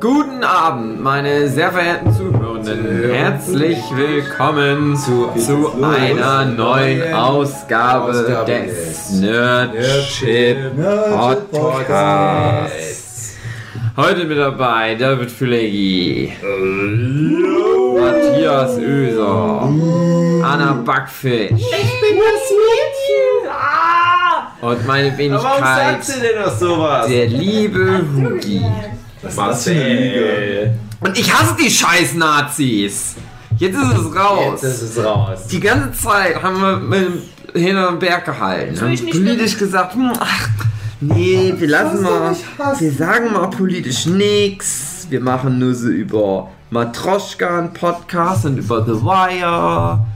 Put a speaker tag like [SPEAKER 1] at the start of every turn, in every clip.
[SPEAKER 1] Guten Abend, meine sehr verehrten Zuhörenden. Herzlich willkommen zu, zu einer neuen Ausgabe, des Nerdship Podcasts. Heute mit dabei David Fülegi, Matthias Oeser, Anna Backfisch
[SPEAKER 2] Ich bin das Mädchen! Ah!
[SPEAKER 1] und meine
[SPEAKER 2] Warum
[SPEAKER 1] Wenigkeit,
[SPEAKER 2] sagst du denn noch sowas?
[SPEAKER 1] der liebe Hugi.
[SPEAKER 2] Was Marcel.
[SPEAKER 1] Und ich hasse die scheiß Nazis. Jetzt ist es raus.
[SPEAKER 2] Jetzt ist es raus.
[SPEAKER 1] Die ganze Zeit haben wir mit dem hinterm Berg gehalten.
[SPEAKER 3] Soll ich
[SPEAKER 1] Haben
[SPEAKER 3] nicht
[SPEAKER 1] politisch gesagt, hm, ach, nee, wir lassen mal, wir sagen mal politisch nichts. Wir machen nur so über Matroschka einen Podcast und über The Wire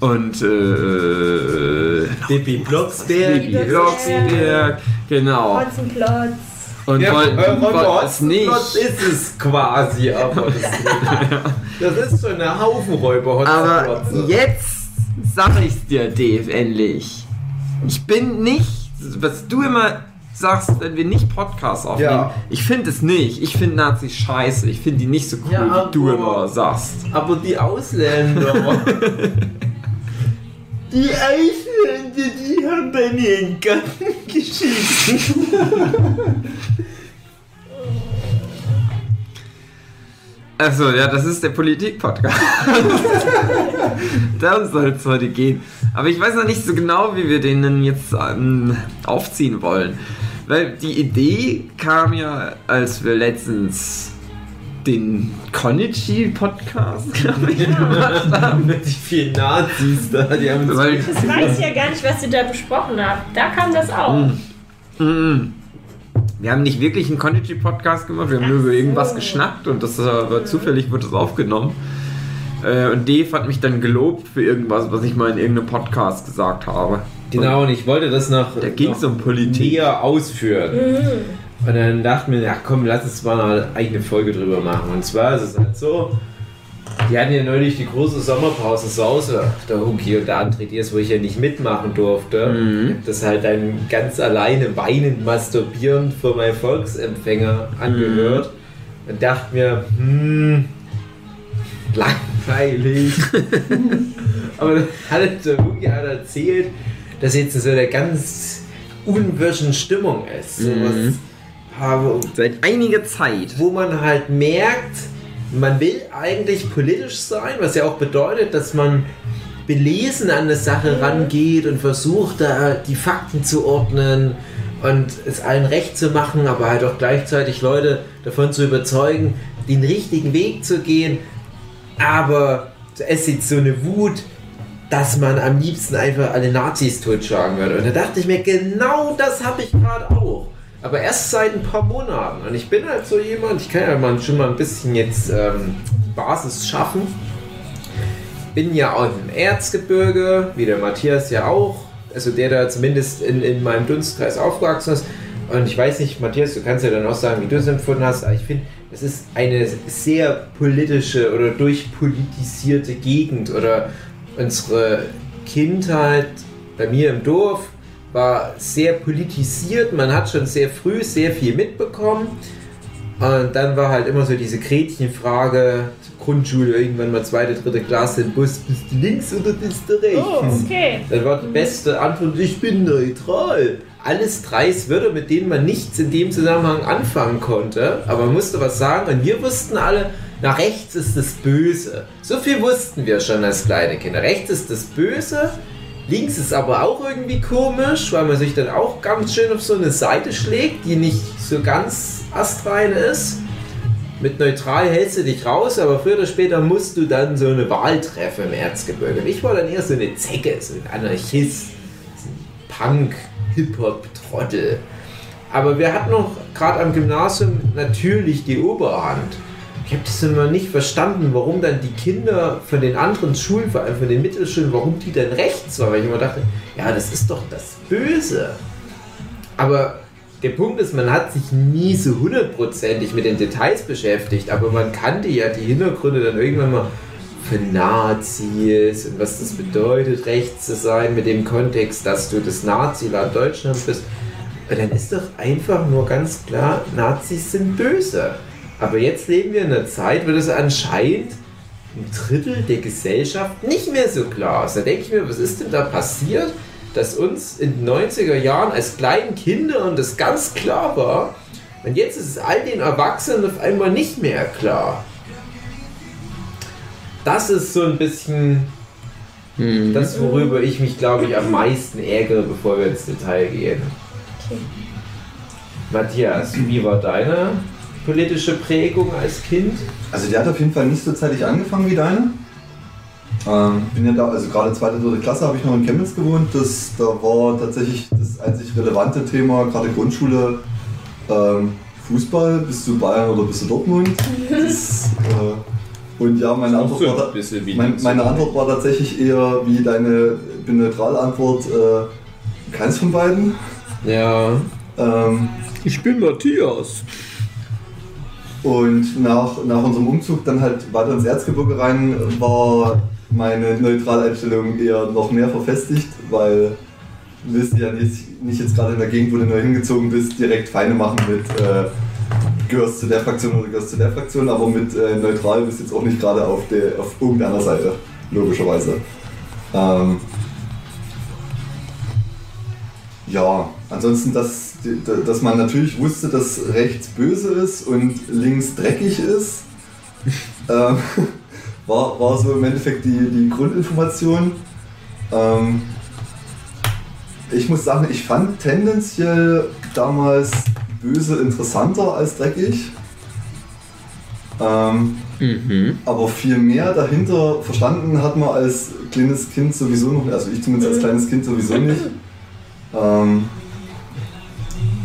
[SPEAKER 1] und äh,
[SPEAKER 2] Bibi Blocksberg.
[SPEAKER 1] Bibi Blocksberg, genau.
[SPEAKER 3] Hotzenplotz.
[SPEAKER 1] Und
[SPEAKER 2] Ja,
[SPEAKER 1] wollten, wollten nicht.
[SPEAKER 2] Ist es quasi, aber das, das ist schon eine Haufenräuber
[SPEAKER 1] Aber
[SPEAKER 2] Hotzenplotze.
[SPEAKER 1] jetzt sag ich's dir, Dave, endlich. Ich bin nicht, was du immer sagst, wenn wir nicht Podcasts aufnehmen.
[SPEAKER 2] Ja.
[SPEAKER 1] Ich finde es nicht. Ich finde Nazis scheiße. Ich finde die nicht so cool,
[SPEAKER 2] Ja,
[SPEAKER 1] wie du
[SPEAKER 2] aber-
[SPEAKER 1] immer sagst.
[SPEAKER 2] Aber die Ausländer. die Ausländer, die haben bei mir in den Garten geschissen.
[SPEAKER 1] Achso, ja, das ist der Politik-Podcast. Darum soll es heute gehen. Aber ich weiß noch nicht so genau, wie wir den denn jetzt ähm, aufziehen wollen. Weil die Idee kam ja, als wir letztens den Konichi-Podcast, glaube ich, gemacht haben.
[SPEAKER 2] Mit die vielen Nazis da, die haben uns
[SPEAKER 1] Weil,
[SPEAKER 3] Ich weiß ja gar nicht, was ihr da besprochen habt. Da kam das auch.
[SPEAKER 1] Mm. Wir haben nicht wirklich einen Konichi-Podcast gemacht, wir haben nur über irgendwas geschnackt und das äh, war zufällig wurde das aufgenommen. Äh, und Dave hat mich dann gelobt für irgendwas, was ich mal in irgendeinem Podcast gesagt habe.
[SPEAKER 2] Genau, und ich wollte das noch,
[SPEAKER 1] Da ging es um Politik.
[SPEAKER 2] näher ausführen. Und dann dachten wir, ja komm, lass uns mal eine eigene Folge drüber machen. Und zwar ist es halt so, die hatten ja neulich die große Sommerpause zu Hause, der Huki und der André Diers, wo ich ja nicht mitmachen durfte.
[SPEAKER 1] Mhm.
[SPEAKER 2] Das halt dann ganz alleine weinend masturbierend vor meinem Volksempfänger angehört und dachte mir, hm, langweilig. Aber dann hat der Huki halt erzählt, dass jetzt so eine ganz unwirschen Stimmung ist. So
[SPEAKER 1] Mhm.
[SPEAKER 2] was, habe,
[SPEAKER 1] Seit einiger Zeit.
[SPEAKER 2] wo man halt merkt, man will eigentlich politisch sein, was ja auch bedeutet, dass man belesen an eine Sache rangeht und versucht, da die Fakten zu ordnen und es allen recht zu machen, aber halt auch gleichzeitig Leute davon zu überzeugen, den richtigen Weg zu gehen. Aber es ist so eine Wut, dass man am liebsten einfach alle Nazis totschlagen würde. Und da dachte ich mir, genau das habe ich gerade auch. Aber erst seit ein paar Monaten. Und ich bin halt so jemand, ich kann ja mal schon mal ein bisschen jetzt ähm, Basis schaffen. Bin ja auch im Erzgebirge, wie der Matthias ja auch. Also der da zumindest in, in meinem Dunstkreis aufgewachsen ist. Und ich weiß nicht, Matthias, du kannst ja dann auch sagen, wie du es empfunden hast. Aber ich finde, es ist eine sehr politische oder durchpolitisierte Gegend. Oder unsere Kindheit bei mir im Dorf war sehr politisiert. Man hat schon sehr früh sehr viel mitbekommen. Und dann war halt immer so diese Gretchenfrage, Grundschule, irgendwann mal zweite, dritte Klasse im Bus, bist du links oder bist du rechts?
[SPEAKER 3] Oh, okay.
[SPEAKER 2] Dann war die beste Antwort, ich bin neutral. Alles dreist Wörter, mit denen man nichts in dem Zusammenhang anfangen konnte, aber man musste was sagen und wir wussten alle, nach rechts ist das Böse. So viel wussten wir schon als kleine Kinder. Rechts ist das Böse, links ist aber auch irgendwie komisch, weil man sich dann auch ganz schön auf so eine Seite schlägt, die nicht so ganz astrein ist. Mit neutral hältst du dich raus, aber früher oder später musst du dann so eine Wahl treffen im Erzgebirge. Ich war dann eher so eine Zecke, so ein Anarchist, so ein Punk, Hip-Hop-Trottel. Aber wir hatten noch gerade am Gymnasium natürlich die Oberhand. Ich habe das immer nicht verstanden, warum dann die Kinder von den anderen Schulen, vor allem von den Mittelschulen, warum die dann rechts waren. Weil ich immer dachte, ja, das ist doch das Böse. Aber der Punkt ist, man hat sich nie so hundertprozentig mit den Details beschäftigt, aber man kannte ja die Hintergründe dann irgendwann mal für Nazis und was das bedeutet, rechts zu sein mit dem Kontext, dass du das Naziland Deutschland bist. Und dann ist doch einfach nur ganz klar, Nazis sind böse. Aber jetzt leben wir in einer Zeit, wo das anscheinend ein Drittel der Gesellschaft nicht mehr so klar ist. Da denke ich mir, was ist denn da passiert, dass uns in den 90er Jahren als kleinen Kindern das ganz klar war und jetzt ist es all den Erwachsenen auf einmal nicht mehr klar. Das ist so ein bisschen das, worüber ich mich, glaube ich, am meisten ärgere, bevor wir ins Detail gehen.
[SPEAKER 3] Okay.
[SPEAKER 2] Matthias, wie war deine politische Prägung als Kind?
[SPEAKER 4] Also die hat auf jeden Fall nicht so zeitig angefangen wie deine. Ähm, bin ja da, also gerade zweite, dritte Klasse habe ich noch in Chemnitz gewohnt. Das, da war tatsächlich das einzig relevante Thema, gerade Grundschule, ähm, Fußball. Bist du Bayern oder bist du Dortmund? Das, äh, und ja, meine Antwort, war, da,
[SPEAKER 2] bisschen wie
[SPEAKER 4] mein, meine Antwort war tatsächlich eher wie deine bin neutral Antwort, äh, keins von beiden.
[SPEAKER 2] Ja.
[SPEAKER 4] Ähm,
[SPEAKER 1] Ich bin Matthias.
[SPEAKER 4] Und nach, nach unserem Umzug dann halt weiter ins Erzgebirge rein war meine Neutraleinstellung eher noch mehr verfestigt, weil willst ja nicht, nicht jetzt gerade in der Gegend, wo du neu hingezogen bist, direkt Feinde machen mit äh, gehörst zu der Fraktion oder gehörst zu der Fraktion, aber mit äh, neutral bist du jetzt auch nicht gerade auf, auf irgendeiner Seite, logischerweise. Ähm, ja, ansonsten, dass, dass man natürlich wusste, dass rechts böse ist und links dreckig ist, ähm, war, war so im Endeffekt die, die Grundinformation. Ähm, ich muss sagen, ich fand tendenziell damals böse interessanter als dreckig. Ähm,
[SPEAKER 1] Mhm.
[SPEAKER 4] aber viel mehr dahinter verstanden hat man als kleines Kind sowieso noch, also ich zumindest als kleines Kind sowieso nicht. Ähm,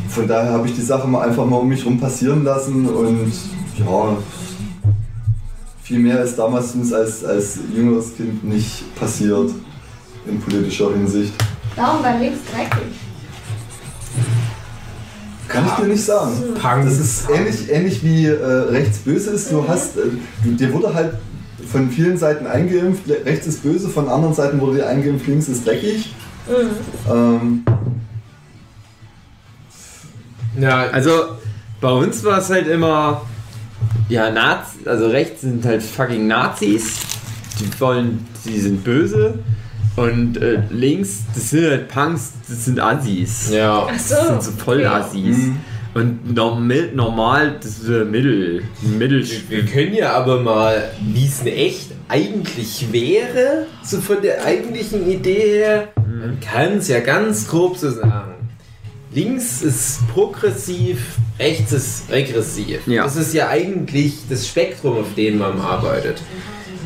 [SPEAKER 4] von daher habe ich die Sache mal einfach mal um mich rum passieren lassen und ja, viel mehr ist damals zumindest als, als jüngeres Kind nicht passiert in politischer Hinsicht.
[SPEAKER 3] Warum war links dreckig?
[SPEAKER 4] Kann ich dir nicht sagen.
[SPEAKER 2] Punk.
[SPEAKER 4] Das ist ähnlich, ähnlich wie äh, rechts böse ist. Du hast, äh, du, dir wurde halt von vielen Seiten eingeimpft, rechts ist böse, von anderen Seiten wurde dir eingeimpft, links ist dreckig. Ähm,
[SPEAKER 2] Ja,
[SPEAKER 1] Also bei uns war es halt immer, ja, Nazis, also rechts sind halt fucking Nazis, die wollen, die sind böse. Und äh, links, das sind halt Punks, das sind Assis.
[SPEAKER 2] ja.
[SPEAKER 3] Ach so.
[SPEAKER 1] Das sind so Vollassis.
[SPEAKER 4] Mhm.
[SPEAKER 1] Und normal, normal, das ist äh, Mittel, Mittel.
[SPEAKER 2] Wir können ja aber mal, wie es in echt eigentlich wäre, so von der eigentlichen Idee her, man kann es ja ganz grob so sagen. Links ist progressiv, rechts ist regressiv.
[SPEAKER 1] Ja.
[SPEAKER 2] Das ist ja eigentlich das Spektrum, auf dem man arbeitet.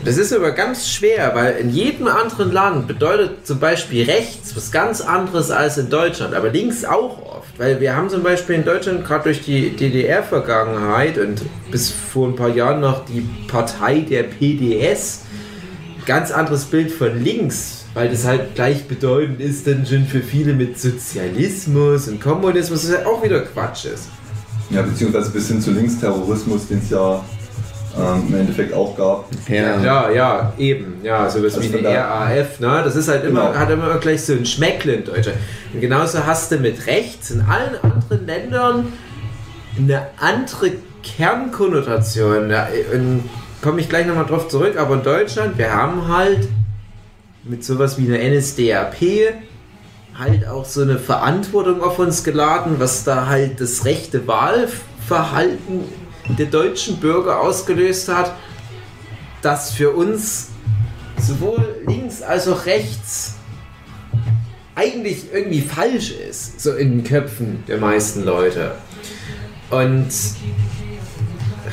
[SPEAKER 2] Das ist aber ganz schwer, weil in jedem anderen Land bedeutet zum Beispiel rechts was ganz anderes als in Deutschland, aber links auch oft. Weil wir haben zum Beispiel in Deutschland gerade durch die DDR-Vergangenheit und bis vor ein paar Jahren noch die Partei der PDS ganz anderes Bild von links, weil das halt gleichbedeutend ist dann schon für viele mit Sozialismus und Kommunismus, was ja auch wieder Quatsch ist.
[SPEAKER 4] ja, beziehungsweise bis hin zu Linksterrorismus, den es ja ähm, im Endeffekt auch gab.
[SPEAKER 2] Ja, ja, ja, eben. Ja, sowas
[SPEAKER 4] Also
[SPEAKER 2] wie eine
[SPEAKER 4] da-
[SPEAKER 2] RAF, ne? Das ist halt immer,
[SPEAKER 4] Genau.
[SPEAKER 2] hat immer gleich so ein Schmeckle in Deutschland. Und genauso hast du mit rechts in allen anderen Ländern eine andere Kernkonnotation. Da komme ich gleich nochmal drauf zurück, aber in Deutschland, wir haben halt mit sowas wie einer NSDAP halt auch so eine Verantwortung auf uns geladen, was da halt das rechte Wahlverhalten der deutschen Bürger ausgelöst hat, das für uns sowohl links als auch rechts eigentlich irgendwie falsch ist, so in den Köpfen der meisten Leute. Und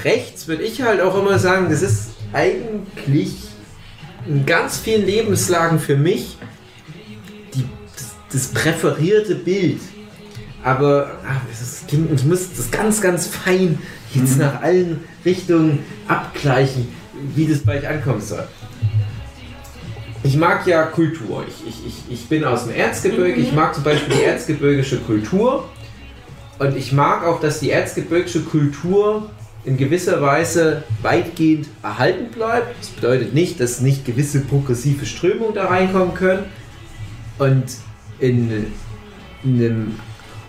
[SPEAKER 2] rechts würde ich halt auch immer sagen, das ist eigentlich in ganz vielen Lebenslagen für mich die, das, das präferierte Bild. Aber ach, das klingt, ich muss das ganz, ganz fein jetzt nach allen Richtungen abgleichen, wie das bei euch ankommen soll. Ich mag ja Kultur. Ich, ich, ich, ich bin aus dem Erzgebirge. Ich mag zum Beispiel die erzgebirgische Kultur. Und ich mag auch, dass die erzgebirgische Kultur in gewisser Weise weitgehend erhalten bleibt. Das bedeutet nicht, dass nicht gewisse progressive Strömungen da reinkommen können. Und in, in einem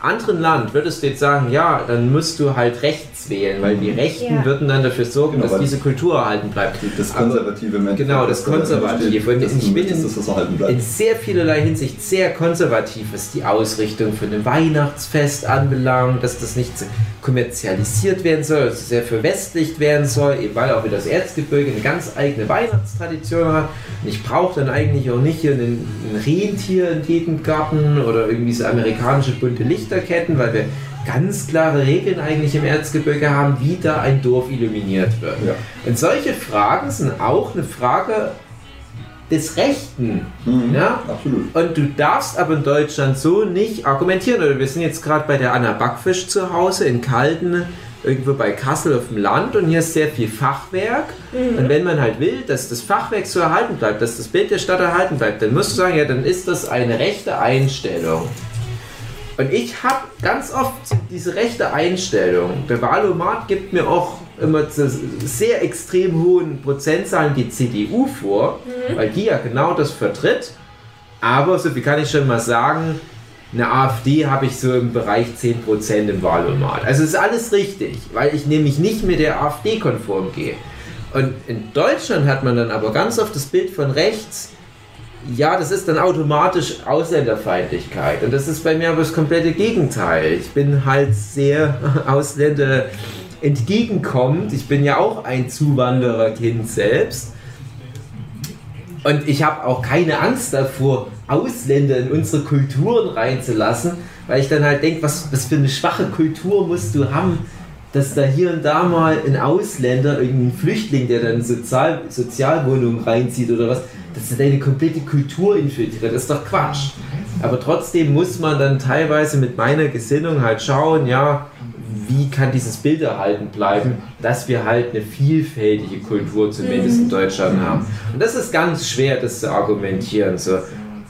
[SPEAKER 2] anderen Land würdest du jetzt sagen, ja, dann musst du halt rechts wählen, weil die Rechten
[SPEAKER 3] Ja.
[SPEAKER 2] würden dann dafür sorgen,
[SPEAKER 4] Genau,
[SPEAKER 2] dass diese Kultur erhalten bleibt.
[SPEAKER 4] Das
[SPEAKER 2] Aber-
[SPEAKER 4] Konservative Endeffekt,
[SPEAKER 2] Genau, das Konservative. Und ich bin
[SPEAKER 4] möchtest,
[SPEAKER 2] in-
[SPEAKER 4] dass das erhalten bleibt.
[SPEAKER 2] in sehr vielerlei Hinsicht sehr konservativ, was die Ausrichtung von dem Weihnachtsfest anbelangt, dass das nicht kommerzialisiert werden soll, dass es sehr verwestlicht werden soll, eben weil auch wieder das Erzgebirge eine ganz eigene Weihnachtstradition hat. Und ich brauche dann eigentlich auch nicht hier einen, ein Rentier in Garten oder irgendwie so amerikanische bunte Lichterketten, weil wir ganz klare Regeln eigentlich im Erzgebirge haben, wie da ein Dorf illuminiert wird.
[SPEAKER 4] Ja.
[SPEAKER 2] Und solche Fragen sind auch eine Frage des Rechten.
[SPEAKER 4] Mhm.
[SPEAKER 2] Ja?
[SPEAKER 4] Absolut.
[SPEAKER 2] Und du darfst aber in Deutschland so nicht argumentieren. Oder wir sind jetzt gerade bei der Anna Backfisch zu Hause in Kalten, irgendwo bei Kassel auf dem Land und hier ist sehr viel Fachwerk. Und wenn man halt will, dass das Fachwerk so erhalten bleibt, dass das Bild der Stadt erhalten bleibt, dann musst du sagen, ja, dann ist das eine rechte Einstellung. Und ich habe ganz oft diese rechte Einstellung. Der Wahlomat gibt mir auch immer zu sehr extrem hohen Prozentzahlen die CDU vor, weil die ja genau das vertritt. Aber so viel kann ich schon mal sagen, eine AfD habe ich so im Bereich 10% im Wahlomat. Also ist alles richtig, weil ich nämlich nicht mit der AfD konform gehe. Und in Deutschland hat man dann aber ganz oft das Bild von rechts, ja, das ist dann automatisch Ausländerfeindlichkeit. Und das ist bei mir aber das komplette Gegenteil. Ich bin halt sehr Ausländer entgegenkommend. Ich bin ja auch ein Zuwandererkind selbst. Und ich habe auch keine Angst davor, Ausländer in unsere Kulturen reinzulassen, weil ich dann halt denke, was, was für eine schwache Kultur musst du haben, dass da hier und da mal ein Ausländer, irgendein Flüchtling, der dann Sozial Sozialwohnungen reinzieht oder was, dass er deine komplette Kultur infiltriert. Das ist doch Quatsch. Aber trotzdem muss man dann teilweise mit meiner Gesinnung halt schauen, ja, wie kann dieses Bild erhalten bleiben, dass wir halt eine vielfältige Kultur zumindest in Deutschland haben. Und das ist ganz schwer, das zu argumentieren. So.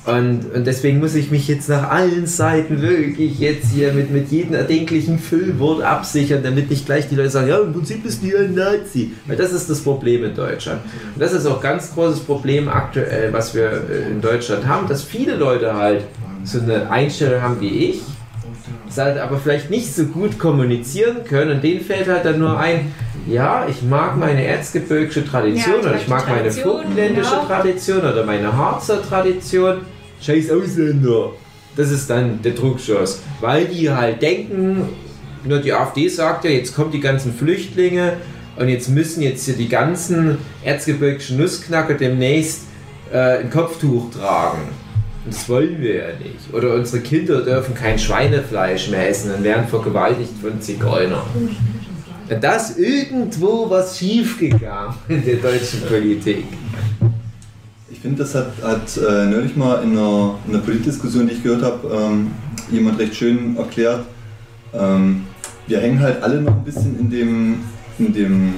[SPEAKER 2] Und, und deswegen muss ich mich jetzt nach allen Seiten wirklich jetzt hier mit, mit jedem erdenklichen Füllwort absichern, damit nicht gleich die Leute sagen, ja, im Prinzip bist du ja ein Nazi. Weil das ist das Problem in Deutschland. Und das ist auch ein ganz großes Problem aktuell, was wir äh, in Deutschland haben, dass viele Leute halt so eine Einstellung haben wie ich, es halt aber vielleicht nicht so gut kommunizieren können und denen fällt halt dann nur ein, ja, ich mag meine erzgebirgische Tradition
[SPEAKER 3] Ja,
[SPEAKER 2] oder ich mag
[SPEAKER 3] die
[SPEAKER 2] meine
[SPEAKER 3] Tradition,
[SPEAKER 2] vogtländische
[SPEAKER 3] genau.
[SPEAKER 2] Tradition oder meine Harzer Tradition. Scheiß Ausländer. Das ist dann der Druckschuss. Weil die halt denken, nur die AfD sagt ja, jetzt kommen die ganzen Flüchtlinge und jetzt müssen jetzt hier die ganzen erzgebirgischen Nussknacker demnächst äh, ein Kopftuch tragen. Und Das wollen wir ja nicht. Oder unsere Kinder dürfen kein Schweinefleisch mehr essen und werden vergewaltigt von Zigeunern. Und da ist irgendwo was schiefgegangen in der deutschen Politik.
[SPEAKER 4] Ich finde, das hat, hat äh, neulich mal in einer, in einer Politdiskussion, die ich gehört habe, ähm, jemand recht schön erklärt. Ähm, wir hängen halt alle noch ein bisschen in dem, in dem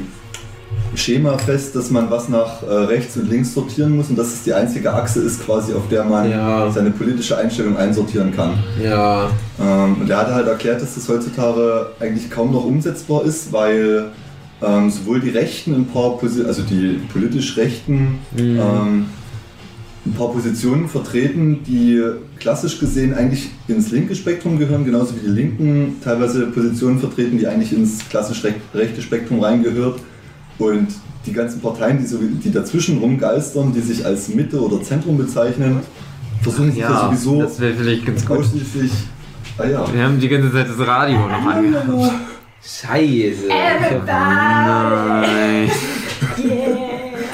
[SPEAKER 4] Schema fest, dass man was nach äh, rechts und links sortieren muss und dass es die einzige Achse ist, quasi auf der man
[SPEAKER 2] Ja.
[SPEAKER 4] seine politische Einstellung einsortieren kann.
[SPEAKER 2] Ja.
[SPEAKER 4] Ähm, und er hatte halt erklärt, dass das heutzutage eigentlich kaum noch umsetzbar ist, weil ähm, sowohl die Rechten ein paar, Posi also die politisch Rechten,
[SPEAKER 2] Mhm.
[SPEAKER 4] ähm, ein paar Positionen vertreten, die klassisch gesehen eigentlich ins linke Spektrum gehören, genauso wie die Linken teilweise Positionen vertreten, die eigentlich ins klassisch rech- rechte Spektrum reingehört. Und die ganzen Parteien, die, so, die dazwischen rumgeistern, die sich als Mitte oder Zentrum bezeichnen, versuchen sich ja,
[SPEAKER 1] Ja,
[SPEAKER 4] sowieso
[SPEAKER 1] das wäre vielleicht ganz gut.
[SPEAKER 4] ausschließlich. Ah ja.
[SPEAKER 1] Wir haben die ganze Zeit das Radio noch angehabt.
[SPEAKER 2] Scheiße.
[SPEAKER 3] Everybody.
[SPEAKER 1] Nein,
[SPEAKER 3] Yeah.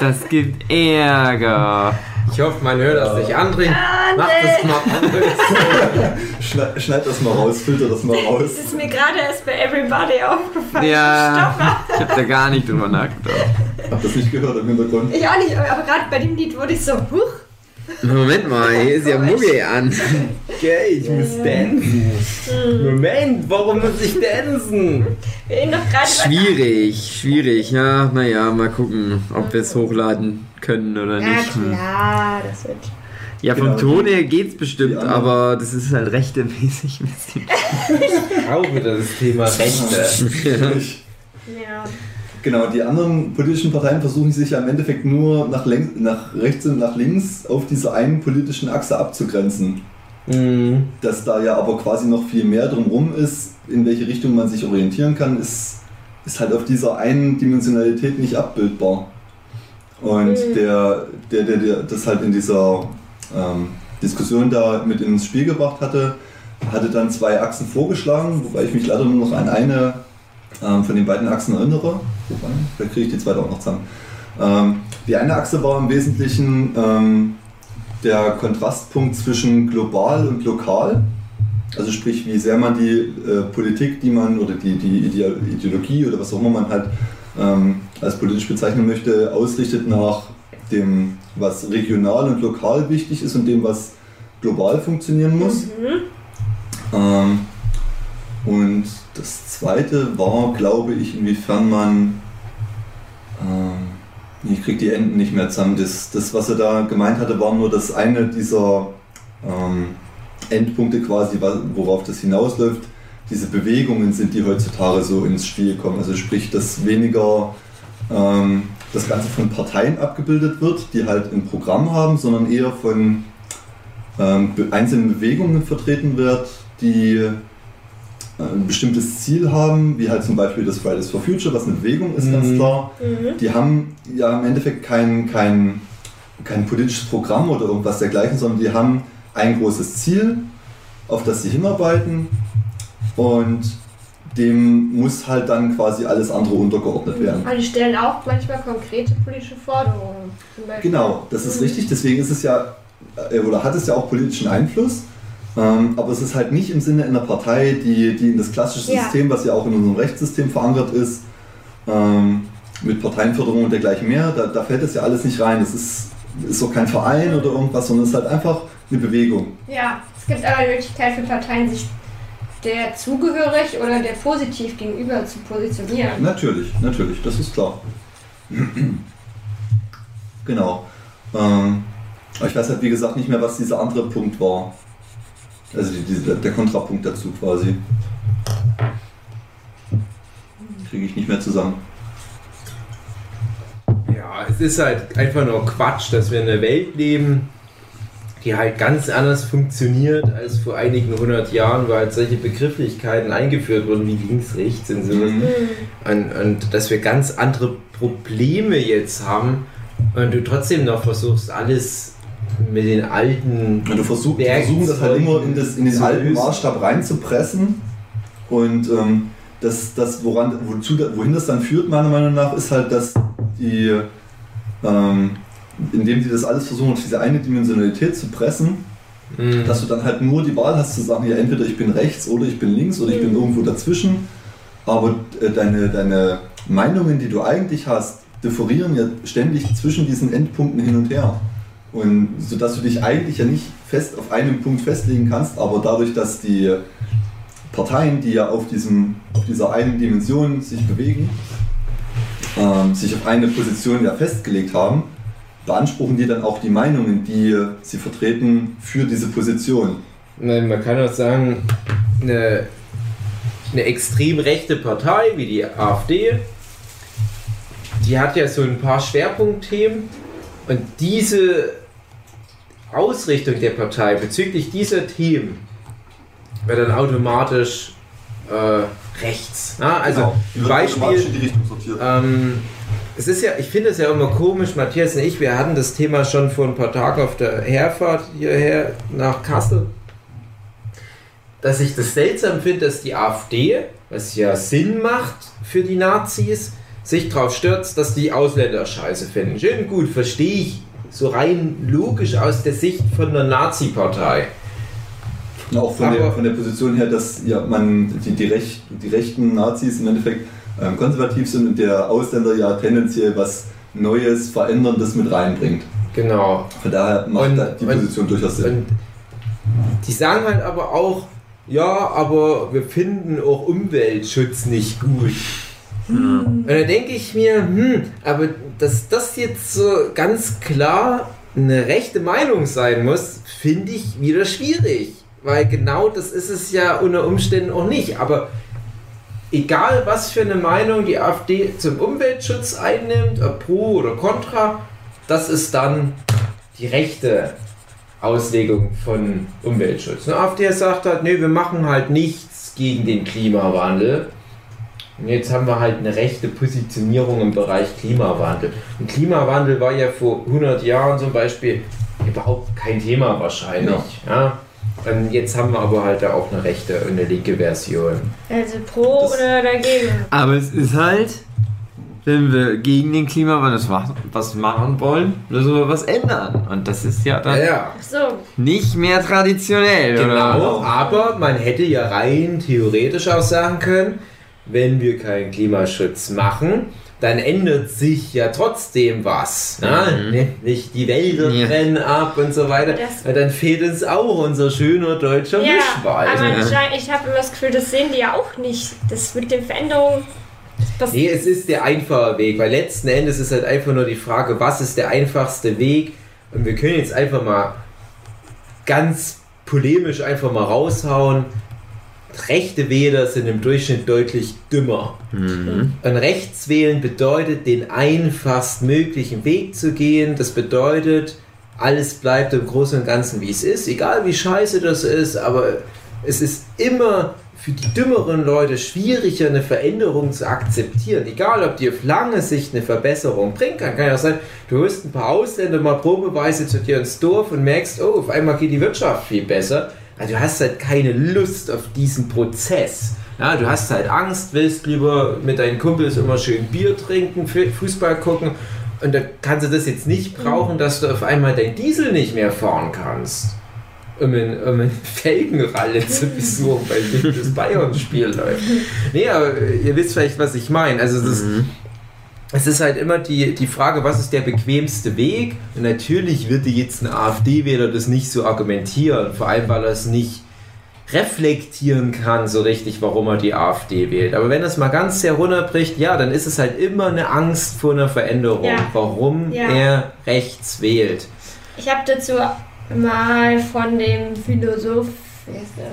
[SPEAKER 1] das gibt Ärger.
[SPEAKER 2] Ich hoffe, man hört das nicht. André,
[SPEAKER 3] Ah,
[SPEAKER 2] mach
[SPEAKER 3] nee.
[SPEAKER 2] das mal aus.
[SPEAKER 4] Schneid, schneid das mal raus, filter das mal raus.
[SPEAKER 3] Das ist mir gerade erst bei Everybody aufgefallen.
[SPEAKER 1] Ja,
[SPEAKER 3] Stopp
[SPEAKER 1] ich habe da gar nicht drüber nachgedacht.
[SPEAKER 4] Hab das nicht gehört im Hintergrund.
[SPEAKER 3] Ich auch nicht, aber gerade bei dem Lied wurde ich so, huch.
[SPEAKER 1] Moment mal, hier ist ja Muggel an.
[SPEAKER 2] Okay, ich muss dancen. Moment, warum muss ich dancen?
[SPEAKER 3] Wir reden doch gerade über-
[SPEAKER 1] Schwierig, schwierig. Ja, naja, mal gucken, ob wir es hochladen können oder
[SPEAKER 3] Ja
[SPEAKER 1] nicht. Hm.
[SPEAKER 3] klar, das wird.
[SPEAKER 1] Ja, vom
[SPEAKER 4] Genau,
[SPEAKER 1] Ton her geht's bestimmt, aber das ist halt rechtemäßig ein bisschen.
[SPEAKER 2] Auch wieder das Thema Rechte.
[SPEAKER 4] Ich-
[SPEAKER 3] Ja.
[SPEAKER 4] Genau, die anderen politischen Parteien versuchen sich ja im Endeffekt nur nach, nach rechts und nach links auf dieser einen politischen Achse abzugrenzen.
[SPEAKER 2] Mhm.
[SPEAKER 4] Dass da ja aber quasi noch viel mehr drumherum ist, in welche Richtung man sich orientieren kann, ist, ist halt auf dieser einen Dimensionalität nicht abbildbar. Und
[SPEAKER 3] Mhm.
[SPEAKER 4] der, der, der, der das halt in dieser ähm, Diskussion da mit ins Spiel gebracht hatte, hatte dann zwei Achsen vorgeschlagen, wobei ich mich leider nur noch an eine ähm, von den beiden Achsen erinnere. Wobei, vielleicht kriege ich die zweite auch noch zusammen. Ähm, die eine Achse war im Wesentlichen ähm, der Kontrastpunkt zwischen global und lokal. Also sprich, wie sehr man die äh, Politik, die man oder die, die Ideologie oder was auch immer man halt ähm, als politisch bezeichnen möchte, ausrichtet nach dem, was regional und lokal wichtig ist und dem, was global funktionieren muss.
[SPEAKER 3] Mhm.
[SPEAKER 4] Ähm, und das zweite war, glaube ich, inwiefern man. Ähm, ich kriege die Enden nicht mehr zusammen. Das, das, was er da gemeint hatte, war nur, dass eine dieser ähm, Endpunkte quasi, worauf das hinausläuft, diese Bewegungen sind, die heutzutage so ins Spiel kommen. Also sprich, dass weniger ähm, das Ganze von Parteien abgebildet wird, die halt ein Programm haben, sondern eher von ähm, be- einzelnen Bewegungen vertreten wird, die äh, ein bestimmtes Ziel haben, wie halt zum Beispiel das Fridays for Future, was eine Bewegung ist, ganz
[SPEAKER 2] Mhm.
[SPEAKER 4] klar.
[SPEAKER 3] Mhm.
[SPEAKER 4] Die haben ja im Endeffekt kein, kein, kein politisches Programm oder irgendwas dergleichen, sondern die haben ein großes Ziel, auf das sie hinarbeiten und dem muss halt dann quasi alles andere untergeordnet werden.
[SPEAKER 3] Aber die stellen auch manchmal konkrete politische Forderungen.
[SPEAKER 4] Genau, das ist richtig. Deswegen ist es ja, äh, oder hat es ja auch politischen Einfluss. Ähm, aber es ist halt nicht im Sinne einer Partei, die, die in das klassische
[SPEAKER 3] Ja.
[SPEAKER 4] System, was ja auch in unserem Rechtssystem verankert ist, ähm, mit Parteienförderung und dergleichen mehr, da, da fällt das ja alles nicht rein. Es ist, ist auch kein Verein oder irgendwas, sondern es ist halt einfach eine Bewegung.
[SPEAKER 3] Ja, es gibt aber die Möglichkeit für Parteien, sich der zugehörig oder der positiv gegenüber zu positionieren.
[SPEAKER 4] Natürlich, natürlich, das ist klar. genau. Ähm, aber ich weiß halt, wie gesagt, nicht mehr, was dieser andere Punkt war. Also die, diese, der Kontrapunkt dazu quasi. Kriege ich nicht mehr zusammen.
[SPEAKER 2] Ja, es ist halt einfach nur Quatsch, dass wir in einer Welt leben, die halt ganz anders funktioniert als vor einigen hundert Jahren, wo halt solche Begrifflichkeiten eingeführt wurden wie links, rechts und sowas.
[SPEAKER 4] Mhm.
[SPEAKER 2] Und, und dass wir ganz andere Probleme jetzt haben und du trotzdem noch versuchst, alles mit den alten.
[SPEAKER 4] Und du versuch, die versuchen das halt immer in, das, in den alten. Maßstab reinzupressen. Und ähm, das, das woran, wozu, wohin das dann führt, meiner Meinung nach, ist halt, dass die, ähm, indem sie das alles versuchen, auf diese eine Dimensionalität zu pressen,
[SPEAKER 2] Mhm.
[SPEAKER 4] dass du dann halt nur die Wahl hast zu sagen, ja, entweder ich bin rechts oder ich bin links oder ich bin
[SPEAKER 3] Mhm.
[SPEAKER 4] irgendwo dazwischen. Aber äh, deine, deine Meinungen, die du eigentlich hast, differieren ja ständig zwischen diesen Endpunkten hin und her. Und sodass du dich eigentlich ja nicht fest auf einen Punkt festlegen kannst, aber dadurch, dass die Parteien, die ja auf, diesem, auf dieser einen Dimension sich bewegen, ähm, sich auf eine Position ja festgelegt haben, beanspruchen die dann auch die Meinungen, die sie vertreten, für diese Position.
[SPEAKER 2] Nein, man kann auch sagen, eine, eine extrem rechte Partei wie die AfD, die hat ja so ein paar Schwerpunktthemen und diese Ausrichtung der Partei bezüglich dieser Themen wird dann automatisch äh, rechts. Ja, also
[SPEAKER 4] Genau.
[SPEAKER 2] Beispiel. Ähm, es ist ja, ich finde es ja immer komisch, Matthias und ich, wir hatten das Thema schon vor ein paar Tagen auf der Herfahrt hierher nach Kassel, dass ich das seltsam finde, dass die AfD, was ja Sinn macht für die Nazis, sich darauf stürzt, dass die Ausländer scheiße finden. Schön gut, verstehe ich so rein logisch aus der Sicht von einer Nazi-Partei.
[SPEAKER 4] Auch von der, von der Position her, dass ja, man die, die, Rech, die rechten Nazis im Endeffekt ähm, konservativ sind und der Ausländer ja tendenziell was Neues, Veränderndes mit reinbringt.
[SPEAKER 2] Genau.
[SPEAKER 4] Von daher macht
[SPEAKER 2] Und-
[SPEAKER 4] da die
[SPEAKER 2] und-
[SPEAKER 4] Position durchaus Sinn.
[SPEAKER 2] Und die sagen halt aber auch, ja, aber wir finden auch Umweltschutz nicht gut. Und da denke ich mir, hm, aber dass das jetzt so ganz klar eine rechte Meinung sein muss, finde ich wieder schwierig. Weil genau das ist es ja unter Umständen auch nicht. Aber egal, was für eine Meinung die AfD zum Umweltschutz einnimmt, ob pro oder contra, das ist dann die rechte Auslegung von Umweltschutz. Eine AfD sagt halt, nee, wir machen halt nichts gegen den Klimawandel. Und jetzt haben wir halt eine rechte Positionierung im Bereich Klimawandel. Und Klimawandel war ja vor 100 Jahren zum Beispiel überhaupt kein Thema wahrscheinlich. Ja. Und jetzt haben wir aber halt da auch eine rechte und eine linke Version.
[SPEAKER 3] Also pro
[SPEAKER 4] Das-
[SPEAKER 3] oder dagegen?
[SPEAKER 1] Aber es ist halt, wenn wir gegen den Klimawandel was machen- wollen, müssen wir was ändern. Und das ist ja dann
[SPEAKER 2] Ja,
[SPEAKER 3] so,
[SPEAKER 1] nicht mehr traditionell,
[SPEAKER 2] genau.
[SPEAKER 1] oder?
[SPEAKER 2] Aber man hätte ja rein theoretisch auch sagen können, wenn wir keinen Klimaschutz machen, dann ändert sich ja trotzdem was. Ne? Nicht- Nicht die Wälder
[SPEAKER 1] Ja.
[SPEAKER 2] brennen ab und so weiter.
[SPEAKER 3] Das-
[SPEAKER 2] Ja, dann fehlt uns auch unser schöner deutscher
[SPEAKER 3] ja,
[SPEAKER 2] Mischwald.
[SPEAKER 3] aber
[SPEAKER 1] Ja.
[SPEAKER 3] ich habe immer das Gefühl, das sehen die ja auch nicht. Das mit den Veränderungen. Das
[SPEAKER 2] Nee, es ist der einfache Weg, weil letzten Endes ist halt einfach nur die Frage, was ist der einfachste Weg? Und wir können jetzt einfach mal ganz polemisch einfach mal raushauen. Rechte Wähler sind im Durchschnitt deutlich dümmer.
[SPEAKER 1] Mhm.
[SPEAKER 2] Und rechts wählen bedeutet, den einfachst möglichen Weg zu gehen. Das bedeutet, alles bleibt im Großen und Ganzen wie es ist, egal wie scheiße das ist, aber es ist immer für die dümmeren Leute schwieriger, eine Veränderung zu akzeptieren. Egal, ob die auf lange Sicht eine Verbesserung bringen kann. Kann ja auch sein, du holst ein paar Ausländer mal probeweise zu dir ins Dorf und merkst, oh, auf einmal geht die Wirtschaft viel besser. Also du hast halt keine Lust auf diesen Prozess. Ja, du hast halt Angst, willst lieber mit deinen Kumpels immer schön Bier trinken, Fu- Fußball gucken und da kannst du das jetzt nicht brauchen, dass du auf einmal dein Diesel nicht mehr fahren kannst. Um ein, um ein Felgenralle zu besuchen, weil das Bayern-Spiel läuft. Nee, aber ihr wisst vielleicht, was ich meine. Also das, es ist halt immer die, die Frage, was ist der bequemste Weg? Und natürlich wird dir jetzt ein AfD-Wähler das nicht so argumentieren, vor allem weil er es nicht reflektieren kann so richtig, warum er die AfD wählt. Aber wenn es mal ganz herunterbricht, ja, dann ist es halt immer eine Angst vor einer Veränderung,
[SPEAKER 3] Ja.
[SPEAKER 2] warum
[SPEAKER 3] Ja.
[SPEAKER 2] er rechts wählt.
[SPEAKER 3] Ich habe dazu mal von dem Philosoph, wie heißt der?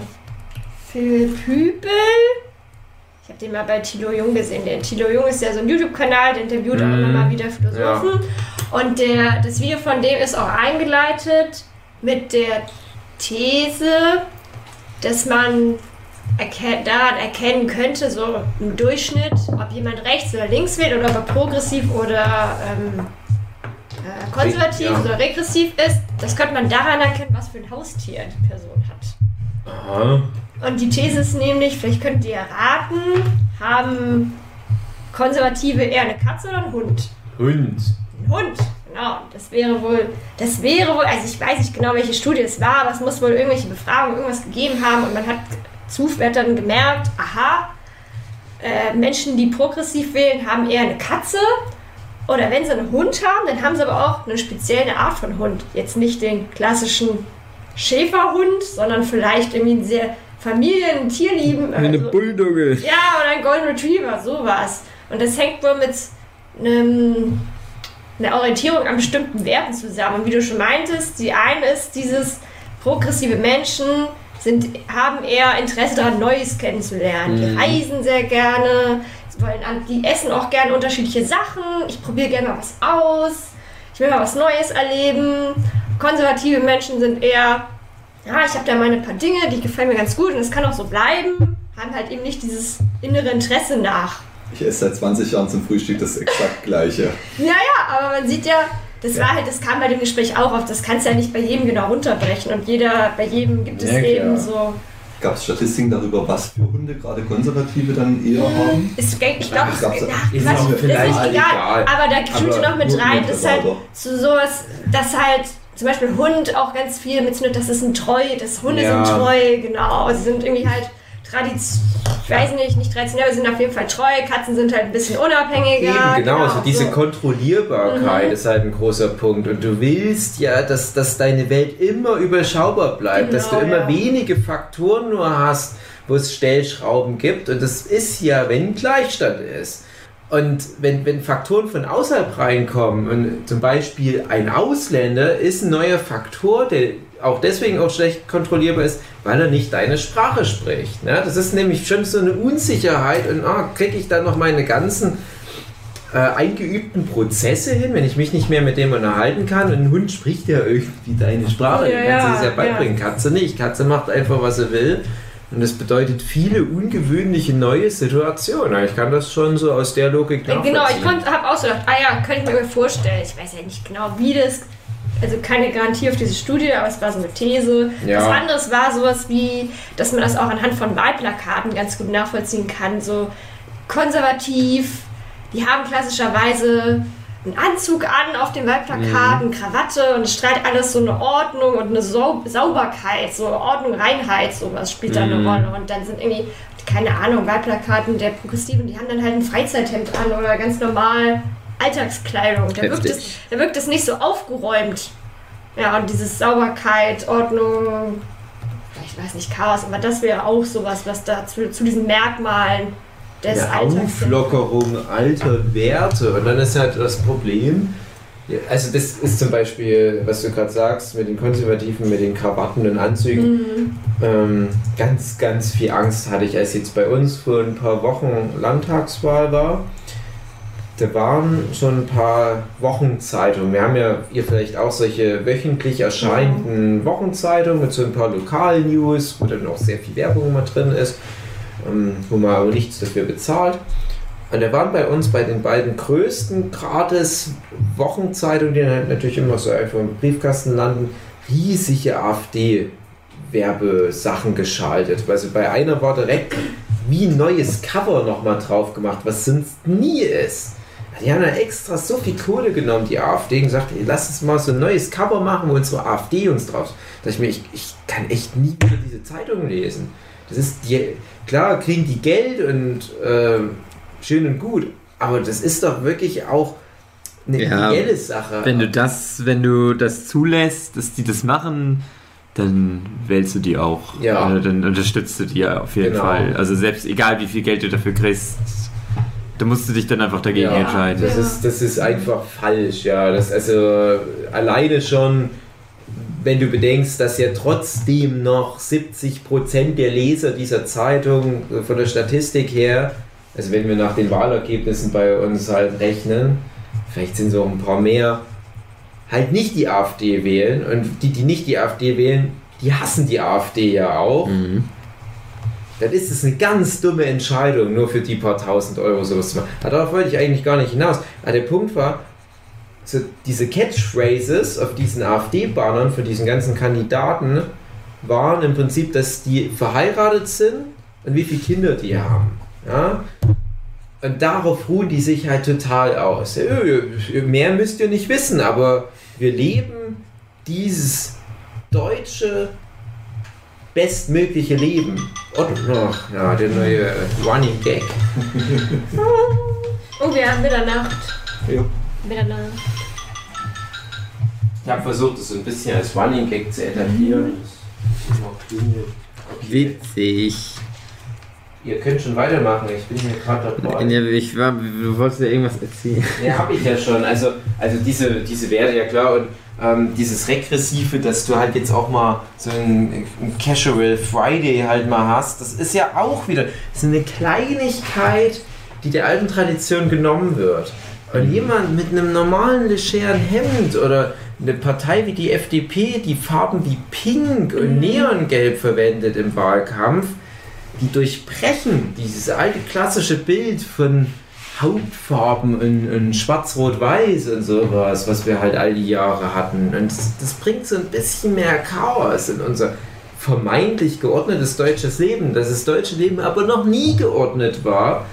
[SPEAKER 3] Philipp Hübel. Ich habe den mal bei Thilo Jung gesehen. Der Thilo Jung ist ja so ein YouTube-Kanal, der interviewt auch
[SPEAKER 2] Mhm.
[SPEAKER 3] immer mal wieder Philosophen. Und der, das Video von dem ist auch eingeleitet mit der These, dass man erken daran erkennen könnte, so im Durchschnitt, ob jemand rechts oder links wählt oder ob er progressiv oder ähm, äh, konservativ
[SPEAKER 2] Ja.
[SPEAKER 3] oder regressiv ist. Das könnte man daran erkennen, was für ein Haustier die Person hat.
[SPEAKER 2] Aha.
[SPEAKER 3] Und die These ist nämlich, vielleicht könnt ihr raten, haben Konservative eher eine Katze oder einen Hund?
[SPEAKER 2] Hund.
[SPEAKER 3] Ein Hund, genau. Das wäre wohl, das wäre wohl, also ich weiß nicht genau, welche Studie es war, aber es muss wohl irgendwelche Befragungen, irgendwas gegeben haben und man hat zufällig dann gemerkt, aha, äh, Menschen, die progressiv wählen, haben eher eine Katze. Oder wenn sie einen Hund haben, dann haben sie aber auch eine spezielle Art von Hund. Jetzt nicht den klassischen Schäferhund, sondern vielleicht irgendwie einen sehr familien-, tierlieben.
[SPEAKER 1] Eine
[SPEAKER 3] also-
[SPEAKER 1] Bulldogge.
[SPEAKER 3] ja, oder ein Golden Retriever, sowas. Und das hängt wohl mit einem, einer Orientierung an bestimmten Werten zusammen. Und wie du schon meintest, die eine ist dieses progressive Menschen sind, haben eher Interesse daran, Neues kennenzulernen. Die reisen sehr gerne, sie wollen an, die essen auch gerne unterschiedliche Sachen. Ich probiere gerne mal was aus. Ich will mal was Neues erleben. Konservative Menschen sind eher ja, ich habe da meine paar Dinge, die gefallen mir ganz gut und es kann auch so bleiben, haben halt eben nicht dieses innere Interesse nach.
[SPEAKER 4] Ich esse seit 20 Jahren zum Frühstück das exakt gleiche.
[SPEAKER 3] Ja, ja, aber man sieht ja, das war halt, das kam bei dem Gespräch auch auf, das kannst du ja nicht bei jedem genau runterbrechen und jeder, bei jedem gibt es
[SPEAKER 2] Ja, klar.
[SPEAKER 3] eben so.
[SPEAKER 4] Gab es Statistiken darüber, was für Hunde gerade Konservative dann eher haben?
[SPEAKER 3] Ist, ich glaube,
[SPEAKER 4] Das gab's-
[SPEAKER 3] es
[SPEAKER 2] ist
[SPEAKER 3] Quatsch, ist
[SPEAKER 2] vielleicht
[SPEAKER 3] nicht egal,
[SPEAKER 2] egal.
[SPEAKER 3] aber da
[SPEAKER 4] Aber
[SPEAKER 3] noch mit rein, das ist halt zu sowas, dass halt zum Beispiel Hund auch ganz viel mit, das ist ein treu, das Hunde
[SPEAKER 2] Ja.
[SPEAKER 3] sind treu, genau, sie sind irgendwie halt traditionell, ich weiß nicht, nicht traditionell, aber sie sind auf jeden Fall treu, Katzen sind halt ein bisschen unabhängiger.
[SPEAKER 2] Eben, genau, also diese
[SPEAKER 3] so.
[SPEAKER 2] Kontrollierbarkeit ist halt ein großer Punkt. Und du willst ja, dass, dass deine Welt immer überschaubar bleibt, dass du
[SPEAKER 3] Genau,
[SPEAKER 2] immer
[SPEAKER 3] ja.
[SPEAKER 2] wenige Faktoren nur hast, wo es Stellschrauben gibt. Und das ist ja, wenn Gleichstand ist. Und wenn, wenn Faktoren von außerhalb reinkommen, und zum Beispiel ein Ausländer ist ein neuer Faktor, der auch deswegen auch schlecht kontrollierbar ist, weil er nicht deine Sprache spricht. Ne? Das ist nämlich schon so eine Unsicherheit und ah, kriege ich dann noch meine ganzen äh, eingeübten Prozesse hin, wenn ich mich nicht mehr mit dem unterhalten kann und ein Hund spricht ja irgendwie deine Sprache,
[SPEAKER 3] Ja,
[SPEAKER 2] kannst du es ja beibringen.
[SPEAKER 3] ja.
[SPEAKER 2] Katze nicht. Katze macht einfach, was sie will. Und das bedeutet viele ungewöhnliche neue Situationen. Ich kann das schon so aus der Logik
[SPEAKER 3] Genau, ich habe auch so gedacht, ah ja, könnte ich mir vorstellen. Ich weiß ja nicht genau, wie das. Also keine Garantie auf diese Studie, aber es war so eine These.
[SPEAKER 2] Ja.
[SPEAKER 3] Was anderes war sowas wie, dass man das auch anhand von Wahlplakaten ganz gut nachvollziehen kann. So konservativ, die haben klassischerweise einen Anzug an auf dem Wahlplakat, eine Krawatte und es strahlt alles so eine Ordnung und eine Sau Sauberkeit, so Ordnung, Reinheit, sowas spielt da eine Rolle. Und dann sind irgendwie, keine Ahnung, Wahlplakaten der Progressiven, die haben dann halt ein Freizeithemd an oder ganz normal Alltagskleidung. Da wirkt, es, da wirkt es nicht so aufgeräumt. Ja, und dieses Sauberkeit, Ordnung, ich weiß nicht, Chaos, aber das wäre auch sowas, was da zu, zu diesen Merkmalen des
[SPEAKER 2] Eine
[SPEAKER 3] Alltags
[SPEAKER 2] Auflockerung alter Werte. Und dann ist halt das Problem, also das ist zum Beispiel, was du gerade sagst, mit den Konservativen, mit den Krawatten und Anzügen.
[SPEAKER 3] Mhm.
[SPEAKER 2] Ähm, ganz, ganz viel Angst hatte ich, als jetzt bei uns vor ein paar Wochen Landtagswahl war. Da waren schon ein paar Wochenzeitungen. Wir haben ja ihr vielleicht auch solche wöchentlich erscheinenden Wochenzeitungen mit so ein paar Lokal-News, wo dann auch sehr viel Werbung immer drin ist, wo man aber nichts dafür bezahlt. Und da waren bei uns bei den beiden größten gratis Wochenzeitungen, die halt natürlich immer so einfach im Briefkasten landen, riesige AfD-Werbesachen geschaltet. Also bei einer war direkt wie ein neues Cover nochmal drauf gemacht, was sonst nie ist. Die haben da extra so viel Kohle genommen, die AfD, und gesagt, ey, lass uns mal so ein neues Cover machen, wo unsere AfD uns drauf. Da ich mir, ich, ich kann echt nie wieder diese Zeitung lesen. Das ist die, klar, kriegen die Geld und ähm, schön und gut, aber das ist doch wirklich auch eine
[SPEAKER 1] Ja,
[SPEAKER 2] ideelle Sache.
[SPEAKER 1] Wenn du das, wenn du das zulässt, dass die das machen, dann wählst du die auch.
[SPEAKER 2] Ja.
[SPEAKER 1] Äh, dann unterstützt du die ja auf jeden
[SPEAKER 2] Genau.
[SPEAKER 1] Fall. Also selbst egal wie viel Geld du dafür kriegst, da musst du dich dann einfach dagegen
[SPEAKER 2] Ja,
[SPEAKER 1] entscheiden.
[SPEAKER 2] Das ist, das ist einfach falsch, ja. Das, also alleine schon, wenn du bedenkst, dass ja trotzdem noch 70% der Leser dieser Zeitung äh, von der Statistik her, also wenn wir nach den Wahlergebnissen bei uns halt rechnen, vielleicht sind so ein paar mehr, halt nicht die AfD wählen. Und die, die nicht die AfD wählen, die hassen die AfD ja auch.
[SPEAKER 1] Mhm.
[SPEAKER 2] dann ist es eine ganz dumme Entscheidung, nur für die paar tausend Euro sowas zu machen. Aber darauf wollte ich eigentlich gar nicht hinaus. Aber der Punkt war, so diese Catchphrases auf diesen AfD-Bannern von diesen ganzen Kandidaten waren im Prinzip, dass die verheiratet sind und wie viele Kinder die haben. Ja? Und darauf ruhen die sich halt total aus. Mehr müsst ihr nicht wissen, aber wir leben dieses deutsche bestmögliche Leben. Und ach, ja, der neue Running Gag.
[SPEAKER 3] Oh, wir haben Mitternacht.
[SPEAKER 4] Ja.
[SPEAKER 3] Mitternacht.
[SPEAKER 2] Ich habe versucht, das so ein bisschen als Running Gag zu etablieren.
[SPEAKER 1] Witzig.
[SPEAKER 2] Ihr könnt schon weitermachen, ich bin hier gerade dabei.
[SPEAKER 1] Ja, ich war, du wolltest ja irgendwas erzählen.
[SPEAKER 2] Ja, habe ich ja schon. Also, also diese, diese Werte, ja klar. Und ähm, dieses Regressive, dass du halt jetzt auch mal so ein, ein Casual Friday halt mal hast, das ist ja auch wieder ist eine Kleinigkeit, die der alten Tradition genommen wird. Und jemand mit einem normalen legeren Hemd oder eine Partei wie die FDP, die Farben wie Pink und Neongelb verwendet im Wahlkampf, die durchbrechen dieses alte klassische Bild von Hautfarben in, in Schwarz-Rot-Weiß und sowas, was wir halt all die Jahre hatten. Und das, das bringt so ein bisschen mehr Chaos in unser vermeintlich geordnetes deutsches Leben, dass das deutsche Leben aber noch nie geordnet war.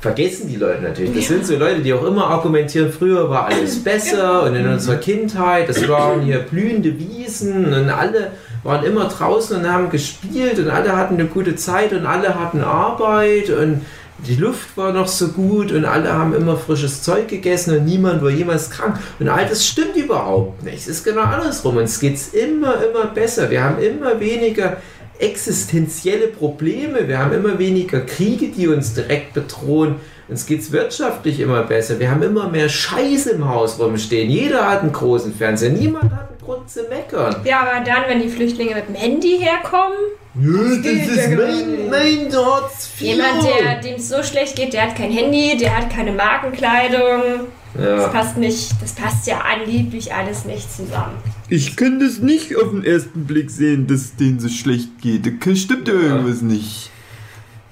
[SPEAKER 2] Vergessen die Leute natürlich. Das sind so Leute, die auch immer argumentieren, früher war alles besser und in unserer Kindheit, das waren hier blühende Wiesen und alle waren immer draußen und haben gespielt und alle hatten eine gute Zeit und alle hatten Arbeit und die Luft war noch so gut und alle haben immer frisches Zeug gegessen und niemand war jemals krank. Und all das stimmt überhaupt nicht. Es ist genau andersrum. Uns geht es immer, immer besser. Wir haben immer weniger existenzielle Probleme. Wir haben immer weniger Kriege, die uns direkt bedrohen. Uns geht es wirtschaftlich immer besser. Wir haben immer mehr Scheiße im Haus rumstehen. Jeder hat einen großen Fernseher. Niemand hat einen Grund zu meckern.
[SPEAKER 3] Ja, aber dann, wenn die Flüchtlinge mit dem Handy herkommen,
[SPEAKER 2] das
[SPEAKER 3] geht ja
[SPEAKER 2] ist mein, mein Hartz IV.
[SPEAKER 3] Jemand, der dem es so schlecht geht, der hat kein Handy, der hat keine Markenkleidung. Das
[SPEAKER 1] Ja.
[SPEAKER 3] passt nicht, das passt ja angeblich alles nicht zusammen.
[SPEAKER 1] Ich kann das nicht auf den ersten Blick sehen, dass es denen so schlecht geht. Da stimmt ja irgendwas nicht.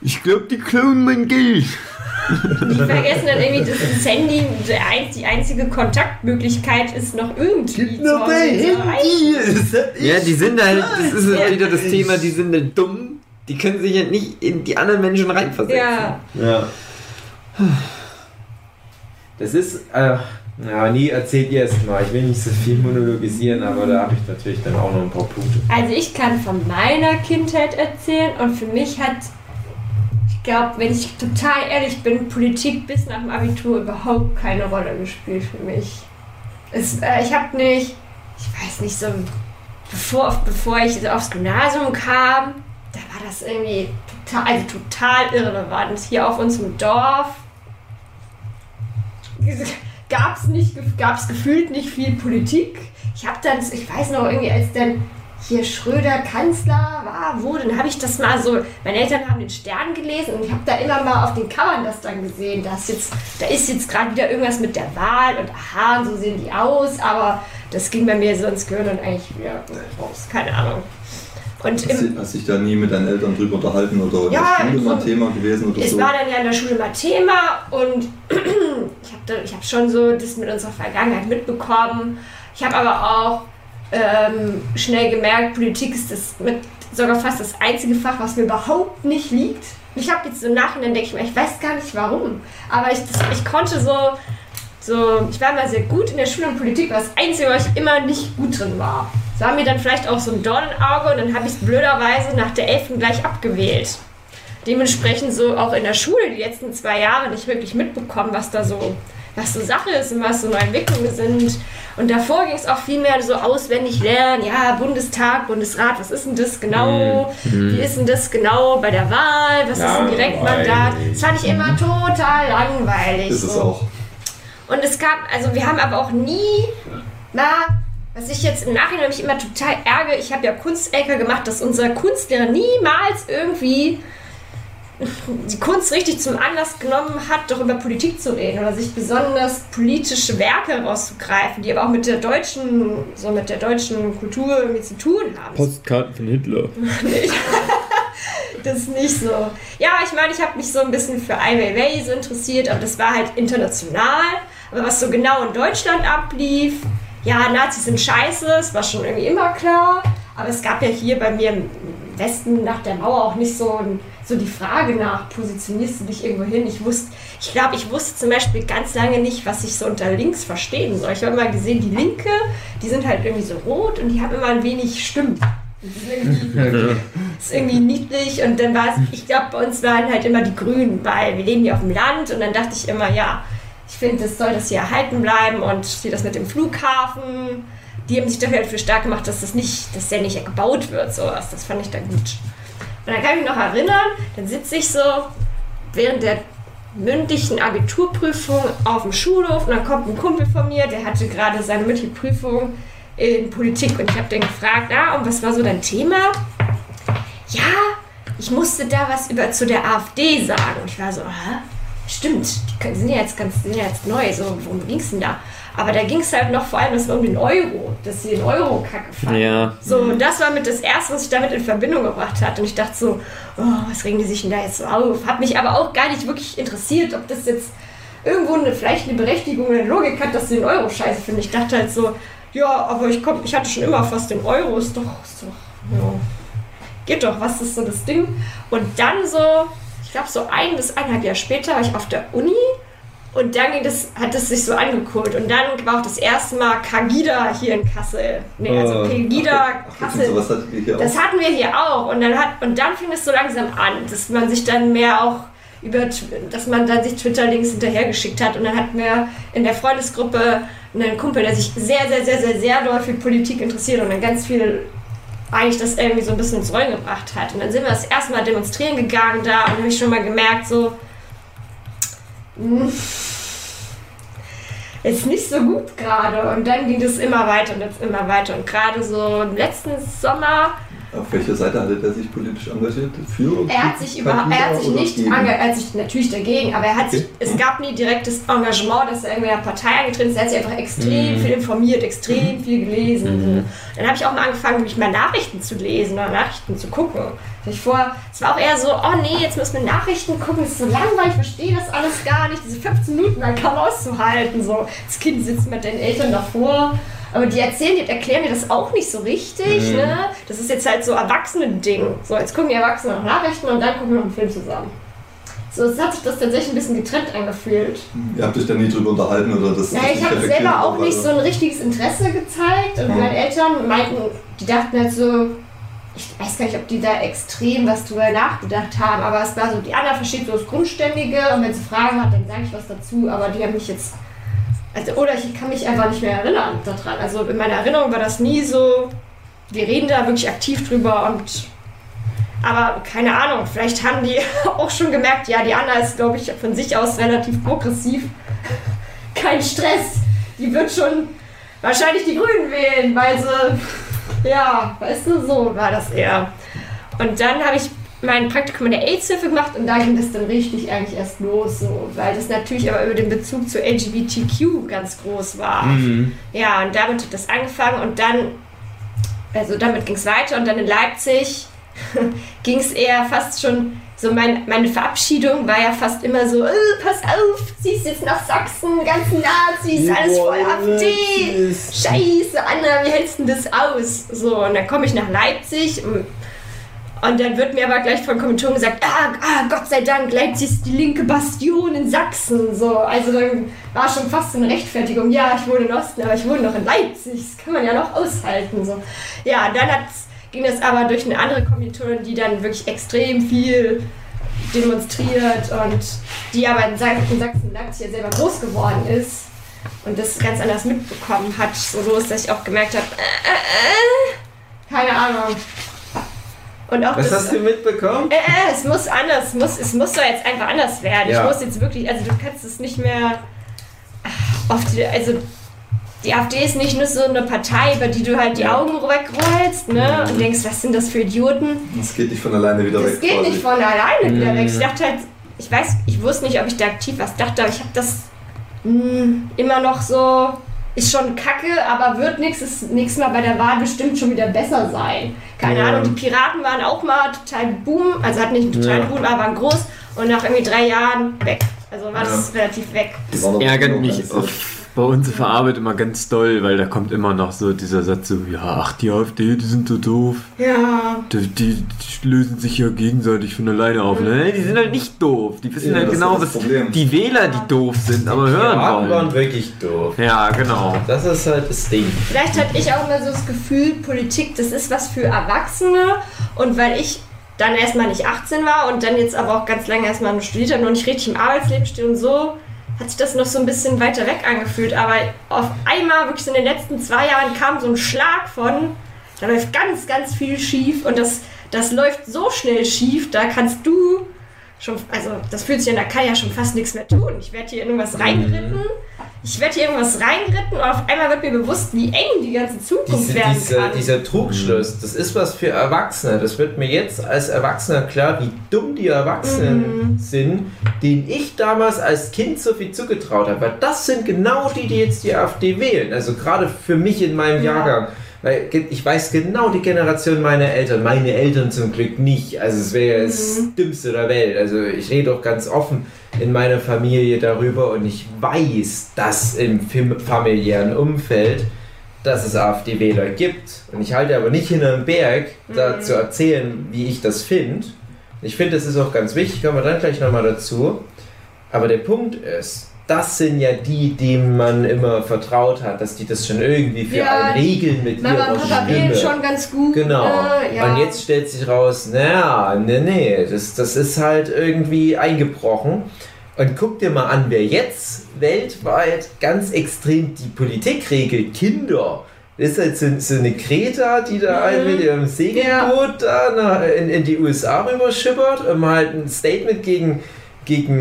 [SPEAKER 1] Ich glaube, die klauen mein Geld.
[SPEAKER 3] Die vergessen dann irgendwie, dass das Handy die einzige Kontaktmöglichkeit ist, noch irgendwie
[SPEAKER 2] Gib mir
[SPEAKER 3] zu.
[SPEAKER 2] Handy.
[SPEAKER 1] Ja, die sind halt, das ist
[SPEAKER 3] Ja.
[SPEAKER 1] halt wieder das Thema, die sind halt dumm. Die können sich halt nicht in die anderen Menschen reinversetzen.
[SPEAKER 3] Ja,
[SPEAKER 2] Ja. Das ist, äh, ja, nie erzählt ihr es mal. Ich will nicht so viel monologisieren, aber da habe ich natürlich dann auch noch ein paar Punkte.
[SPEAKER 3] also ich kann von meiner Kindheit erzählen und für mich hat, ich glaube, wenn ich total ehrlich bin, Politik bis nach dem Abitur überhaupt keine Rolle gespielt für mich. Es, äh, ich habe nicht, ich weiß nicht, so bevor, bevor ich aufs Gymnasium kam, da war das irgendwie total, also total irrelevant. Hier auf unserem Dorf gab es nicht, gab's gefühlt nicht viel Politik. Ich habe dann, ich weiß noch irgendwie, als dann hier Schröder Kanzler war, wurde, dann habe ich das mal so, meine Eltern haben den Stern gelesen und ich habe da immer mal auf den Covern das dann gesehen, da ist jetzt, da ist jetzt gerade wieder irgendwas mit der Wahl und aha, und so sehen die aus, aber das ging bei mir sonst gehört dann eigentlich wieder raus, keine Ahnung. Und
[SPEAKER 4] Hast
[SPEAKER 3] im,
[SPEAKER 4] du hast dich da nie mit deinen Eltern drüber unterhalten oder in
[SPEAKER 3] Ja,
[SPEAKER 4] der Schule mal
[SPEAKER 3] so-
[SPEAKER 4] Thema gewesen oder
[SPEAKER 3] es
[SPEAKER 4] so?
[SPEAKER 3] war dann ja in der Schule mal Thema und ich habe hab schon so das mit unserer Vergangenheit mitbekommen. Ich habe aber auch ähm, schnell gemerkt, Politik ist das mit sogar fast das einzige Fach, was mir überhaupt nicht liegt. Ich habe jetzt so im Nachhinein denke ich mir, ich weiß gar nicht warum, aber ich, das, ich konnte so, so, ich war mal sehr gut in der Schule und Politik, war das Einzige, wo ich immer nicht gut drin war. Das war mir dann vielleicht auch so ein Dorn im Auge und dann habe ich es blöderweise nach der 11. gleich abgewählt dementsprechend so auch in der Schule die letzten zwei Jahre nicht wirklich mitbekommen, was da so, was so Sache ist und was so neue Entwicklungen sind. Und davor ging es auch viel mehr so auswendig lernen, ja, Bundestag, Bundesrat, was ist denn das genau? Wie ist denn das genau bei der Wahl? Was ist ein Direktmandat? Das fand ich immer total langweilig.
[SPEAKER 4] Ist es
[SPEAKER 3] so.
[SPEAKER 4] auch.
[SPEAKER 3] Und es gab, also wir haben aber auch nie mal, was ich jetzt im Nachhinein mich immer total ärgere, ich habe ja Kunst-LK gemacht, dass unser Kunstlehrer niemals irgendwie die Kunst richtig zum Anlass genommen hat, doch über Politik zu reden oder sich besonders politische Werke herauszugreifen, die aber auch mit der deutschen, so mit der deutschen Kultur irgendwie zu tun haben.
[SPEAKER 1] Postkarten von Hitler.
[SPEAKER 3] das ist nicht so. Ja, ich meine, ich habe mich so ein bisschen für Ai Weiwei so interessiert, aber das war halt international. Aber was so genau in Deutschland ablief, ja, Nazis sind scheiße, das war schon irgendwie immer klar. Aber es gab ja hier bei mir im Westen nach der Mauer auch nicht so, so die Frage nach, positionierst du dich irgendwo hin? Ich wusste, ich glaube, ich wusste zum Beispiel ganz lange nicht, was ich so unter links verstehen soll. Ich habe immer gesehen, die Linke, die sind halt irgendwie so rot und die haben immer ein wenig Stimmen. Das ist irgendwie, ist irgendwie niedlich und dann war es, ich glaube, bei uns waren halt immer die Grünen, weil wir leben hier auf dem Land und dann dachte ich immer, ja, ich finde, das soll das hier erhalten bleiben und hier das mit dem Flughafen, die haben sich dafür halt für stark gemacht, dass das nicht, dass der nicht gebaut wird, sowas. Das fand ich dann gut. Und dann kann ich mich noch erinnern, dann sitze ich so während der mündlichen Abiturprüfung auf dem Schulhof und dann kommt ein Kumpel von mir, der hatte gerade seine mündliche Prüfung in Politik und ich habe den gefragt, ah, und was war so dein Thema? Ja, ich musste da was über zu der AfD sagen. Und ich war so, hä? Stimmt, die sind ja jetzt ganz sind ja jetzt neu, so, worum ging es denn da? Aber da ging es halt noch vor allem das war um den Euro, dass sie den Euro kacke fanden.
[SPEAKER 1] Ja.
[SPEAKER 3] So, und das war mit das Erste, was ich damit in Verbindung gebracht hatte. Und ich dachte so, oh, was regen die sich denn da jetzt so auf? Hat mich aber auch gar nicht wirklich interessiert, ob das jetzt irgendwo eine, vielleicht eine Berechtigung oder eine Logik hat, dass sie den Euro scheiße finden. Ich dachte halt so, ja, aber ich, komm, ich hatte schon immer fast den Euro, ist doch, ist doch, ja. Geht doch, was ist so das Ding? Und dann so, ich glaube so ein bis eineinhalb Jahre später war ich auf der Uni und dann ging das, hat es sich so angekult. Und dann war auch das erste Mal Kagida hier in Kassel. Nee, also
[SPEAKER 2] Oh.
[SPEAKER 3] Pegida
[SPEAKER 4] Ach,
[SPEAKER 3] Kassel.
[SPEAKER 4] sowas hattet hier auch.
[SPEAKER 3] Das hatten wir hier auch. Und dann, hat, und dann fing es so langsam an, dass man sich dann mehr auch über, dass man dann sich Twitter-Links hinterhergeschickt hat. Und dann hatten wir in der Freundesgruppe einen Kumpel, der sich sehr, sehr, sehr, sehr, sehr doll für Politik interessiert und dann ganz viel eigentlich das irgendwie so ein bisschen ins Rollen gebracht hat. Und dann sind wir das erste Mal demonstrieren gegangen da und habe ich schon mal gemerkt, so, hm, ist nicht so gut gerade. Und dann ging das immer weiter und jetzt immer weiter. Und gerade so im letzten Sommer
[SPEAKER 4] Auf welcher Seite hatte der sich politisch engagiert? Für
[SPEAKER 3] Er hat sich überhaupt, er hat sich nicht engagiert, er hat sich natürlich dagegen, aber er hat sich, es gab nie direktes Engagement, dass er irgendwie einer Partei eingetreten ist. Er hat sich einfach extrem
[SPEAKER 1] Mhm.
[SPEAKER 3] viel informiert, extrem viel gelesen.
[SPEAKER 1] Mhm.
[SPEAKER 3] Dann habe ich auch mal angefangen, mich mal Nachrichten zu lesen oder Nachrichten zu gucken. Ich vor, es war auch eher so, oh nee, jetzt müssen wir Nachrichten gucken, das ist so langweilig, ich verstehe das alles gar nicht, diese 15 Minuten lang kaum auszuhalten. So, das Kind sitzt mit den Eltern davor. Aber die erzählen, die erklären mir das auch nicht so richtig.
[SPEAKER 1] Mhm.
[SPEAKER 3] Ne? Das ist jetzt halt so Erwachsene-Ding. So, jetzt gucken die Erwachsenen noch Nachrichten und dann gucken wir noch einen Film zusammen. So, es hat sich das tatsächlich ein bisschen getrennt angefühlt.
[SPEAKER 4] Ihr habt euch da nie drüber unterhalten oder das?
[SPEAKER 3] Ja, ich habe selber auch nicht so ein richtiges Interesse gezeigt. Und
[SPEAKER 4] Mhm.
[SPEAKER 3] meine Eltern meinten, die dachten halt so, ich weiß gar nicht, ob die da extrem was drüber nachgedacht haben, aber es war so, die Anna versteht so das Grundständige und wenn sie Fragen hat, dann sage ich was dazu, aber die haben mich jetzt. Also, oder ich kann mich einfach nicht mehr erinnern daran. Also in meiner Erinnerung war das nie so, wir reden da wirklich aktiv drüber und. Aber keine Ahnung, vielleicht haben die auch schon gemerkt, ja, die Anna ist, glaube ich, von sich aus relativ progressiv. Kein Stress. Die wird schon wahrscheinlich die Grünen wählen, weil sie, ja, weißt du, so war das eher. Und dann habe ich mein Praktikum in der AIDS-Hilfe gemacht und da ging das dann richtig eigentlich erst los, so, weil das natürlich aber über den Bezug zu LGBTQ ganz groß war.
[SPEAKER 1] Mhm.
[SPEAKER 3] Ja, und damit hat das angefangen und dann, also damit ging es weiter und dann in Leipzig ging es eher fast schon, so mein, meine Verabschiedung war ja fast immer so, äh, pass auf, ziehst jetzt nach Sachsen, ganzen Nazis, alles voll AfD. Scheiße, Anna, wie hältst du das aus? So, und dann komme ich nach Leipzig und, und dann wird mir aber gleich von Kommilitonen gesagt, ah, ah, Gott sei Dank, Leipzig ist die linke Bastion in Sachsen. So, also dann war schon fast so eine Rechtfertigung, ja, ich wohne in Osten, aber ich wohne noch in Leipzig. Das kann man ja noch aushalten. So. Ja, dann ging das aber durch eine andere Kommilitonin, die dann wirklich extrem viel demonstriert und die aber in Sachsen, Sachsen Leipzig ja selber groß geworden ist und das ganz anders mitbekommen hat. So los, dass ich auch gemerkt habe, äh, äh, äh, keine Ahnung. Und auch
[SPEAKER 2] Was
[SPEAKER 3] das,
[SPEAKER 2] hast du mitbekommen?
[SPEAKER 3] äh, äh, es muss anders, es muss, es muss doch jetzt einfach anders werden.
[SPEAKER 2] Ja.
[SPEAKER 3] Ich muss jetzt wirklich, also du kannst es nicht mehr auf die, also die AfD ist nicht nur so eine Partei, über die du halt die
[SPEAKER 2] Ja.
[SPEAKER 3] Augen wegrollst, ne? Und denkst, was sind das für Idioten?
[SPEAKER 4] Das geht nicht von alleine wieder
[SPEAKER 3] Das
[SPEAKER 4] weg.
[SPEAKER 3] geht
[SPEAKER 4] quasi.
[SPEAKER 3] nicht von alleine wieder
[SPEAKER 1] Mhm.
[SPEAKER 3] weg. Ich dachte halt, ich weiß, ich wusste nicht, ob ich da aktiv was dachte, aber ich habe das mh, immer noch so, ist schon kacke, aber wird nichts, ist nächstes Mal bei der Wahl bestimmt schon wieder besser sein. Keine
[SPEAKER 1] Ja.
[SPEAKER 3] Ahnung, die Piraten waren auch mal total boom, also hatten nicht einen totalen
[SPEAKER 1] Ja.
[SPEAKER 3] Boom, aber waren groß und nach irgendwie drei Jahren weg. Also war das relativ weg.
[SPEAKER 4] Doch
[SPEAKER 1] ärgert mich auf, bei uns auf der Arbeit immer ganz doll, weil da kommt immer noch so dieser Satz so, ja, ach, die AfD, die sind so doof.
[SPEAKER 3] Ja.
[SPEAKER 1] Die, die, die lösen sich ja gegenseitig von alleine auf. Ne? Die sind halt nicht doof. Die wissen
[SPEAKER 4] Ja,
[SPEAKER 1] halt genau,
[SPEAKER 4] das
[SPEAKER 1] was
[SPEAKER 4] Problem.
[SPEAKER 1] die Wähler, die doof sind, aber hören
[SPEAKER 2] Piraten waren
[SPEAKER 1] wollen.
[SPEAKER 2] wirklich doof.
[SPEAKER 1] Ja, genau.
[SPEAKER 2] Das ist halt das Ding.
[SPEAKER 3] Vielleicht hatte ich auch immer so das Gefühl, Politik, das ist was für Erwachsene. Und weil ich dann erstmal nicht 18 war und dann jetzt aber auch ganz lange erstmal nur studiert habe, noch nicht richtig im Arbeitsleben stehe und so, hat sich das noch so ein bisschen weiter weg angefühlt. Aber auf einmal, wirklich so in den letzten zwei Jahren, kam so ein Schlag von, da läuft ganz, ganz viel schief und das, das läuft so schnell schief, da kannst du schon, also das fühlt sich an, da kann ja schon fast nichts mehr tun. Ich werde hier in irgendwas reingeritten, ich werde hier irgendwas reingeritten und auf einmal wird mir bewusst, wie eng die ganze Zukunft
[SPEAKER 2] Diese,
[SPEAKER 3] werden
[SPEAKER 2] diese,
[SPEAKER 3] kann.
[SPEAKER 2] dieser Trugschluss, das ist was für Erwachsene. Das wird mir jetzt als Erwachsener klar, wie dumm die Erwachsenen
[SPEAKER 3] Mhm.
[SPEAKER 2] sind, denen ich damals als Kind so viel zugetraut habe. Weil das sind genau die, die jetzt die AfD wählen. Also gerade für mich in meinem
[SPEAKER 3] Ja.
[SPEAKER 2] Jahrgang. Weil ich weiß genau die Generation meiner Eltern, meine Eltern zum Glück nicht. Also es wäre das
[SPEAKER 3] Mhm.
[SPEAKER 2] Dümmste der Welt. Also ich rede auch ganz offen in meiner Familie darüber und ich weiß, dass im fam- familiären Umfeld, dass es AfD-Wähler gibt. Und ich halte aber nicht hinterm Berg, da
[SPEAKER 3] Mhm.
[SPEAKER 2] zu erzählen, wie ich das finde. Ich finde, das ist auch ganz wichtig, kommen wir dann gleich nochmal dazu. Aber der Punkt ist, das sind ja die, denen man immer vertraut hat, dass die das schon irgendwie für
[SPEAKER 3] Ja,
[SPEAKER 2] einen regeln mit
[SPEAKER 3] Mama
[SPEAKER 2] ihrer
[SPEAKER 3] Papa
[SPEAKER 2] Stimme.
[SPEAKER 3] schon ganz gut.
[SPEAKER 2] Genau.
[SPEAKER 3] Äh, ja.
[SPEAKER 2] Und jetzt stellt sich raus, naja, nee, nee, das, das ist halt irgendwie eingebrochen. Und guck dir mal an, wer jetzt weltweit ganz extrem die Politik regelt. Kinder. Das ist halt so, so eine Greta, die da
[SPEAKER 3] Mhm.
[SPEAKER 2] halt mit ihrem Segelboot da nach, in, in die USA rüberschippert, um halt ein Statement gegen, gegen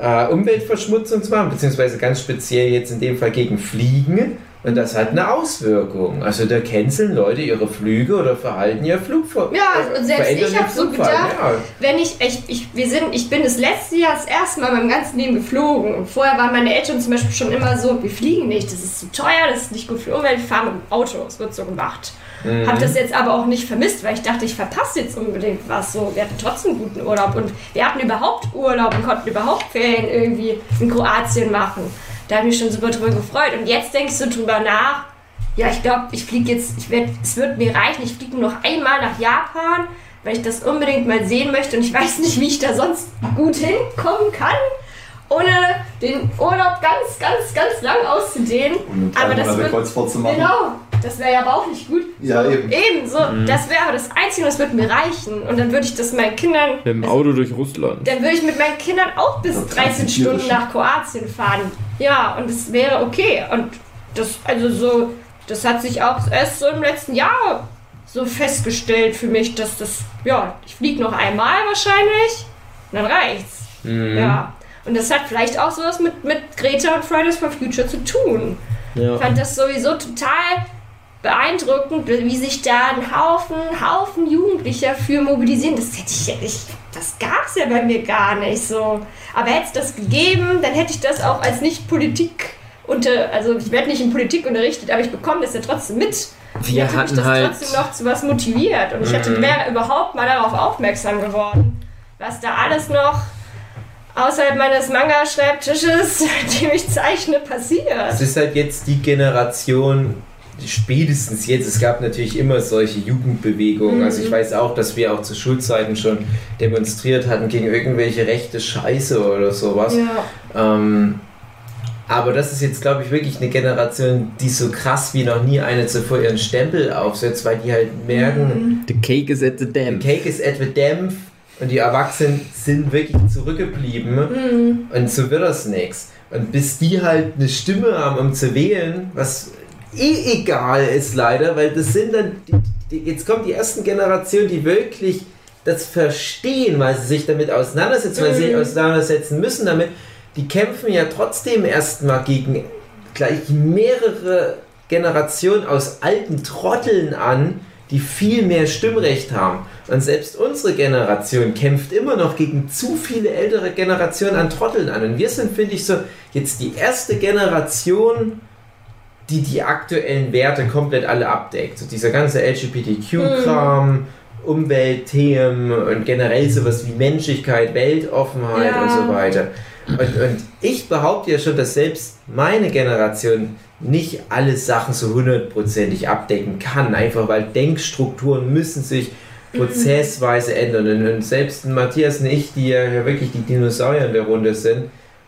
[SPEAKER 2] äh, äh, Umweltverschmutzung zu machen, beziehungsweise ganz speziell jetzt in dem Fall gegen Fliegen. Und das hat eine Auswirkung. Also da canceln Leute ihre Flüge oder verhalten ihr Flugver
[SPEAKER 3] Ja, und selbst ich habe so gedacht,
[SPEAKER 2] Ja.
[SPEAKER 3] wenn ich, ich, ich, wir sind, ich bin das letzte Jahr das erste Mal in meinem ganzen Leben geflogen. Und vorher waren meine Eltern zum Beispiel schon immer so, wir fliegen nicht, das ist zu teuer, das ist nicht gut für die Umwelt, wir fahren mit dem Auto, es wird so gemacht.
[SPEAKER 2] Mhm.
[SPEAKER 3] Hab das jetzt aber auch nicht vermisst, weil ich dachte, ich verpasse jetzt unbedingt was. So, wir hatten trotzdem guten Urlaub und wir hatten überhaupt Urlaub und konnten überhaupt Ferien irgendwie in Kroatien machen. Da habe ich mich schon super drüber gefreut. Und jetzt ich so drüber nach. Ja, ich glaube, ich fliege jetzt, ich werd, es wird mir reichen, ich fliege nur noch einmal nach Japan, weil ich das unbedingt mal sehen möchte und ich weiß nicht, wie ich da sonst gut hinkommen kann, ohne den Urlaub ganz, ganz, ganz lang auszudehnen.
[SPEAKER 4] Um
[SPEAKER 3] Aber das wird,
[SPEAKER 4] Kreuzfahrt zu machen.
[SPEAKER 3] Genau, das wäre ja aber auch nicht gut.
[SPEAKER 4] Ja, eben.
[SPEAKER 3] Eben, so, das wäre aber das Einzige, das würde mir reichen. Und dann würde ich das meinen Kindern,
[SPEAKER 1] Mit dem Auto durch Russland.
[SPEAKER 3] dann würde ich mit meinen Kindern auch bis
[SPEAKER 4] Ja,
[SPEAKER 3] 13
[SPEAKER 4] transportierisch.
[SPEAKER 3] Stunden nach Kroatien fahren. Ja, und es wäre okay. Und das, also so, das hat sich auch erst so im letzten Jahr so festgestellt für mich, dass das, ja, ich fliege noch einmal wahrscheinlich, und dann reicht's.
[SPEAKER 2] Mhm.
[SPEAKER 3] Ja. Und das hat vielleicht auch sowas mit, mit Greta und Fridays for Future zu tun.
[SPEAKER 2] Ja.
[SPEAKER 3] Ich fand das sowieso total beeindruckend, wie sich da ein Haufen, Haufen Jugendlicher für mobilisieren. Das hätte ich ja nicht, das gab es ja bei mir gar nicht so. Aber hätte es das gegeben, dann hätte ich das auch als nicht Politik unter, also ich werde nicht in Politik unterrichtet, aber ich bekomme das ja trotzdem mit.
[SPEAKER 1] Wir
[SPEAKER 3] Jetzt hat mich
[SPEAKER 1] hatten
[SPEAKER 3] das
[SPEAKER 1] halt.
[SPEAKER 3] trotzdem noch zu was motiviert und ich hätte
[SPEAKER 2] Mhm.
[SPEAKER 3] wäre überhaupt mal darauf aufmerksam geworden, was da alles noch außerhalb meines Manga-Schreibtisches, dem ich zeichne, passiert.
[SPEAKER 2] Es ist halt jetzt die Generation, spätestens jetzt, es gab natürlich immer solche Jugendbewegungen.
[SPEAKER 3] Mhm.
[SPEAKER 2] Also ich weiß auch, dass wir auch zu Schulzeiten schon demonstriert hatten gegen irgendwelche rechte Scheiße oder sowas.
[SPEAKER 3] Ja.
[SPEAKER 2] Ähm, aber das ist jetzt, glaube ich, wirklich eine Generation, die so krass wie noch nie eine zuvor ihren Stempel aufsetzt, weil die halt merken,
[SPEAKER 1] The cake is at the
[SPEAKER 2] der
[SPEAKER 1] dam.
[SPEAKER 2] Cake ist etwa dämpf und die Erwachsenen sind wirklich zurückgeblieben
[SPEAKER 3] Mhm.
[SPEAKER 2] und so wird das nichts. Und bis die halt eine Stimme haben, um zu wählen, was eh egal ist leider, weil das sind dann, die, die, jetzt kommt die ersten Generationen, die wirklich das verstehen, weil sie sich damit auseinandersetzen, weil sie sich
[SPEAKER 3] Mhm.
[SPEAKER 2] auseinandersetzen müssen damit. Die kämpfen ja trotzdem erstmal gegen gleich mehrere Generationen aus alten Trotteln an, die viel mehr Stimmrecht haben. Und selbst unsere Generation kämpft immer noch gegen zu viele ältere Generationen an Trotteln an. Und wir sind, finde ich, so jetzt die erste Generation, die die aktuellen Werte komplett alle abdeckt. So dieser ganze LGBTQ-Kram, Umweltthemen und generell sowas wie Menschlichkeit, Weltoffenheit
[SPEAKER 3] Ja.
[SPEAKER 2] und so weiter. Und, und ich behaupte ja schon, dass selbst meine Generation nicht alle Sachen so hundertprozentig abdecken kann, einfach weil Denkstrukturen müssen sich prozessweise ändern. Und, selbst Matthias und ich, die ja ja wirklich die Dinosaurier in der Runde sind,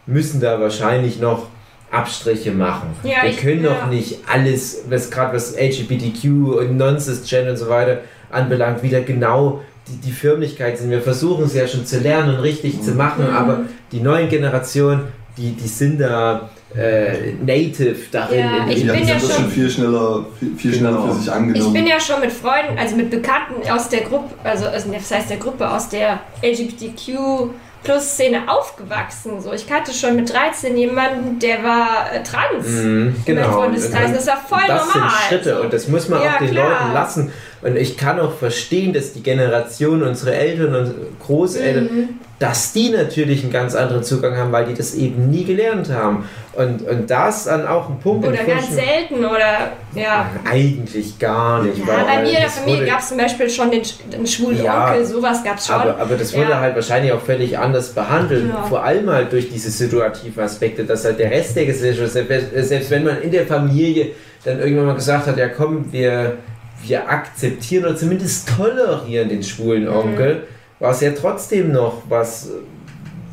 [SPEAKER 2] müssen da wahrscheinlich noch Abstriche machen.
[SPEAKER 3] Ja,
[SPEAKER 2] Wir
[SPEAKER 3] ich-
[SPEAKER 2] können
[SPEAKER 3] ja.
[SPEAKER 2] noch nicht alles, was gerade was LGBTQ und Non-Cis-Gen und so weiter anbelangt, wieder genau die, die Förmlichkeit sind. Wir versuchen es ja schon zu lernen und richtig zu machen,
[SPEAKER 3] Mhm.
[SPEAKER 2] aber die neuen Generationen, die, die sind da äh, native darin.
[SPEAKER 3] Ja,
[SPEAKER 2] in-
[SPEAKER 3] ich bin ja
[SPEAKER 4] das
[SPEAKER 3] schon-
[SPEAKER 4] schon viel schneller, viel, viel schneller
[SPEAKER 2] Genau.
[SPEAKER 4] für sich
[SPEAKER 3] Ich
[SPEAKER 4] angenommen.
[SPEAKER 3] bin ja schon mit Freunden, also mit Bekannten aus der Gruppe, also also das heißt der Gruppe aus der LGBTQ Plus Szene aufgewachsen. So, ich kannte schon mit 13 jemanden, der war äh, trans.
[SPEAKER 2] Mhm,
[SPEAKER 3] Mein
[SPEAKER 2] genau.
[SPEAKER 3] Das war voll
[SPEAKER 2] das
[SPEAKER 3] normal.
[SPEAKER 2] sind Schritte und das muss man
[SPEAKER 3] Ja,
[SPEAKER 2] auch den
[SPEAKER 3] klar.
[SPEAKER 2] Leuten lassen. Und ich kann auch verstehen, dass die Generation, unsere Eltern und Großeltern,
[SPEAKER 3] Mhm.
[SPEAKER 2] Dass die natürlich einen ganz anderen Zugang haben, weil die das eben nie gelernt haben. Und, und das dann auch ein Punkt.
[SPEAKER 3] Oder ganz selten oder ja.
[SPEAKER 2] Eigentlich gar nicht.
[SPEAKER 3] Ja, bei mir in der Familie gab es zum Beispiel schon den, den schwulen
[SPEAKER 2] Ja,
[SPEAKER 3] Onkel, sowas gab es schon.
[SPEAKER 2] Aber, aber das wurde
[SPEAKER 3] Ja.
[SPEAKER 2] halt wahrscheinlich auch völlig anders behandelt.
[SPEAKER 3] Ja.
[SPEAKER 2] Vor allem halt durch diese situativen Aspekte, dass halt der Rest der Gesellschaft, selbst wenn man in der Familie dann irgendwann mal gesagt hat, ja komm, wir, wir akzeptieren oder zumindest tolerieren den schwulen Onkel, war es ja trotzdem noch was,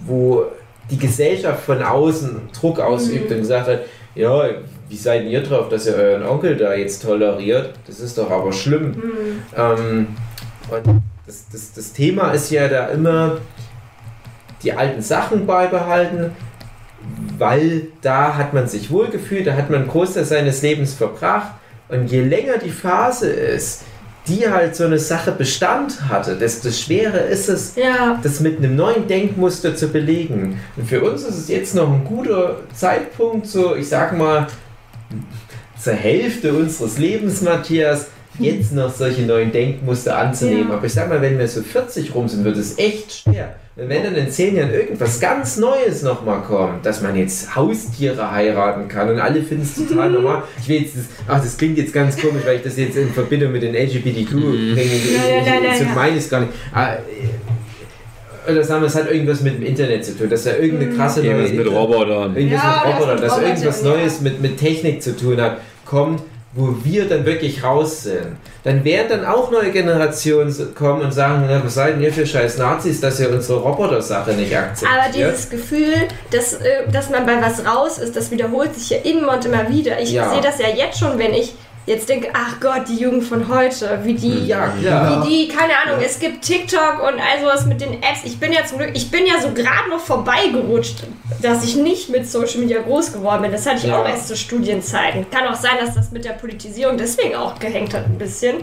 [SPEAKER 2] wo die Gesellschaft von außen Druck ausübt und gesagt hat, ja, wie seid ihr drauf, dass ihr euren Onkel da jetzt toleriert? Das ist doch aber schlimm.
[SPEAKER 3] Hm.
[SPEAKER 2] Ähm, und das, das, das Thema ist ja da immer die alten Sachen beibehalten, weil da hat man sich wohlgefühlt, da hat man einen Großteil seines Lebens verbracht und je länger die Phase ist, die halt so eine Sache Bestand hatte, desto schwerer ist es,
[SPEAKER 3] Ja,
[SPEAKER 2] das mit einem neuen Denkmuster zu belegen. Und für uns ist es jetzt noch ein guter Zeitpunkt, so ich sag mal zur Hälfte unseres Lebens, Matthias, jetzt noch solche neuen Denkmuster anzunehmen.
[SPEAKER 3] Ja.
[SPEAKER 2] Aber ich sag mal, wenn wir so 40 rum sind, wird es echt schwer. Und wenn dann in 10 Jahren irgendwas ganz Neues nochmal kommt, dass man jetzt Haustiere heiraten kann und alle finden es total normal. Ich will jetzt, das, ach, das klingt jetzt ganz komisch, weil ich das jetzt in Verbindung mit den LGBTQ bringe. Ich- meine ich es gar nicht. Ah, äh, Oder sagen wir, es hat irgendwas mit dem Internet zu tun, dass da irgendeine krasse neue
[SPEAKER 1] Irgendwas mit Robotern.
[SPEAKER 2] irgendwas
[SPEAKER 3] Ja,
[SPEAKER 2] mit
[SPEAKER 3] das
[SPEAKER 2] Robotern, dass irgendwas. Neues mit, mit Technik zu tun hat, kommt, wo wir dann wirklich raus sind. Dann werden dann auch neue Generationen kommen und sagen, na, was seid ihr für scheiß Nazis, dass ihr unsere Roboter-Sache nicht akzeptiert.
[SPEAKER 3] Aber dieses Gefühl, dass, äh, dass man bei was raus ist, das wiederholt sich ja immer und immer wieder. Ich
[SPEAKER 2] Ja.
[SPEAKER 3] sehe das ja jetzt schon, wenn ich jetzt denke, ach Gott, die Jugend von heute, wie die,
[SPEAKER 2] ja, klar.
[SPEAKER 3] wie die, keine Ahnung, es gibt TikTok und all sowas mit den Apps. Ich bin ja zum Glück, ich bin ja so gerade noch vorbeigerutscht, dass ich nicht mit Social Media groß geworden bin. Das hatte ich
[SPEAKER 2] Ja.
[SPEAKER 3] auch erst zu Studienzeiten. Kann auch sein, dass das mit der Politisierung deswegen auch gehängt hat ein bisschen.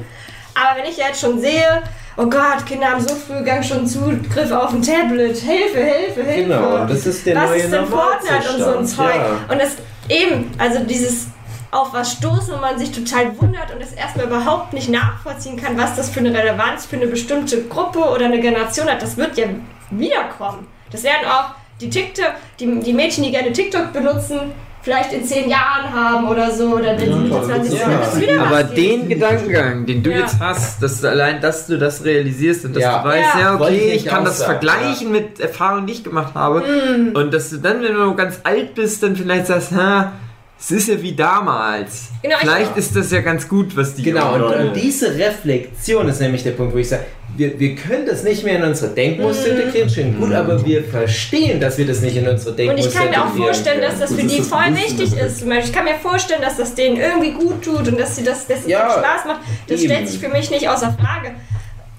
[SPEAKER 3] Aber wenn ich jetzt schon sehe, oh Gott, Kinder haben so früh gang schon Zugriff auf ein Tablet, Hilfe, Hilfe, Hilfe.
[SPEAKER 2] Genau, das ist der
[SPEAKER 3] Was
[SPEAKER 2] neue
[SPEAKER 3] ist denn Fortnite und so ein Zeug?
[SPEAKER 2] ja.
[SPEAKER 3] Und das eben, also dieses auf was stoßen und man sich total wundert und es erstmal überhaupt nicht nachvollziehen kann, was das für eine Relevanz für eine bestimmte Gruppe oder eine Generation hat, das wird ja wiederkommen. Das werden auch die TikTok, die, die Mädchen, die gerne TikTok benutzen, vielleicht in zehn Jahren haben oder so, oder wenn sie
[SPEAKER 4] klar,
[SPEAKER 3] 20 sind,
[SPEAKER 2] ja.
[SPEAKER 3] wieder
[SPEAKER 1] Aber den Gedankengang, den du
[SPEAKER 3] Ja.
[SPEAKER 1] jetzt hast, dass du allein, dass du das realisierst und dass
[SPEAKER 2] Ja.
[SPEAKER 1] du weißt,
[SPEAKER 3] Ja.
[SPEAKER 1] ja,
[SPEAKER 2] ich
[SPEAKER 1] okay,
[SPEAKER 2] nicht
[SPEAKER 1] ich kann das
[SPEAKER 2] sagen,
[SPEAKER 1] vergleichen mit Erfahrungen, die ich gemacht habe.
[SPEAKER 3] Mm.
[SPEAKER 1] Und dass du dann, wenn du ganz alt bist, dann vielleicht sagst, ha, es ist ja wie damals.
[SPEAKER 3] Genau, ich-
[SPEAKER 1] vielleicht ist das ja ganz gut, was die
[SPEAKER 2] Genau, und, und diese Reflexion ist nämlich der Punkt, wo ich sage, wir, wir können das nicht mehr in unsere Denkmuster
[SPEAKER 3] Mhm.
[SPEAKER 2] integrieren, schön gut, aber wir verstehen, dass wir das nicht in unsere
[SPEAKER 3] Und
[SPEAKER 2] Denkmuster
[SPEAKER 3] ich kann mir auch
[SPEAKER 2] integrieren
[SPEAKER 3] vorstellen, dass das für
[SPEAKER 4] Das
[SPEAKER 3] die
[SPEAKER 4] das
[SPEAKER 3] voll wichtig ist. Zum Beispiel, Ich kann mir vorstellen, dass das denen irgendwie gut tut und dass sie das, dass es
[SPEAKER 2] Ja,
[SPEAKER 3] ihnen Spaß macht. Das
[SPEAKER 2] eben.
[SPEAKER 3] stellt sich für mich nicht außer Frage.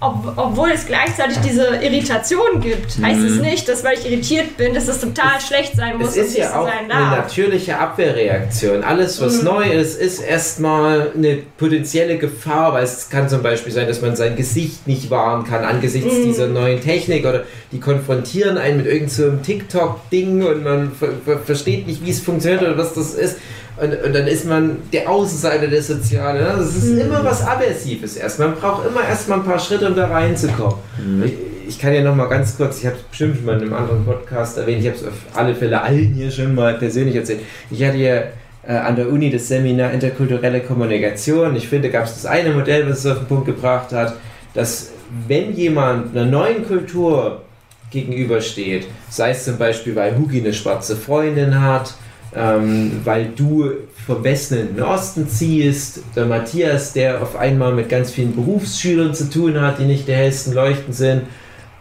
[SPEAKER 3] Ob, obwohl es gleichzeitig diese Irritation gibt, heißt es nicht, dass weil ich irritiert bin, dass es total schlecht sein muss
[SPEAKER 2] Es ist ja auch
[SPEAKER 3] sein
[SPEAKER 2] eine natürliche Abwehrreaktion. Alles, was
[SPEAKER 3] Mhm.
[SPEAKER 2] neu ist, ist erstmal eine potenzielle Gefahr, weil es kann zum Beispiel sein, dass man sein Gesicht nicht wahren kann angesichts
[SPEAKER 3] Mhm.
[SPEAKER 2] dieser neuen Technik oder die konfrontieren einen mit irgendeinem so einem TikTok-Ding und man ver ver versteht nicht, wie es funktioniert oder was das ist. Und, und dann ist man der Außenseiter der Soziale. Ne? Das ist
[SPEAKER 3] Mhm.
[SPEAKER 2] immer was Aversives erst. Man braucht immer erstmal ein paar Schritte, um da reinzukommen. Ich, ich kann ja noch mal ganz kurz, ich habe es bestimmt schon mal in einem anderen Podcast erwähnt, ich habe es auf alle Fälle allen hier schon mal persönlich erzählt. Ich hatte ja äh, an der Uni das Seminar Interkulturelle Kommunikation. Ich finde, gab es das eine Modell, was es auf den Punkt gebracht hat, dass wenn jemand einer neuen Kultur gegenübersteht, sei es zum Beispiel, weil Hugi eine schwarze Freundin hat, ähm, weil du vom Westen in den Osten ziehst, der Matthias, der auf einmal mit ganz vielen Berufsschülern zu tun hat, die nicht der hellsten Leuchten sind,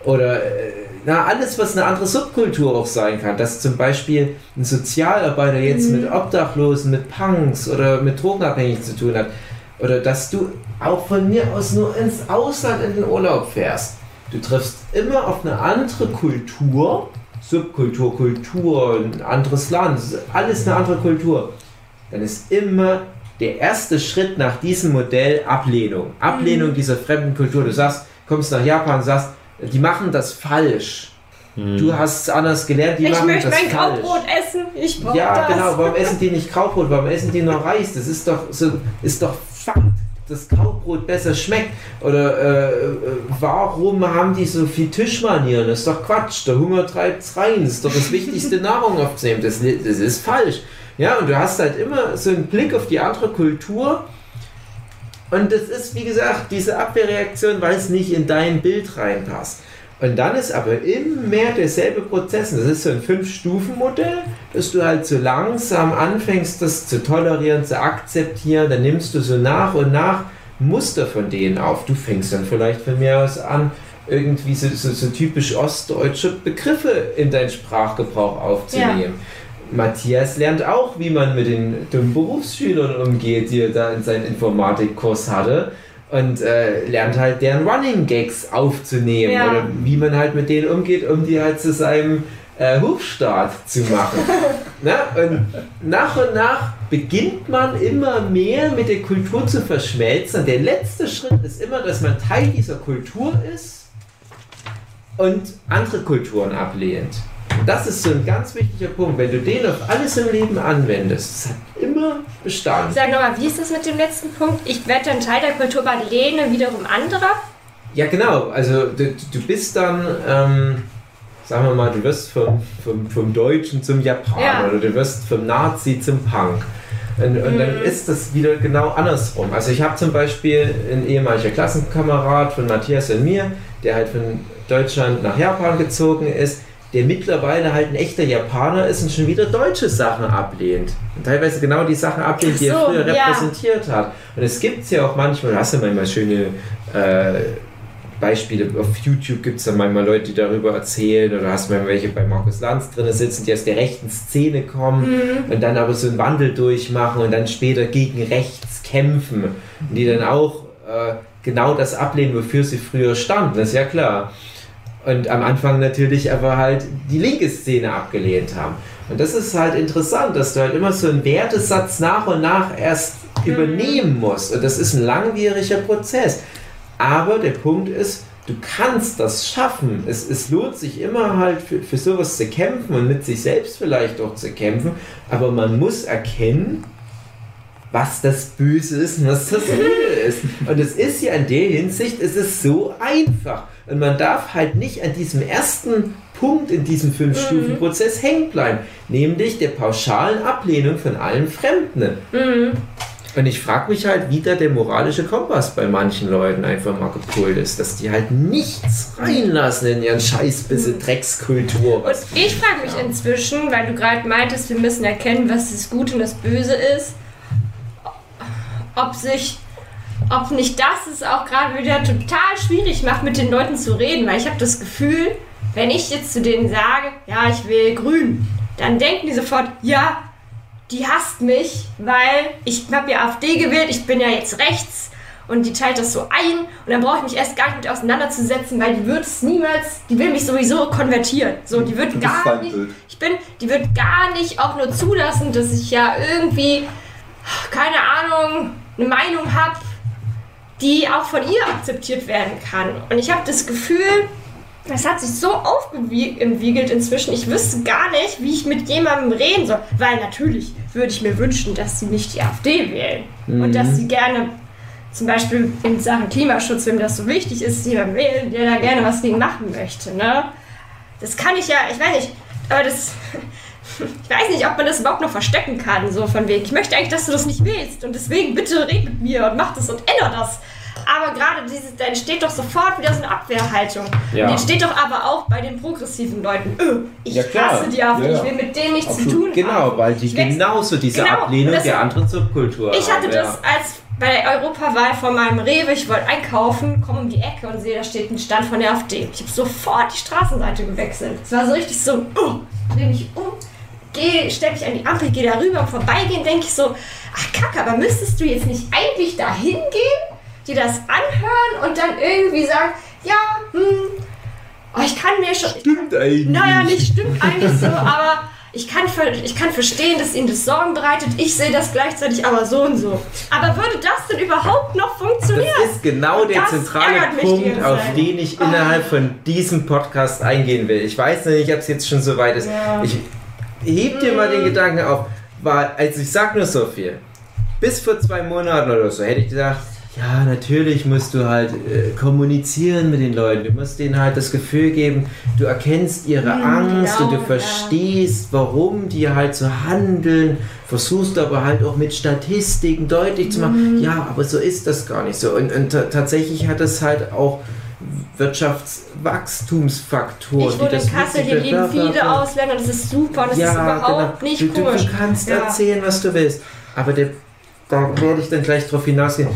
[SPEAKER 2] oder äh, na, alles, was eine andere Subkultur auch sein kann, dass zum Beispiel ein Sozialarbeiter jetzt mit Obdachlosen, mit Punks oder mit Drogenabhängigen zu tun hat, oder dass du auch von mir aus nur ins Ausland in den Urlaub fährst. Du triffst immer auf eine andere Kultur, Subkultur, Kultur, ein anderes Land, alles eine andere Kultur. Dann ist immer der erste Schritt nach diesem Modell Ablehnung. Ablehnung dieser fremden Kultur. Du sagst, kommst nach Japan und sagst, die machen das falsch. Du hast es anders gelernt, die
[SPEAKER 3] Ich
[SPEAKER 2] machen
[SPEAKER 3] möchte
[SPEAKER 2] das
[SPEAKER 3] mein
[SPEAKER 2] falsch.
[SPEAKER 3] Graubrot essen. Ich brauche
[SPEAKER 2] Ja,
[SPEAKER 3] das.
[SPEAKER 2] genau. Warum essen die nicht Graubrot? Warum essen die nur Reis? Das ist doch so, ist doch Fakt, dass Graubrot besser schmeckt. Oder äh, äh, warum haben die so viel Tischmanieren? Das ist doch Quatsch. Der Hunger treibt's rein. Das ist doch das Wichtigste, Nahrung aufzunehmen. Das, das ist falsch. Ja, und du hast halt immer so einen Blick auf die andere Kultur. Und das ist, wie gesagt, diese Abwehrreaktion, weil es nicht in dein Bild reinpasst. Und dann ist aber immer mehr derselbe Prozess. Das ist so ein Fünf-Stufen-Modell, dass du halt so langsam anfängst, das zu tolerieren, zu akzeptieren. Dann nimmst du so nach und nach Muster von denen auf. Du fängst dann vielleicht von mir aus an, irgendwie so, so, so typisch ostdeutsche Begriffe in deinen Sprachgebrauch aufzunehmen. Matthias lernt auch, wie man mit den dummen Berufsschülern umgeht, die er da in seinen Informatikkurs hatte. Und äh, lernt halt deren Running Gags aufzunehmen.
[SPEAKER 3] Ja.
[SPEAKER 2] Oder wie man halt mit denen umgeht, um die halt zu seinem äh, Hofstaat zu machen. Na? Und nach und nach beginnt man immer mehr mit der Kultur zu verschmelzen. Und der letzte Schritt ist immer, dass man Teil dieser Kultur ist und andere Kulturen ablehnt. Das ist so ein ganz wichtiger Punkt. Wenn du den auf alles im Leben anwendest, das hat immer Bestand.
[SPEAKER 3] Sag nochmal, wie ist das mit dem letzten Punkt? Ich werde dann Teil der Kultur, aber lehne wiederum anderer.
[SPEAKER 2] Ja, genau. Also du, du bist dann, ähm, sagen wir mal, du wirst vom, vom, vom Deutschen zum Japaner
[SPEAKER 3] Ja.
[SPEAKER 2] oder du wirst vom Nazi zum Punk. Und, und dann ist das wieder genau andersrum. Also ich habe zum Beispiel einen ehemaliger Klassenkamerad von Matthias und mir, der halt von Deutschland nach Japan gezogen ist, der mittlerweile halt ein echter Japaner ist und schon wieder deutsche Sachen ablehnt. Und teilweise genau die Sachen ablehnt, die
[SPEAKER 3] Ach
[SPEAKER 2] er
[SPEAKER 3] so,
[SPEAKER 2] früher
[SPEAKER 3] ja.
[SPEAKER 2] repräsentiert hat. Und es gibt ja auch manchmal, du hast ja manchmal schöne äh, Beispiele, auf YouTube gibt es dann manchmal Leute, die darüber erzählen oder hast manchmal welche bei Markus Lanz drin sitzen, die aus der rechten Szene kommen und dann aber so einen Wandel durchmachen und dann später gegen rechts kämpfen und die dann auch äh, genau das ablehnen, wofür sie früher standen, das ist ja klar. Und am Anfang natürlich aber halt die linke Szene abgelehnt haben. Und das ist halt interessant, dass du halt immer so einen Wertesatz nach und nach erst übernehmen musst. Und das ist ein langwieriger Prozess. Aber der Punkt ist, du kannst das schaffen. Es, es lohnt sich immer halt für, für sowas zu kämpfen und mit sich selbst vielleicht auch zu kämpfen. Aber man muss erkennen, was das Böse ist und was das Gute ist. Und es ist ja in der Hinsicht, es ist so einfach. Und man darf halt nicht an diesem ersten Punkt in diesem Fünf-Stufen-Prozess hängen bleiben, nämlich der pauschalen Ablehnung von allen Fremden. Und ich frage mich halt, wie da der moralische Kompass bei manchen Leuten einfach mal gepolt ist, dass die halt nichts reinlassen in ihren Scheißbisse Dreckskultur.
[SPEAKER 3] Und ich frage mich inzwischen, weil du gerade meintest, wir müssen erkennen, was das Gute und das Böse ist, ob sich, ob nicht das es auch gerade wieder total schwierig macht, mit den Leuten zu reden, weil ich habe das Gefühl, wenn ich jetzt zu denen sage, ja, ich will grün, dann denken die sofort, ja, die hasst mich, weil ich habe ja AfD gewählt, ich bin ja jetzt rechts und die teilt das so ein und dann brauche ich mich erst gar nicht mit auseinanderzusetzen, weil die wird es niemals, die will mich sowieso konvertieren. So, die wird gar nicht, ich bin, die wird gar nicht auch nur zulassen, dass ich ja irgendwie, keine Ahnung, eine Meinung habe, die auch von ihr akzeptiert werden kann. Und ich habe das Gefühl, das hat sich so aufgewiegelt inzwischen. Ich wüsste gar nicht, wie ich mit jemandem reden soll. Weil natürlich würde ich mir wünschen, dass sie nicht die AfD wählen. Und dass sie gerne, zum Beispiel in Sachen Klimaschutz, wenn das so wichtig ist, jemanden wählen, der da gerne was gegen machen möchte. Ne? Das kann ich ja, ich weiß nicht, aber das. Ich weiß nicht, ob man das überhaupt noch verstecken kann, so von wegen. Ich möchte eigentlich, dass du das nicht willst und deswegen bitte red mit mir und mach das und änder das. Aber gerade dieses, da entsteht doch sofort wieder so eine Abwehrhaltung.
[SPEAKER 2] Ja.
[SPEAKER 3] Die entsteht doch aber auch bei den progressiven Leuten. Öh, ich
[SPEAKER 2] Ja,
[SPEAKER 3] hasse die AfD,
[SPEAKER 4] Ja,
[SPEAKER 3] ich will mit denen nichts zu
[SPEAKER 4] Absolut.
[SPEAKER 3] tun
[SPEAKER 2] Genau,
[SPEAKER 3] haben.
[SPEAKER 2] weil die
[SPEAKER 3] Ich
[SPEAKER 2] genauso diese
[SPEAKER 3] Genau,
[SPEAKER 2] Ablehnung
[SPEAKER 3] das-
[SPEAKER 2] der anderen Subkultur
[SPEAKER 3] Ich hatte
[SPEAKER 2] haben.
[SPEAKER 3] das als bei der Europawahl vor meinem Rewe, ich wollte einkaufen, komme um die Ecke und sehe, da steht ein Stand von der AfD. Ich habe sofort die Straßenseite gewechselt. Es war so richtig so, oh, dreh mich um, gehe, stell mich an die Ampel, gehe da rüber, im Vorbeigehen denke ich so, ach kacke, aber müsstest du jetzt nicht eigentlich da hingehen, dir das anhören und dann irgendwie sagen, ja, hm, oh, ich kann mir schon...
[SPEAKER 2] Stimmt eigentlich.
[SPEAKER 3] Naja, nicht stimmt eigentlich so, aber ich kann, ich kann verstehen, dass Ihnen das Sorgen bereitet. Ich sehe das gleichzeitig aber so und so. Aber würde das denn überhaupt noch funktionieren?
[SPEAKER 2] Das ist genau der
[SPEAKER 3] Das
[SPEAKER 2] zentrale Punkt, auf den ich innerhalb von diesem Podcast eingehen will. Ich weiß nicht, ob es jetzt schon so weit ist.
[SPEAKER 3] Ja.
[SPEAKER 2] Ich heb dir mal den Gedanken auf, weil, also ich sag nur so viel. Bis vor zwei Monaten oder so hätte ich gesagt, ja, natürlich musst du halt äh, kommunizieren mit den Leuten. Du musst denen halt das Gefühl geben, du erkennst ihre Angst und du
[SPEAKER 3] genau, ja.
[SPEAKER 2] verstehst, warum die halt so handeln. Versuchst aber halt auch mit Statistiken deutlich zu machen, ja, aber so ist das gar nicht so. Und, und ta- tatsächlich hat es halt auch Wirtschaftswachstumsfaktoren.
[SPEAKER 3] Ich wohne in Kassel, hier leben viele Ausländer, das ist super das ist überhaupt nicht
[SPEAKER 2] genau. du, du,
[SPEAKER 3] komisch.
[SPEAKER 2] du kannst
[SPEAKER 3] Ja.
[SPEAKER 2] erzählen, was du willst. Aber der, da werde ich dann gleich drauf hinausgehen.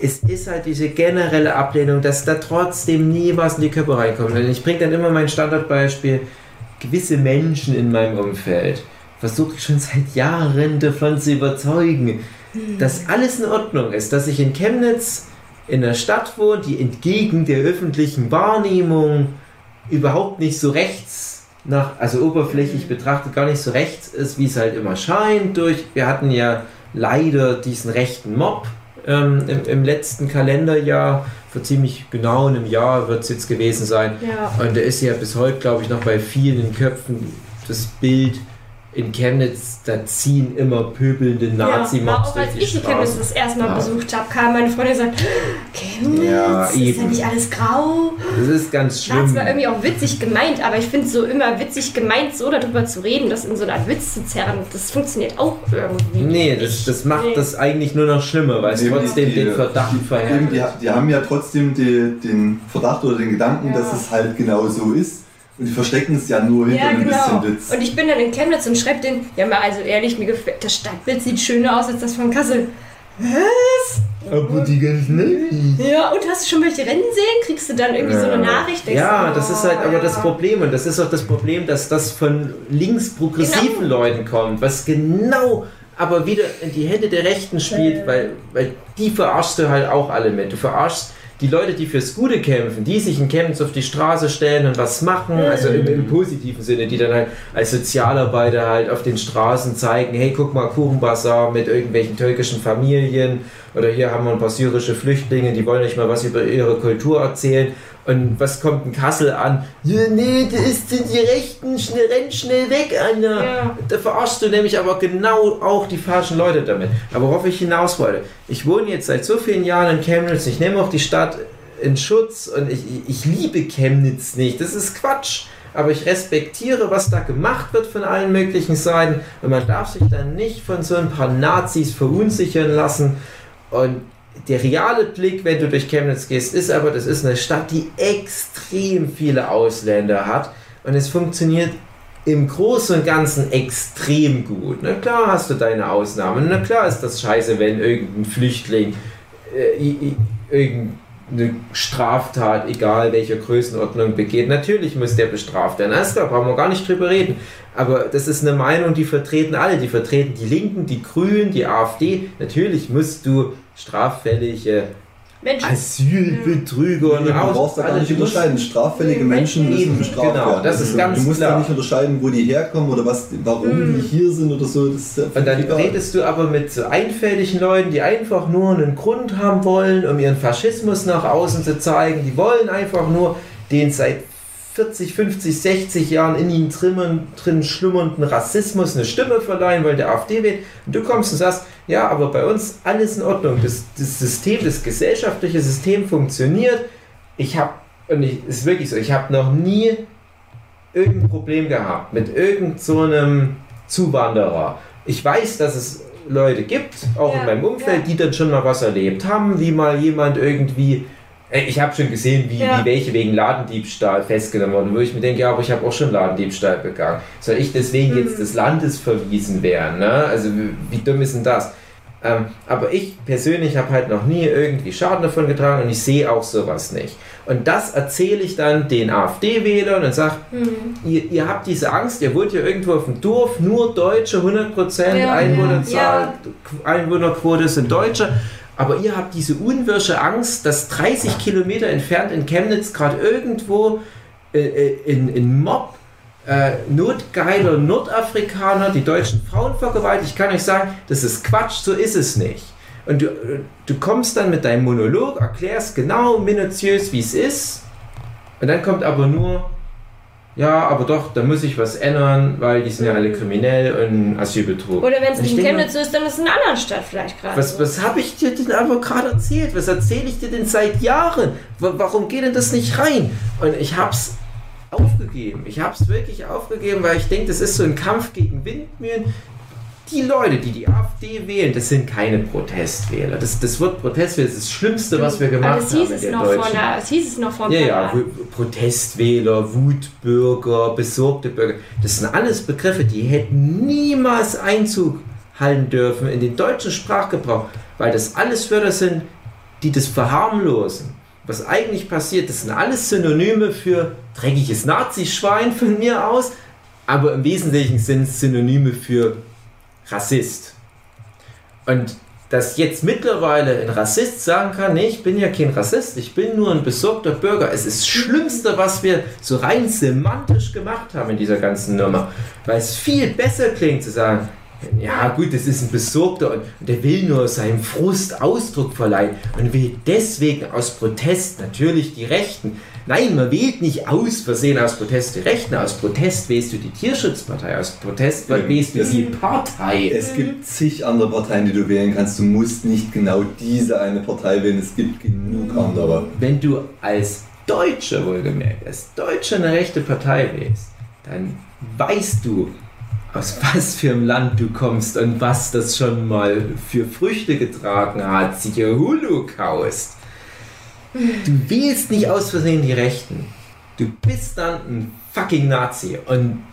[SPEAKER 2] Es ist halt diese generelle Ablehnung, dass da trotzdem nie was in die Köpfe reinkommt. Ich bringe dann immer mein Standardbeispiel. Gewisse Menschen in meinem Umfeld versuche ich schon seit Jahren davon zu überzeugen, dass alles in Ordnung ist, dass ich in Chemnitz in einer Stadt wohne, die entgegen der öffentlichen Wahrnehmung überhaupt nicht so rechts nach, also oberflächlich betrachtet gar nicht so rechts ist, wie es halt immer scheint. Durch, wir hatten ja leider diesen rechten Mob ähm, im, im letzten Kalenderjahr. Vor ziemlich genau einem Jahr wird es jetzt gewesen sein.
[SPEAKER 3] Ja.
[SPEAKER 2] Und da ist ja bis heute, glaube ich, noch bei vielen Köpfen das Bild in Chemnitz, da ziehen immer pöbelnde
[SPEAKER 3] Ja, war
[SPEAKER 2] Nazi-Mobs
[SPEAKER 3] auch
[SPEAKER 2] durch
[SPEAKER 3] als
[SPEAKER 2] die
[SPEAKER 3] ich die Chemnitz
[SPEAKER 2] Straßen.
[SPEAKER 3] das erste Mal
[SPEAKER 2] Ja.
[SPEAKER 3] besucht habe, kam meine Freundin und sagt, Chemnitz,
[SPEAKER 2] Ja,
[SPEAKER 3] ist ja nicht alles grau.
[SPEAKER 2] Das ist ganz
[SPEAKER 3] War
[SPEAKER 2] schlimm.
[SPEAKER 3] zwar irgendwie auch witzig gemeint, aber ich finde so immer witzig gemeint, so darüber zu reden, das in so eine Art Witz zu zerren, das funktioniert auch irgendwie.
[SPEAKER 2] Nee, das, das macht
[SPEAKER 3] Nee.
[SPEAKER 2] das eigentlich nur noch schlimmer, weil es trotzdem
[SPEAKER 4] die-
[SPEAKER 2] den Verdacht verhärtet.
[SPEAKER 4] die, die haben ja trotzdem die, den Verdacht oder den Gedanken,
[SPEAKER 3] Ja.
[SPEAKER 4] dass es halt genau so ist. Und die verstecken es ja nur hinter
[SPEAKER 3] Ja,
[SPEAKER 4] einem
[SPEAKER 3] genau.
[SPEAKER 4] bisschen Witz.
[SPEAKER 3] Und ich bin dann in Chemnitz und schreibe den, ja mal also ehrlich, mir gefällt, das Stadtbild sieht schöner aus als das von Kassel. Was?
[SPEAKER 2] Aber die ganzen
[SPEAKER 3] Ja, und hast du schon welche Rennen sehen? Kriegst du dann irgendwie so eine Nachricht? Denkst
[SPEAKER 2] Ja,
[SPEAKER 3] du,
[SPEAKER 2] das ist halt
[SPEAKER 3] oh,
[SPEAKER 2] aber das
[SPEAKER 3] ja.
[SPEAKER 2] Problem und das ist auch das Problem, dass das von links progressiven
[SPEAKER 3] Genau.
[SPEAKER 2] Leuten kommt, was genau aber wieder in die Hände der Rechten spielt, weil, weil die verarschst du halt auch alle mit. Du verarschst die Leute, die fürs Gute kämpfen, die sich in Chemnitz auf die Straße stellen und was machen, also im, im positiven Sinne, die dann halt als Sozialarbeiter halt auf den Straßen zeigen, hey, guck mal, Kuchenbazar mit irgendwelchen türkischen Familien oder hier haben wir ein paar syrische Flüchtlinge, die wollen nicht mal was über ihre Kultur erzählen. Und was kommt in Kassel an? Ja, nee, das ist sind die Rechten, schnell, renn schnell weg, Anna.
[SPEAKER 3] Ja.
[SPEAKER 2] Da verarschst du nämlich aber genau auch die falschen Leute damit. Aber worauf ich hinaus wollte, ich wohne jetzt seit so vielen Jahren in Chemnitz, ich nehme auch die Stadt in Schutz und ich, ich liebe Chemnitz nicht. Das ist Quatsch. Aber ich respektiere, was da gemacht wird von allen möglichen Seiten. Und man darf sich dann nicht von so ein paar Nazis verunsichern lassen. Und der reale Blick, wenn du durch Chemnitz gehst, ist aber, das ist eine Stadt, die extrem viele Ausländer hat. Und es funktioniert im Großen und Ganzen extrem gut. Na klar hast du deine Ausnahmen. Na klar ist das scheiße, wenn irgendein Flüchtling äh, irgendeine Straftat, egal welcher Größenordnung, begeht. Natürlich muss der bestraft werden. Das da brauchen wir gar nicht drüber reden. Aber das ist eine Meinung, die vertreten alle. Die vertreten die Linken, die Grünen, die AfD. Natürlich musst du straffällige
[SPEAKER 3] Mensch,
[SPEAKER 2] Asylbetrüger und
[SPEAKER 4] du brauchst da gar nicht unterscheiden. Straffällige Menschen müssen
[SPEAKER 2] Eben,
[SPEAKER 4] bestraft
[SPEAKER 2] genau,
[SPEAKER 4] werden.
[SPEAKER 2] das ist
[SPEAKER 4] Also,
[SPEAKER 2] ganz
[SPEAKER 4] Du musst
[SPEAKER 2] klar.
[SPEAKER 4] da nicht unterscheiden, wo die herkommen oder was, warum die hier sind oder so. Das
[SPEAKER 2] Und dann
[SPEAKER 4] egal.
[SPEAKER 2] redest du aber mit so einfältigen Leuten, die einfach nur einen Grund haben wollen, um ihren Faschismus nach außen zu zeigen. Die wollen einfach nur den seit 40, 50, 60 Jahren in ihnen drin, drin schlummernden Rassismus eine Stimme verleihen, weil der AfD wählt. Und du kommst und sagst, ja, aber bei uns alles in Ordnung. Das, das System, das gesellschaftliche System funktioniert. Ich habe, und ich, ist wirklich so, ich habe noch nie irgendein Problem gehabt mit irgend so einem Zuwanderer. Ich weiß, dass es Leute gibt, auch
[SPEAKER 3] Ja,
[SPEAKER 2] in meinem Umfeld,
[SPEAKER 3] ja.
[SPEAKER 2] die dann schon mal was erlebt haben, wie mal jemand irgendwie. Ich habe schon gesehen, wie,
[SPEAKER 3] Ja.
[SPEAKER 2] wie welche wegen Ladendiebstahl festgenommen wurden, wo ich mir denke, ja, aber ich habe auch schon Ladendiebstahl begangen. Soll ich deswegen
[SPEAKER 3] Mhm.
[SPEAKER 2] jetzt des Landes verwiesen werden? Ne? Also wie, dumm ist denn das? Ähm, aber ich persönlich habe halt noch nie irgendwie Schaden davon getragen und ich sehe auch sowas nicht. Und das erzähle ich dann den AfD-Wählern und sage,
[SPEAKER 3] hm.
[SPEAKER 2] ihr, ihr habt diese Angst, ihr wohnt hier irgendwo auf dem Dorf, nur Deutsche, 100%
[SPEAKER 3] Ja,
[SPEAKER 2] Einwohnerzahl, Einwohnerquote sind Deutsche, aber ihr habt diese unwirsche Angst, dass 30 Kilometer entfernt in Chemnitz gerade irgendwo äh, äh, in, in Mob äh, notgeiler Nordafrikaner die deutschen Frauen vergewaltigt. Ich kann euch sagen, das ist Quatsch, so ist es nicht. Und du, äh, du kommst dann mit deinem Monolog, erklärst genau minutiös, wie es ist, und dann kommt aber nur, ja, aber doch, da muss ich was ändern, weil die sind ja alle kriminell und Asylbetrug.
[SPEAKER 3] Oder wenn es nicht in Chemnitz so ist, dann ist es in einer anderen Stadt vielleicht gerade.
[SPEAKER 2] Was, was habe ich dir denn aber gerade erzählt? Was erzähle ich dir denn seit Jahren? Wa- Warum geht denn das nicht rein? Und ich habe es aufgegeben. Ich habe es wirklich aufgegeben, weil ich denke, das ist so ein Kampf gegen Windmühlen. Die Leute, die die AfD wählen, das sind keine Protestwähler. Das, das Wort Protestwähler ist das Schlimmste, was wir gemacht
[SPEAKER 3] hieß
[SPEAKER 2] haben in
[SPEAKER 3] es
[SPEAKER 2] der
[SPEAKER 3] noch vor
[SPEAKER 2] deutschen
[SPEAKER 3] einer, das hieß es noch vor
[SPEAKER 2] ja, ja, Protestwähler, Wutbürger, besorgte Bürger, das sind alles Begriffe, die hätten niemals Einzug halten dürfen in den deutschen Sprachgebrauch, weil das alles Wörter sind, die das verharmlosen. Was eigentlich passiert, das sind alles Synonyme für dreckiges Nazischwein von mir aus, aber im Wesentlichen sind es Synonyme für Rassist. Und dass jetzt mittlerweile ein Rassist sagen kann, nee, ich bin ja kein Rassist, ich bin nur ein besorgter Bürger. Es ist das Schlimmste, was wir so rein semantisch gemacht haben in dieser ganzen Nummer. Weil es viel besser klingt zu sagen, Ja, gut, das ist ein Besorgter und der will nur seinem Frust Ausdruck verleihen und will deswegen aus Protest natürlich die Rechten. Nein, man wählt nicht aus Versehen aus Protest die Rechten. Aus Protest wählst du die Tierschutzpartei. Aus Protest
[SPEAKER 4] Ja,
[SPEAKER 2] wählst du die Partei.
[SPEAKER 4] Es gibt zig andere Parteien, die du wählen kannst. Du musst nicht genau diese eine Partei wählen. Es gibt genug andere.
[SPEAKER 2] Wenn du als Deutscher wohlgemerkt, als Deutscher eine rechte Partei wählst, dann weißt du, aus was für einem Land du kommst und was das schon mal für Früchte getragen hat, siehe Holocaust. Du wählst nicht aus Versehen die Rechten. Du bist dann ein fucking Nazi und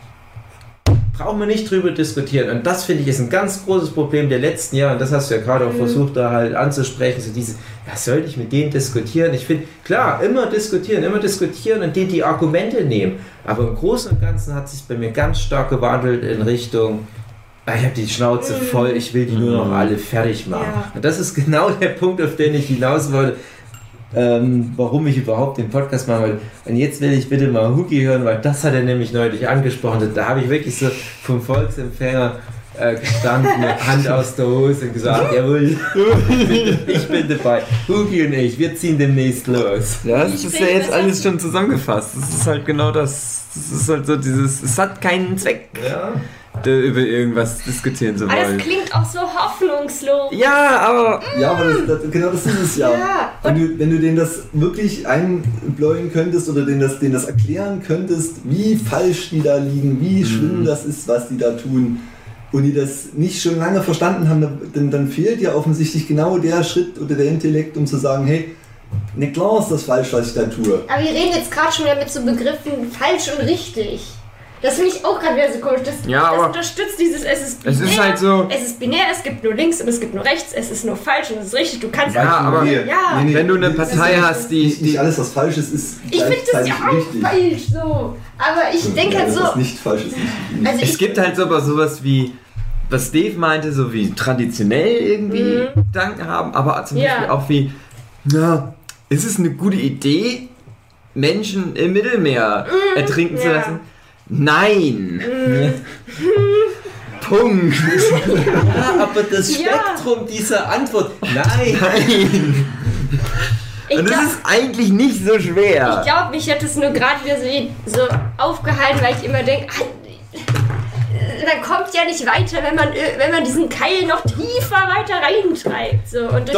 [SPEAKER 2] brauchen wir nicht drüber diskutieren. Und das finde ich ist ein ganz großes Problem der letzten Jahre. Und das hast du ja gerade auch versucht, da halt anzusprechen. So diese, ja, sollte ich mit denen diskutieren? Ich finde, klar, immer diskutieren, immer diskutieren und denen die Argumente nehmen. Aber im Großen und Ganzen hat sich bei mir ganz stark gewandelt in Richtung, ah, ich habe die Schnauze voll, ich will die nur noch alle fertig machen.
[SPEAKER 3] Ja.
[SPEAKER 2] Und das ist genau der Punkt, auf den ich hinaus wollte. Ähm, warum ich überhaupt den Podcast machen wollte. Und jetzt will ich bitte mal Huki hören, weil das hat er nämlich neulich angesprochen. Da habe ich wirklich so vom Volksempfänger äh, gestanden, mit Hand aus der Hose und gesagt, jawohl, ich bin dabei. Huki und ich, wir ziehen demnächst los.
[SPEAKER 1] Ja, das
[SPEAKER 3] Ich
[SPEAKER 1] ist ja jetzt alles schon zusammengefasst. Das ist halt genau das. Das ist halt so dieses, es hat keinen Zweck,
[SPEAKER 2] Ja.
[SPEAKER 1] Über irgendwas diskutieren zu
[SPEAKER 3] Aber das
[SPEAKER 1] wollen.
[SPEAKER 3] klingt auch so hoffnungslos.
[SPEAKER 1] Ja, aber
[SPEAKER 4] Ja, aber das, das, genau das ist es ja.
[SPEAKER 3] Ja,
[SPEAKER 4] Wenn du, wenn du denen das wirklich einbläuen könntest oder denen das, denen das erklären könntest, wie falsch die da liegen, wie schlimm das ist, was die da tun, und die das nicht schon lange verstanden haben, dann, dann fehlt ja offensichtlich genau der Schritt oder der Intellekt, um zu sagen, hey, ne klar ist das falsch, was ich da tue.
[SPEAKER 3] Aber wir reden jetzt gerade schon wieder mit so Begriffen falsch und richtig. Das finde ich auch gerade wieder so komisch. Das,
[SPEAKER 1] Ja,
[SPEAKER 3] das
[SPEAKER 1] aber-
[SPEAKER 3] unterstützt dieses, es ist binär,
[SPEAKER 1] Es ist halt so-
[SPEAKER 3] es ist binär, es gibt nur links und es gibt nur rechts, es ist nur falsch und es ist richtig. Du kannst
[SPEAKER 1] Ja, aber-
[SPEAKER 3] Ja.
[SPEAKER 1] Wenn du eine
[SPEAKER 4] ist
[SPEAKER 1] Partei
[SPEAKER 4] nicht-
[SPEAKER 1] hast, die-
[SPEAKER 4] Nicht,
[SPEAKER 1] die-
[SPEAKER 4] nicht alles, was falsch ist, ist
[SPEAKER 3] ich finde das ja auch
[SPEAKER 4] richtig.
[SPEAKER 3] falsch so. Aber ich denke
[SPEAKER 4] Ja,
[SPEAKER 3] halt so.
[SPEAKER 4] Was nicht falsch ist, nicht.
[SPEAKER 3] Also
[SPEAKER 1] es
[SPEAKER 3] ich,
[SPEAKER 1] gibt halt so aber sowas wie, was Dave meinte, so wie traditionell irgendwie Gedanken haben, aber zum
[SPEAKER 3] Mhm. Ja.
[SPEAKER 1] Beispiel auch wie, ja, ist es eine gute Idee, Menschen im Mittelmeer ertrinken zu
[SPEAKER 3] Mhm. ja. Mhm.
[SPEAKER 1] lassen? Nein! Punkt!
[SPEAKER 2] Ja, aber das
[SPEAKER 3] Ja.
[SPEAKER 2] Spektrum dieser Antwort, nein.
[SPEAKER 1] Nein!
[SPEAKER 3] ich
[SPEAKER 1] Und das
[SPEAKER 3] glaub-
[SPEAKER 1] ist eigentlich nicht so schwer.
[SPEAKER 3] Ich glaube, mich hätte es nur gerade wieder so, so aufgehalten, weil ich immer denke, man kommt ja nicht weiter, wenn man, äh, wenn man diesen Keil noch tiefer weiter reintreibt. So. Und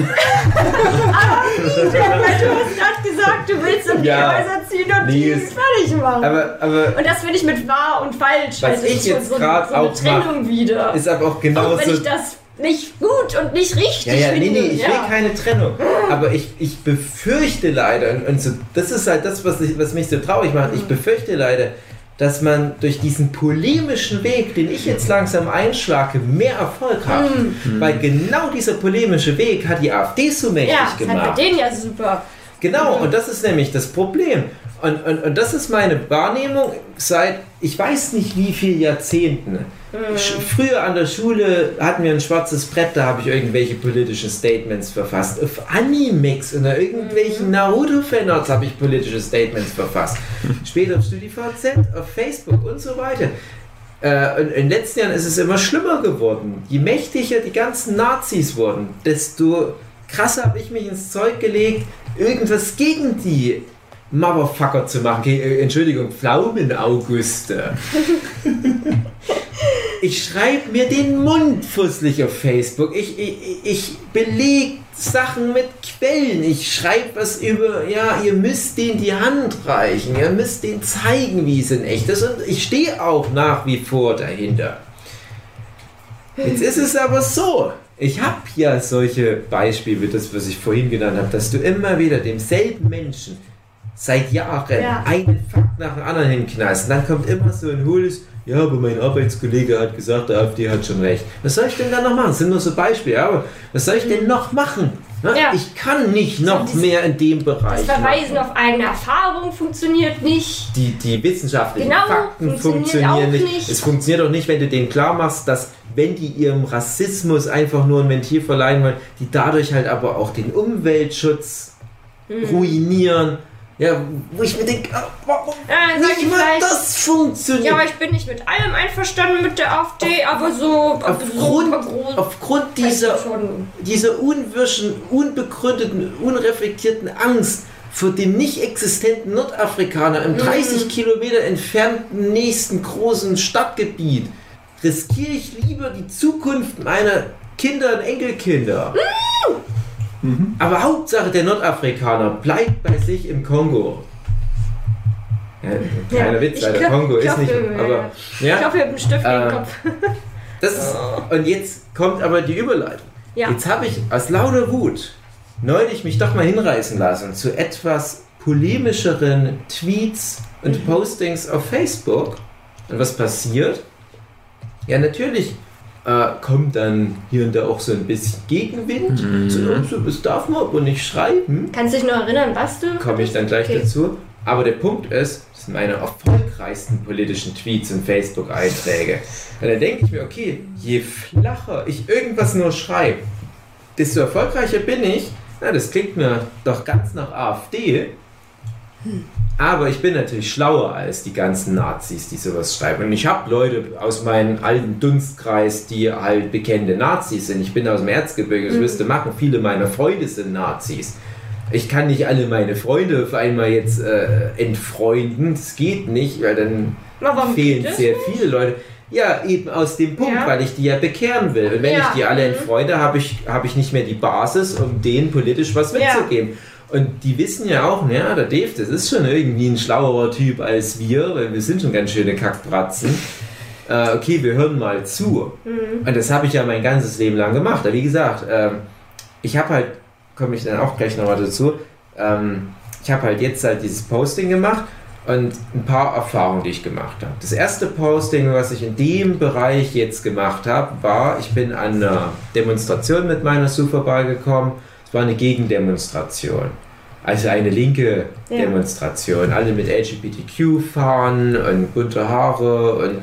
[SPEAKER 3] ich,
[SPEAKER 1] Doch!
[SPEAKER 3] weil du hast gerade gesagt, du willst um
[SPEAKER 2] Ja.
[SPEAKER 3] die Häuser ziehen und
[SPEAKER 2] Nee,
[SPEAKER 3] die fertig machen.
[SPEAKER 2] Aber, aber
[SPEAKER 3] und das finde ich mit wahr und falsch.
[SPEAKER 2] Was
[SPEAKER 3] also
[SPEAKER 2] ich jetzt
[SPEAKER 3] so,
[SPEAKER 2] grad
[SPEAKER 3] so
[SPEAKER 2] auch mach,
[SPEAKER 3] Trennung wieder.
[SPEAKER 2] ist aber auch
[SPEAKER 3] auch
[SPEAKER 2] genauso.
[SPEAKER 3] wenn ich das nicht gut und nicht richtig
[SPEAKER 2] Ja, ja, nee,
[SPEAKER 3] finde.
[SPEAKER 2] nee, ich
[SPEAKER 3] ja.
[SPEAKER 2] will keine Trennung. Aber ich, ich befürchte leider, und, und so, das ist halt das, was, ich, was mich so traurig macht. Ich befürchte leider, dass man durch diesen polemischen Weg, den ich jetzt langsam einschlage, mehr Erfolg hat. Weil genau dieser polemische Weg hat die AfD so mächtig
[SPEAKER 3] ja, das hat
[SPEAKER 2] gemacht.
[SPEAKER 3] bei denen ja super.
[SPEAKER 2] Genau, und das ist nämlich das Problem. Und, und, und das ist meine Wahrnehmung seit, ich weiß nicht wie viel Jahrzehnten. Sch- Früher an der Schule hatten wir ein schwarzes Brett, da habe ich irgendwelche politischen Statements verfasst. Auf Animex und irgendwelchen Naruto-Fanarts habe ich politische Statements verfasst. Später auf StudiVZ, auf Facebook und so weiter. Äh, und in den letzten Jahren ist es immer schlimmer geworden. Je mächtiger die ganzen Nazis wurden, desto krasser habe ich mich ins Zeug gelegt, irgendwas gegen die Motherfucker zu machen. Ge äh, Entschuldigung, Pflaumenauguste. Ich schreibe mir den Mund fusselig auf Facebook. Ich, ich, ich beleg Sachen mit Quellen. Ich schreibe was über, ja, ihr müsst denen die Hand reichen. Ihr müsst denen zeigen, wie es in echt ist. Und ich stehe auch nach wie vor dahinter. Jetzt ist es aber so. Ich habe ja solche Beispiele wie das, was ich vorhin genannt habe, dass du immer wieder demselben Menschen seit Jahren
[SPEAKER 3] Ja.
[SPEAKER 2] einen Fakt nach dem anderen hinknallst. Und dann kommt immer so ein hohles, ja, aber mein Arbeitskollege hat gesagt, der AfD hat schon recht. Was soll ich denn da noch machen? Das sind nur so Beispiele, aber was soll ich denn noch machen? Ne?
[SPEAKER 3] Ja.
[SPEAKER 2] Ich kann nicht noch
[SPEAKER 3] dieses-
[SPEAKER 2] mehr in dem Bereich.
[SPEAKER 3] Das Verweisen
[SPEAKER 2] machen.
[SPEAKER 3] auf eigene Erfahrung funktioniert nicht.
[SPEAKER 2] die, die wissenschaftlichen
[SPEAKER 3] Genau,
[SPEAKER 2] Fakten
[SPEAKER 3] funktioniert
[SPEAKER 2] funktionieren nicht.
[SPEAKER 3] nicht.
[SPEAKER 2] Es funktioniert auch nicht, wenn du denen klar machst, dass wenn die ihrem Rassismus einfach nur ein Ventil verleihen wollen, die dadurch halt aber auch den Umweltschutz
[SPEAKER 3] Mhm.
[SPEAKER 2] ruinieren. Ja, wo ich mir denke, warum
[SPEAKER 3] sag
[SPEAKER 2] nicht
[SPEAKER 3] ich
[SPEAKER 2] mal das funktioniert?
[SPEAKER 3] Ja, aber ich bin nicht mit allem einverstanden mit der AfD, aber so
[SPEAKER 2] aufgrund,
[SPEAKER 3] so
[SPEAKER 2] aufgrund dieser, dieser unwirschen, unbegründeten, unreflektierten Angst vor dem nicht existenten Nordafrikaner im 30 Kilometer entfernten nächsten großen Stadtgebiet riskiere ich lieber die Zukunft meiner Kinder und Enkelkinder. Aber Hauptsache der Nordafrikaner bleibt bei sich im Kongo. Ja, kleiner
[SPEAKER 3] Ja,
[SPEAKER 2] Witz,
[SPEAKER 3] ich
[SPEAKER 2] weil der Kongo ist nicht.
[SPEAKER 3] äh,
[SPEAKER 2] Aber,
[SPEAKER 3] Ich
[SPEAKER 2] ja,
[SPEAKER 3] hoffe, ihr habt einen Stift
[SPEAKER 2] Äh,
[SPEAKER 3] den Kopf.
[SPEAKER 2] das ist, und jetzt kommt aber die Überleitung.
[SPEAKER 3] Ja.
[SPEAKER 2] Jetzt habe ich aus lauter Wut neulich mich doch mal hinreißen lassen zu etwas polemischeren Tweets und Postings auf Facebook. Und was passiert? Ja, natürlich äh, kommt dann hier und da auch so ein bisschen Gegenwind. So, oh, so, das darf man aber nicht schreiben.
[SPEAKER 3] Kannst du dich noch erinnern, was du.
[SPEAKER 2] Komme ich dann gleich
[SPEAKER 3] Okay.
[SPEAKER 2] dazu. Aber der Punkt ist, das sind meine erfolgreichsten politischen Tweets und Facebook-Einträge. Und dann denke ich mir, okay, je flacher ich irgendwas nur schreibe, desto erfolgreicher bin ich. Na, das klingt mir doch ganz nach AfD. Aber ich bin natürlich schlauer als die ganzen Nazis, die sowas schreiben. Und ich habe Leute aus meinem alten Dunstkreis, die halt bekennende Nazis sind. Ich bin aus dem Erzgebirge, das wirst du machen. Viele meiner Freunde sind Nazis. Ich kann nicht alle meine Freunde auf einmal jetzt äh, entfreunden. Das geht nicht, weil dann fehlen sehr viele Leute. Ja, eben aus dem Punkt,
[SPEAKER 3] Ja.
[SPEAKER 2] weil ich die ja bekehren will. Und wenn
[SPEAKER 3] Ja.
[SPEAKER 2] ich die alle
[SPEAKER 3] Mhm.
[SPEAKER 2] entfreunde, habe ich, hab ich nicht mehr die Basis, um denen politisch was
[SPEAKER 3] Ja.
[SPEAKER 2] Und die wissen ja auch, ja, der Dave, das ist schon irgendwie ein schlauerer Typ als wir, weil wir sind schon ganz schöne Kackbratzen. Äh, okay, wir hören mal zu.
[SPEAKER 3] Mhm.
[SPEAKER 2] Und das habe ich ja mein ganzes Leben lang gemacht. Aber wie gesagt, ähm, ich habe halt, komme ich dann auch gleich nochmal dazu, ähm, ich habe halt jetzt halt dieses Posting gemacht und ein paar Erfahrungen, die ich gemacht habe. Das erste Posting, was ich in dem Bereich jetzt gemacht habe, war, ich bin an einer Demonstration mit meiner Superball gekommen. War eine Gegendemonstration. Also eine linke
[SPEAKER 3] Ja.
[SPEAKER 2] Demonstration. Alle mit LGBTQ-Fahnen und bunte Haare und,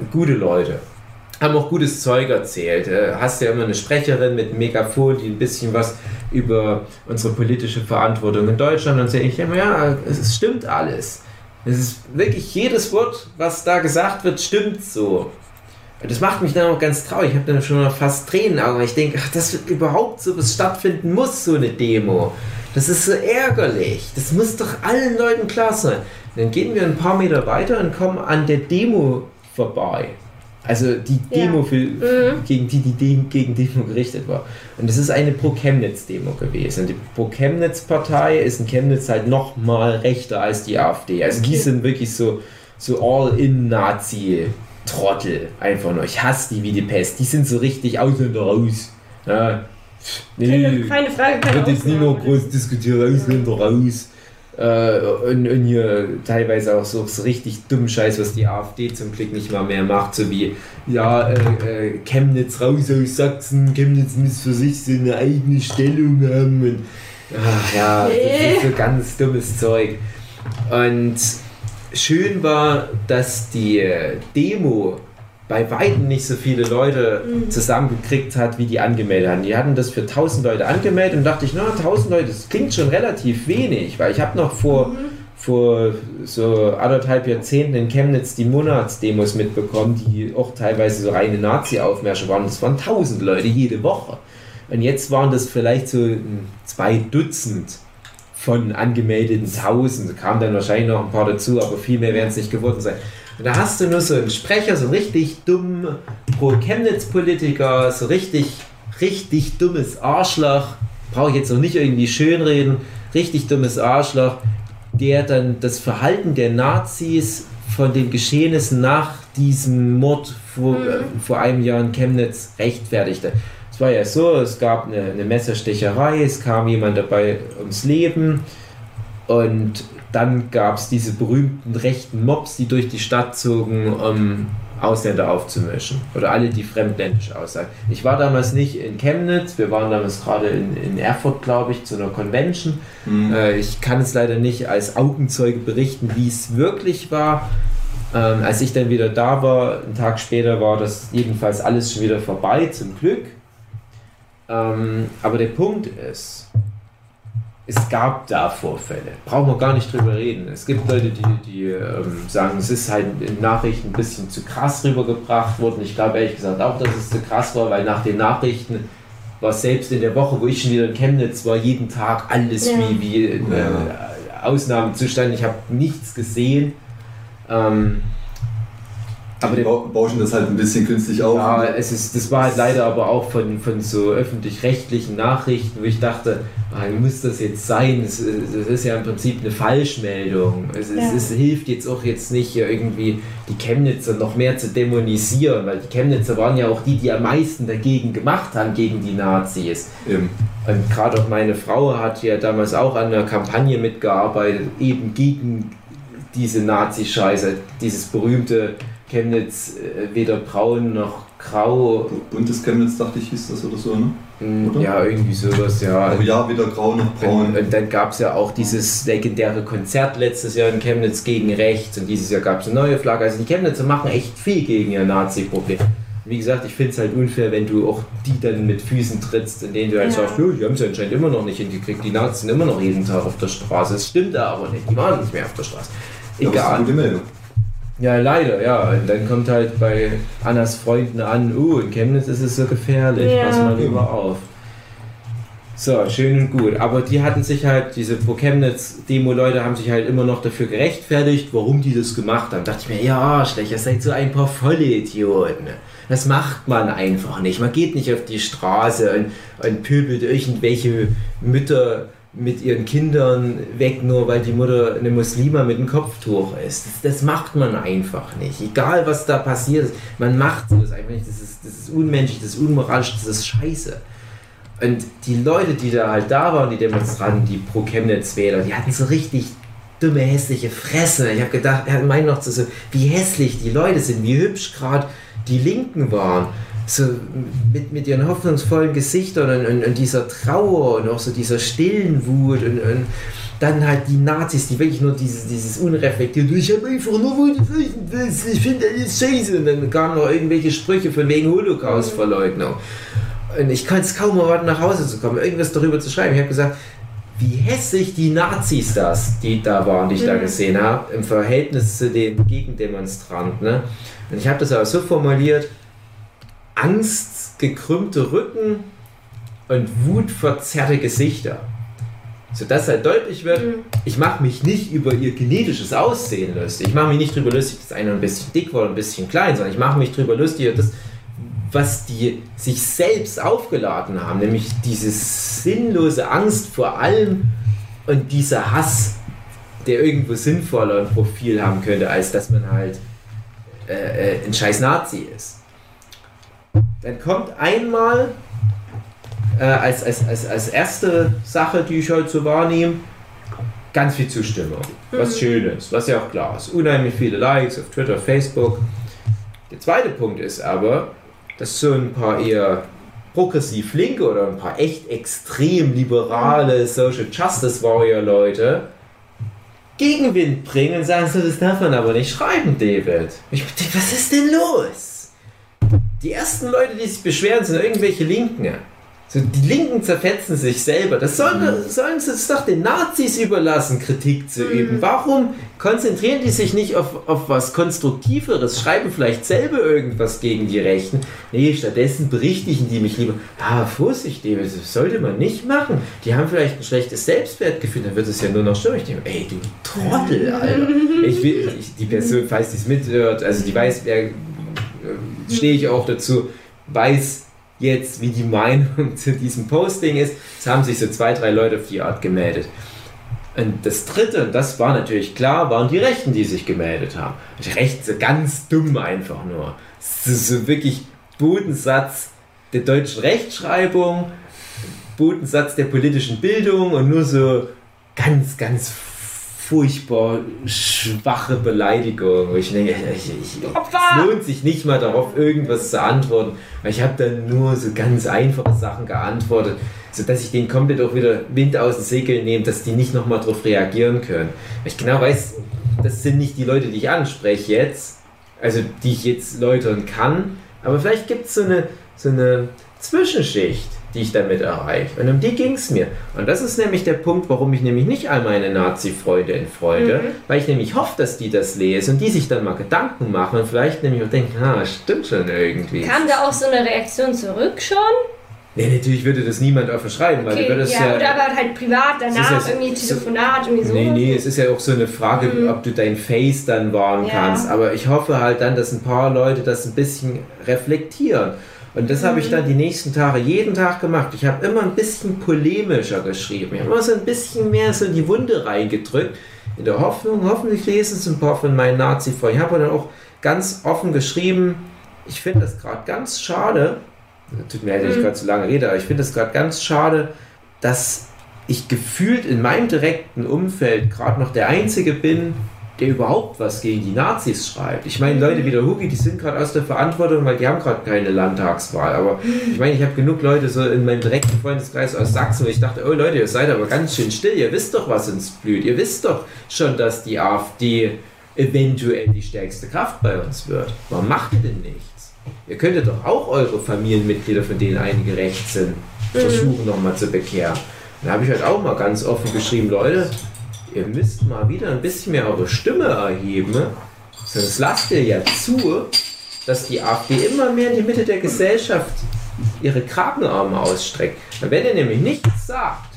[SPEAKER 2] und gute Leute haben auch gutes Zeug erzählt. Äh, Hast ja immer eine Sprecherin mit Megafon, die ein bisschen was über unsere politische Verantwortung in Deutschland und sehe ich immer, ja, es stimmt alles. Es ist wirklich jedes Wort, was da gesagt wird, stimmt so. Und das macht mich dann auch ganz traurig. Ich habe dann schon fast Tränenaugen, weil ich denke, ach, dass überhaupt so was stattfinden muss, so eine Demo. Das ist so ärgerlich. Das muss doch allen Leuten klar sein. Und dann gehen wir ein paar Meter weiter und kommen an der Demo vorbei. Also die
[SPEAKER 3] Ja.
[SPEAKER 2] Demo, für,
[SPEAKER 3] Mhm.
[SPEAKER 2] gegen die die gegen Demo gerichtet war. Und das ist eine Pro-Chemnitz-Demo gewesen. Und die Pro-Chemnitz-Partei ist in Chemnitz halt noch mal rechter als die AfD. Also die sind wirklich so, so All-in-Nazi-Trottel. Einfach nur. Ich hasse die wie die Pest. Die sind so richtig Ausländer raus. Ja.
[SPEAKER 3] Keine,
[SPEAKER 2] Nee,
[SPEAKER 3] keine Frage, keine
[SPEAKER 2] wird jetzt nicht
[SPEAKER 3] Ausnahme.
[SPEAKER 2] groß diskutiert, Ausländer raus. Äh, und, und hier teilweise auch so, so richtig dumm Scheiß, was die AfD zum Glück nicht mal mehr macht, so wie, ja, äh, äh, Chemnitz raus aus Sachsen, Chemnitz muss für sich so eine eigene Stellung haben und ach ja, das ist so ganz dummes Zeug. Und schön war, dass die äh, Demo bei weitem nicht so viele Leute zusammengekriegt hat, wie die angemeldet haben. Die hatten das für 1000 Leute angemeldet und dachte ich, na, 1000 Leute, das klingt schon relativ wenig, weil ich habe noch vor, vor so anderthalb Jahrzehnten in Chemnitz die Monatsdemos mitbekommen, die auch teilweise so reine Nazi-Aufmärsche waren. Das waren 1000 Leute jede Woche. Und jetzt waren das vielleicht so mm, zwei Dutzend von angemeldeten 1000. Da kamen dann wahrscheinlich noch ein paar dazu, aber viel mehr werden es nicht geworden sein. Und da hast du nur so einen Sprecher, so einen richtig dummen Pro-Chemnitz-Politiker, so richtig, richtig dummes Arschloch. Brauche ich jetzt noch nicht irgendwie schönreden. Richtig dummes Arschloch, der dann das Verhalten der Nazis von den Geschehnissen nach diesem Mord vor, äh, vor einem Jahr in Chemnitz rechtfertigte. Es war ja so, es gab eine, eine Messerstecherei, es kam jemand dabei ums Leben und dann gab es diese berühmten rechten Mobs, die durch die Stadt zogen, um Ausländer aufzumischen. Oder alle, die fremdländisch aussagen. Ich war damals nicht in Chemnitz, wir waren damals gerade in, in Erfurt, glaube ich, zu einer Convention. Äh, ich kann es leider nicht als Augenzeuge berichten, wie es wirklich war. Ähm, als ich dann wieder da war, einen Tag später war das jedenfalls alles schon wieder vorbei, zum Glück. Ähm, aber der Punkt ist, es gab da Vorfälle. Brauchen wir gar nicht drüber reden. Es gibt Leute, die, die ähm, sagen, es ist halt in Nachrichten ein bisschen zu krass rübergebracht worden. Ich glaube ehrlich gesagt auch, dass es zu krass war, weil nach den Nachrichten war selbst in der Woche, wo ich schon wieder in Chemnitz war, jeden Tag alles
[SPEAKER 3] Ja.
[SPEAKER 2] wie, wie äh, Ausnahmezustand. Ich habe nichts gesehen. Ähm, aber
[SPEAKER 4] die bauschen das halt ein bisschen künstlich auf.
[SPEAKER 2] ja, es ist, das war halt leider aber auch von, von so öffentlich-rechtlichen Nachrichten, wo ich dachte, ah, muss das jetzt sein? Es, es ist ja im Prinzip eine Falschmeldung. Es, es,
[SPEAKER 3] Ja.
[SPEAKER 2] es hilft jetzt auch jetzt nicht hier irgendwie die Chemnitzer noch mehr zu dämonisieren, weil die Chemnitzer waren ja auch die, die am meisten dagegen gemacht haben, gegen die Nazis.
[SPEAKER 4] Eben.
[SPEAKER 2] Und gerade auch meine Frau hat ja damals auch an einer Kampagne mitgearbeitet, eben gegen diese Nazi-Scheiße, dieses berühmte Chemnitz äh, weder braun noch grau.
[SPEAKER 4] Buntes Chemnitz, dachte ich, hieß das oder so, ne?
[SPEAKER 2] Mm,
[SPEAKER 4] Oder?
[SPEAKER 2] Ja, irgendwie sowas, ja.
[SPEAKER 4] Aber ja, weder grau noch
[SPEAKER 2] Und,
[SPEAKER 4] braun.
[SPEAKER 2] und dann gab es ja auch dieses legendäre Konzert letztes Jahr in Chemnitz gegen rechts und dieses Jahr gab es eine neue Flagge. Also die Chemnitzer machen echt viel gegen ihr Nazi-Problem. Wie gesagt, ich finde es halt unfair, wenn du auch die dann mit Füßen trittst, in denen du halt
[SPEAKER 3] Ja.
[SPEAKER 2] sagst, "Jo, die haben es ja anscheinend immer noch nicht hingekriegt. Die Nazis sind immer noch jeden Tag auf der Straße. Das stimmt da aber nicht. Die waren nicht mehr auf der Straße.
[SPEAKER 4] Ja, das ist eine
[SPEAKER 2] Egal.
[SPEAKER 4] gute Meldung.
[SPEAKER 2] Ja, leider, ja. Und dann kommt halt bei Annas Freunden an, oh, in Chemnitz ist es so gefährlich,
[SPEAKER 3] Ja.
[SPEAKER 2] pass mal lieber auf. So, schön und gut. Aber die hatten sich halt, diese Pro Chemnitz-Demo-Leute haben sich halt immer noch dafür gerechtfertigt, warum die das gemacht haben. dachte ich mir, ja, schlecht, ihr seid so ein paar Vollidioten. Das macht man einfach nicht. Man geht nicht auf die Straße und, und pöbelt irgendwelche Mütter mit ihren Kindern weg, nur weil die Mutter eine Muslima mit einem Kopftuch ist. Das, das macht man einfach nicht. Egal was da passiert ist, man macht das einfach nicht. Das ist, das ist unmenschlich, das ist unmoralisch, das ist scheiße. Und die Leute, die da halt da waren, die Demonstranten, die pro Chemnitz-Wähler, die hatten so richtig dumme, hässliche Fresse. Ich habe gedacht, er meint noch so, wie hässlich die Leute sind, wie hübsch gerade die Linken waren. So mit, mit ihren hoffnungsvollen Gesichtern und, und, und dieser Trauer und auch so dieser stillen Wut und, und dann halt die Nazis, die wirklich nur dieses, dieses unreflektierte, ich habe einfach nur Wut, ich finde alles scheiße. Und dann kamen noch irgendwelche Sprüche von wegen Holocaust-Verleugnung. Und ich konnte es kaum erwarten, nach Hause zu kommen, irgendwas darüber zu schreiben. Ich habe gesagt, wie hässlich die Nazis das, die da waren, die ich da
[SPEAKER 3] Mhm.
[SPEAKER 2] gesehen habe, im Verhältnis zu den Gegendemonstranten. Ne? Und ich habe das aber so formuliert, Angst, gekrümmte Rücken und wutverzerrte Gesichter. Sodass halt deutlich wird,
[SPEAKER 3] Mhm.
[SPEAKER 2] ich mache mich nicht über ihr genetisches Aussehen lustig. Ich mache mich nicht darüber lustig, dass einer ein bisschen dick war oder ein bisschen klein, sondern ich mache mich darüber lustig, über das, was die sich selbst aufgeladen haben, nämlich diese sinnlose Angst vor allem und dieser Hass, der irgendwo sinnvoller ein Profil haben könnte, als dass man halt äh, äh, ein scheiß Nazi ist. Dann kommt einmal äh, als, als, als, als erste Sache, die ich heute so wahrnehme, ganz viel Zustimmung. Was Schönes, was ja auch klar ist. Unheimlich viele Likes auf Twitter, Facebook. Der zweite Punkt ist aber, dass so ein paar eher progressiv linke oder ein paar echt extrem liberale Social Justice Warrior Leute Gegenwind bringen und sagen so, das darf man aber nicht schreiben, David. Ich denke, was ist denn los? Die ersten Leute, die sich beschweren, sind irgendwelche Linken. So, die Linken zerfetzen sich selber. Das sollen, sollen sie es doch den Nazis überlassen, Kritik zu üben. Warum konzentrieren die sich nicht auf, auf was Konstruktiveres? Schreiben vielleicht selber irgendwas gegen die Rechten? Nee, stattdessen berichtigen die mich lieber. Ah, Vorsicht, das sollte man nicht machen. Die haben vielleicht ein schlechtes Selbstwertgefühl, dann wird es ja nur noch schlimmer. Ich denke, ey, du Trottel, Alter. Ich will, ich, die Person, falls die es mithört, also die weiß, wer, äh, stehe ich auch dazu, weiß jetzt, wie die Meinung zu diesem Posting ist. Es haben sich so zwei, drei Leute auf die Art gemeldet. Und das dritte, und das war natürlich klar, waren die Rechten, die sich gemeldet haben. Die Rechten so ganz dumm einfach nur. So, so wirklich Bodensatz der deutschen Rechtschreibung, Bodensatz der politischen Bildung und nur so ganz, ganz furchtbar schwache Beleidigung. Wo ich denke, ich, ich, es lohnt sich nicht mal darauf, irgendwas zu antworten. Weil ich habe dann nur so ganz einfache Sachen geantwortet, sodass ich denen komplett auch wieder Wind aus den Segeln nehme, dass die nicht nochmal darauf reagieren können. Weil ich genau weiß, das sind nicht die Leute, die ich anspreche jetzt, also die ich jetzt läutern kann, aber vielleicht gibt es so eine, so eine Zwischenschicht, die ich damit erreiche. Und um die ging es mir. Und das ist nämlich der Punkt, warum ich nämlich nicht all meine Nazi-Freunde entfreude,
[SPEAKER 3] Mhm.
[SPEAKER 2] weil ich nämlich hoffe, dass die das lesen und die sich dann mal Gedanken machen und vielleicht nämlich auch denken, ah, stimmt schon irgendwie.
[SPEAKER 3] Kam da auch so eine Reaktion zurück schon?
[SPEAKER 2] Nee, natürlich würde das niemand offen schreiben, weil du
[SPEAKER 3] Okay,
[SPEAKER 2] würdest
[SPEAKER 3] ja,
[SPEAKER 2] ja,
[SPEAKER 3] oder aber halt privat danach
[SPEAKER 2] ja-
[SPEAKER 3] irgendwie
[SPEAKER 2] so-
[SPEAKER 3] Telefonat, irgendwie so.
[SPEAKER 2] Nee, nee, es ist ja auch so eine Frage,
[SPEAKER 3] Mhm.
[SPEAKER 2] ob du dein Face dann wahren
[SPEAKER 3] Ja.
[SPEAKER 2] kannst. Aber ich hoffe halt dann, dass ein paar Leute das ein bisschen reflektieren. Und das habe ich
[SPEAKER 3] Mhm.
[SPEAKER 2] dann die nächsten Tage jeden Tag gemacht. Ich habe immer ein bisschen polemischer geschrieben. Ich habe immer so ein bisschen mehr so in die Wunde reingedrückt. In der Hoffnung, hoffentlich lesen es ein paar von meinen Nazi-Freunden. Ich habe dann auch ganz offen geschrieben, ich finde das gerade ganz schade, tut mir leid, wenn ich
[SPEAKER 3] Mhm.
[SPEAKER 2] gerade zu lange rede, aber ich finde es gerade ganz schade, dass ich gefühlt in meinem direkten Umfeld gerade noch der Einzige bin, der überhaupt was gegen die Nazis schreibt. Ich meine, Leute wie der Hugi, die sind gerade aus der Verantwortung, weil die haben gerade keine Landtagswahl. Aber ich meine, ich habe genug Leute so in meinem direkten Freundeskreis aus Sachsen, wo ich dachte, oh Leute, ihr seid aber ganz schön still. Ihr wisst doch, was uns blüht. Ihr wisst doch schon, dass die AfD eventuell die stärkste Kraft bei uns wird. Warum macht ihr denn nichts? Ihr könntet doch auch eure Familienmitglieder, von denen einige rechts sind, versuchen nochmal zu bekehren. Da habe ich halt auch mal ganz offen geschrieben, Leute, ihr müsst mal wieder ein bisschen mehr eure Stimme erheben, sonst lasst ihr ja zu, dass die AfD immer mehr in die Mitte der Gesellschaft ihre Kragenarme ausstreckt. Und wenn ihr nämlich nichts sagt,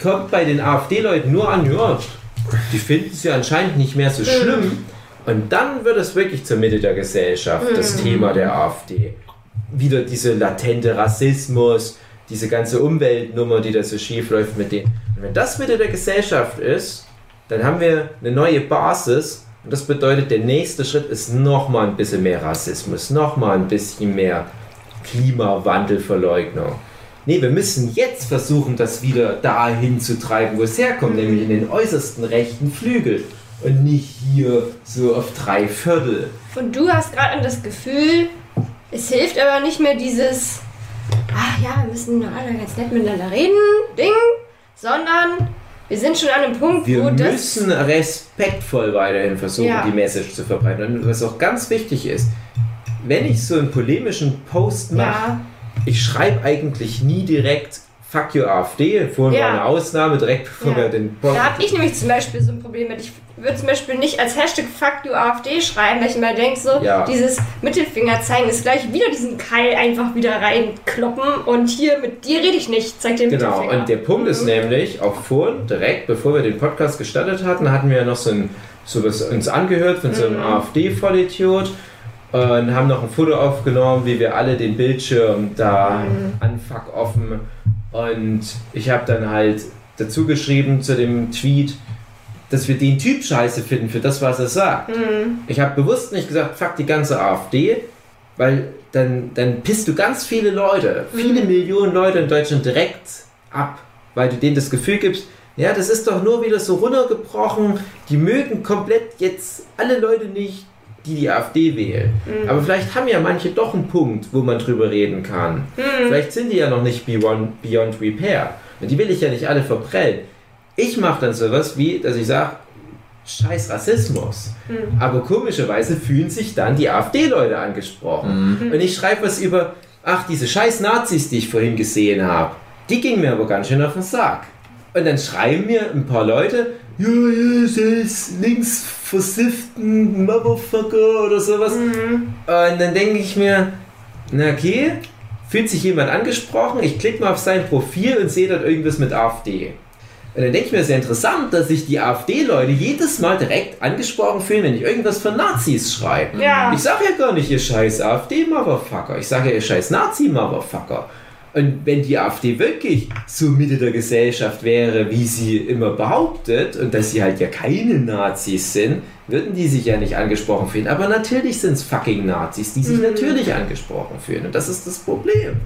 [SPEAKER 2] kommt bei den AfD-Leuten nur an, ja, die finden es ja anscheinend nicht mehr so schlimm. Und dann wird es wirklich zur Mitte der Gesellschaft, das Thema der AfD. Wieder diese latente Rassismus, diese ganze Umweltnummer, die da so schief läuft mit denen. Und wenn das Mitte der Gesellschaft ist, dann haben wir eine neue Basis. Und das bedeutet, der nächste Schritt ist nochmal ein bisschen mehr Rassismus, nochmal ein bisschen mehr Klimawandelverleugnung. Nee, wir müssen jetzt versuchen, das wieder dahin zu treiben, wo es herkommt, nämlich in den äußersten rechten Flügel. Und nicht hier so auf drei Viertel.
[SPEAKER 3] Und du hast gerade das Gefühl, es hilft aber nicht mehr dieses, ach ja, wir müssen doch alle ganz nett miteinander reden, Ding, sondern wir sind schon an einem Punkt,
[SPEAKER 2] Wir
[SPEAKER 3] wo das.
[SPEAKER 2] müssen respektvoll weiterhin versuchen,
[SPEAKER 3] Ja.
[SPEAKER 2] die Message zu verbreiten. Und was auch ganz wichtig ist, wenn ich so einen polemischen Post mache,
[SPEAKER 3] Ja,
[SPEAKER 2] ich schreibe eigentlich nie direkt Fuck you AfD. Vorhin
[SPEAKER 3] Ja.
[SPEAKER 2] war eine Ausnahme, direkt bevor
[SPEAKER 3] Ja.
[SPEAKER 2] wir den Post.
[SPEAKER 3] da habe ich nämlich zum Beispiel so ein Problem mit. Ich würde zum Beispiel nicht als Hashtag Fuck you AfD schreiben, weil ich immer denke, so,
[SPEAKER 2] Ja.
[SPEAKER 3] dieses Mittelfinger zeigen ist gleich wieder diesen Keil einfach wieder reinkloppen und hier mit dir rede ich nicht, zeig den
[SPEAKER 2] Genau,
[SPEAKER 3] Mittelfinger.
[SPEAKER 2] und der Punkt ist
[SPEAKER 3] Mhm.
[SPEAKER 2] nämlich, auch vorhin, direkt bevor wir den Podcast gestartet hatten, hatten wir ja noch so ein sowas uns angehört von so einem
[SPEAKER 3] Mhm.
[SPEAKER 2] AfD-Vollidiot und haben noch ein Foto aufgenommen, wie wir alle den Bildschirm da
[SPEAKER 3] Mhm.
[SPEAKER 2] anfuck offen und ich habe dann halt dazu geschrieben zu dem Tweet, dass wir den Typ scheiße finden für das, was er sagt.
[SPEAKER 3] Mhm.
[SPEAKER 2] Ich habe bewusst nicht gesagt, fuck die ganze AfD, weil dann, dann pisst du ganz viele Leute, viele
[SPEAKER 3] Mhm.
[SPEAKER 2] Millionen Leute in Deutschland direkt ab, weil du denen das Gefühl gibst, ja, das ist doch nur wieder so runtergebrochen, die mögen komplett jetzt alle Leute nicht, die die AfD wählen.
[SPEAKER 3] Mhm.
[SPEAKER 2] Aber vielleicht haben ja manche doch einen Punkt, wo man drüber reden kann.
[SPEAKER 3] Mhm.
[SPEAKER 2] Vielleicht sind die ja noch nicht beyond, beyond repair. Und die will ich ja nicht alle verprellen. Ich mache dann sowas wie, dass ich sage, scheiß Rassismus.
[SPEAKER 3] Mhm.
[SPEAKER 2] Aber komischerweise fühlen sich dann die AfD-Leute angesprochen.
[SPEAKER 1] Mhm.
[SPEAKER 2] Und ich schreibe was über, ach, diese scheiß Nazis, die ich vorhin gesehen habe, die gingen mir aber ganz schön auf den Sack. Und dann schreiben mir ein paar Leute, ja, ja, das ist links versifften Motherfucker oder sowas.
[SPEAKER 3] Mhm.
[SPEAKER 2] Und dann denke ich mir, na okay, fühlt sich jemand angesprochen, ich klicke mal auf sein Profil und sehe dort irgendwas mit AfD. Und dann denke ich mir, sehr interessant, dass sich die AfD-Leute jedes Mal direkt angesprochen fühlen, wenn ich irgendwas von Nazis schreibe.
[SPEAKER 3] Ja.
[SPEAKER 2] Ich sage ja gar nicht, ihr scheiß AfD-Motherfucker. Ich sage ja, ihr scheiß Nazi-Motherfucker. Und wenn die AfD wirklich so Mitte der Gesellschaft wäre, wie sie immer behauptet, und dass sie halt ja keine Nazis sind, würden die sich ja nicht angesprochen fühlen. Aber natürlich sind es fucking Nazis, die sich
[SPEAKER 3] Mhm.
[SPEAKER 2] natürlich angesprochen fühlen. Und das ist das Problem.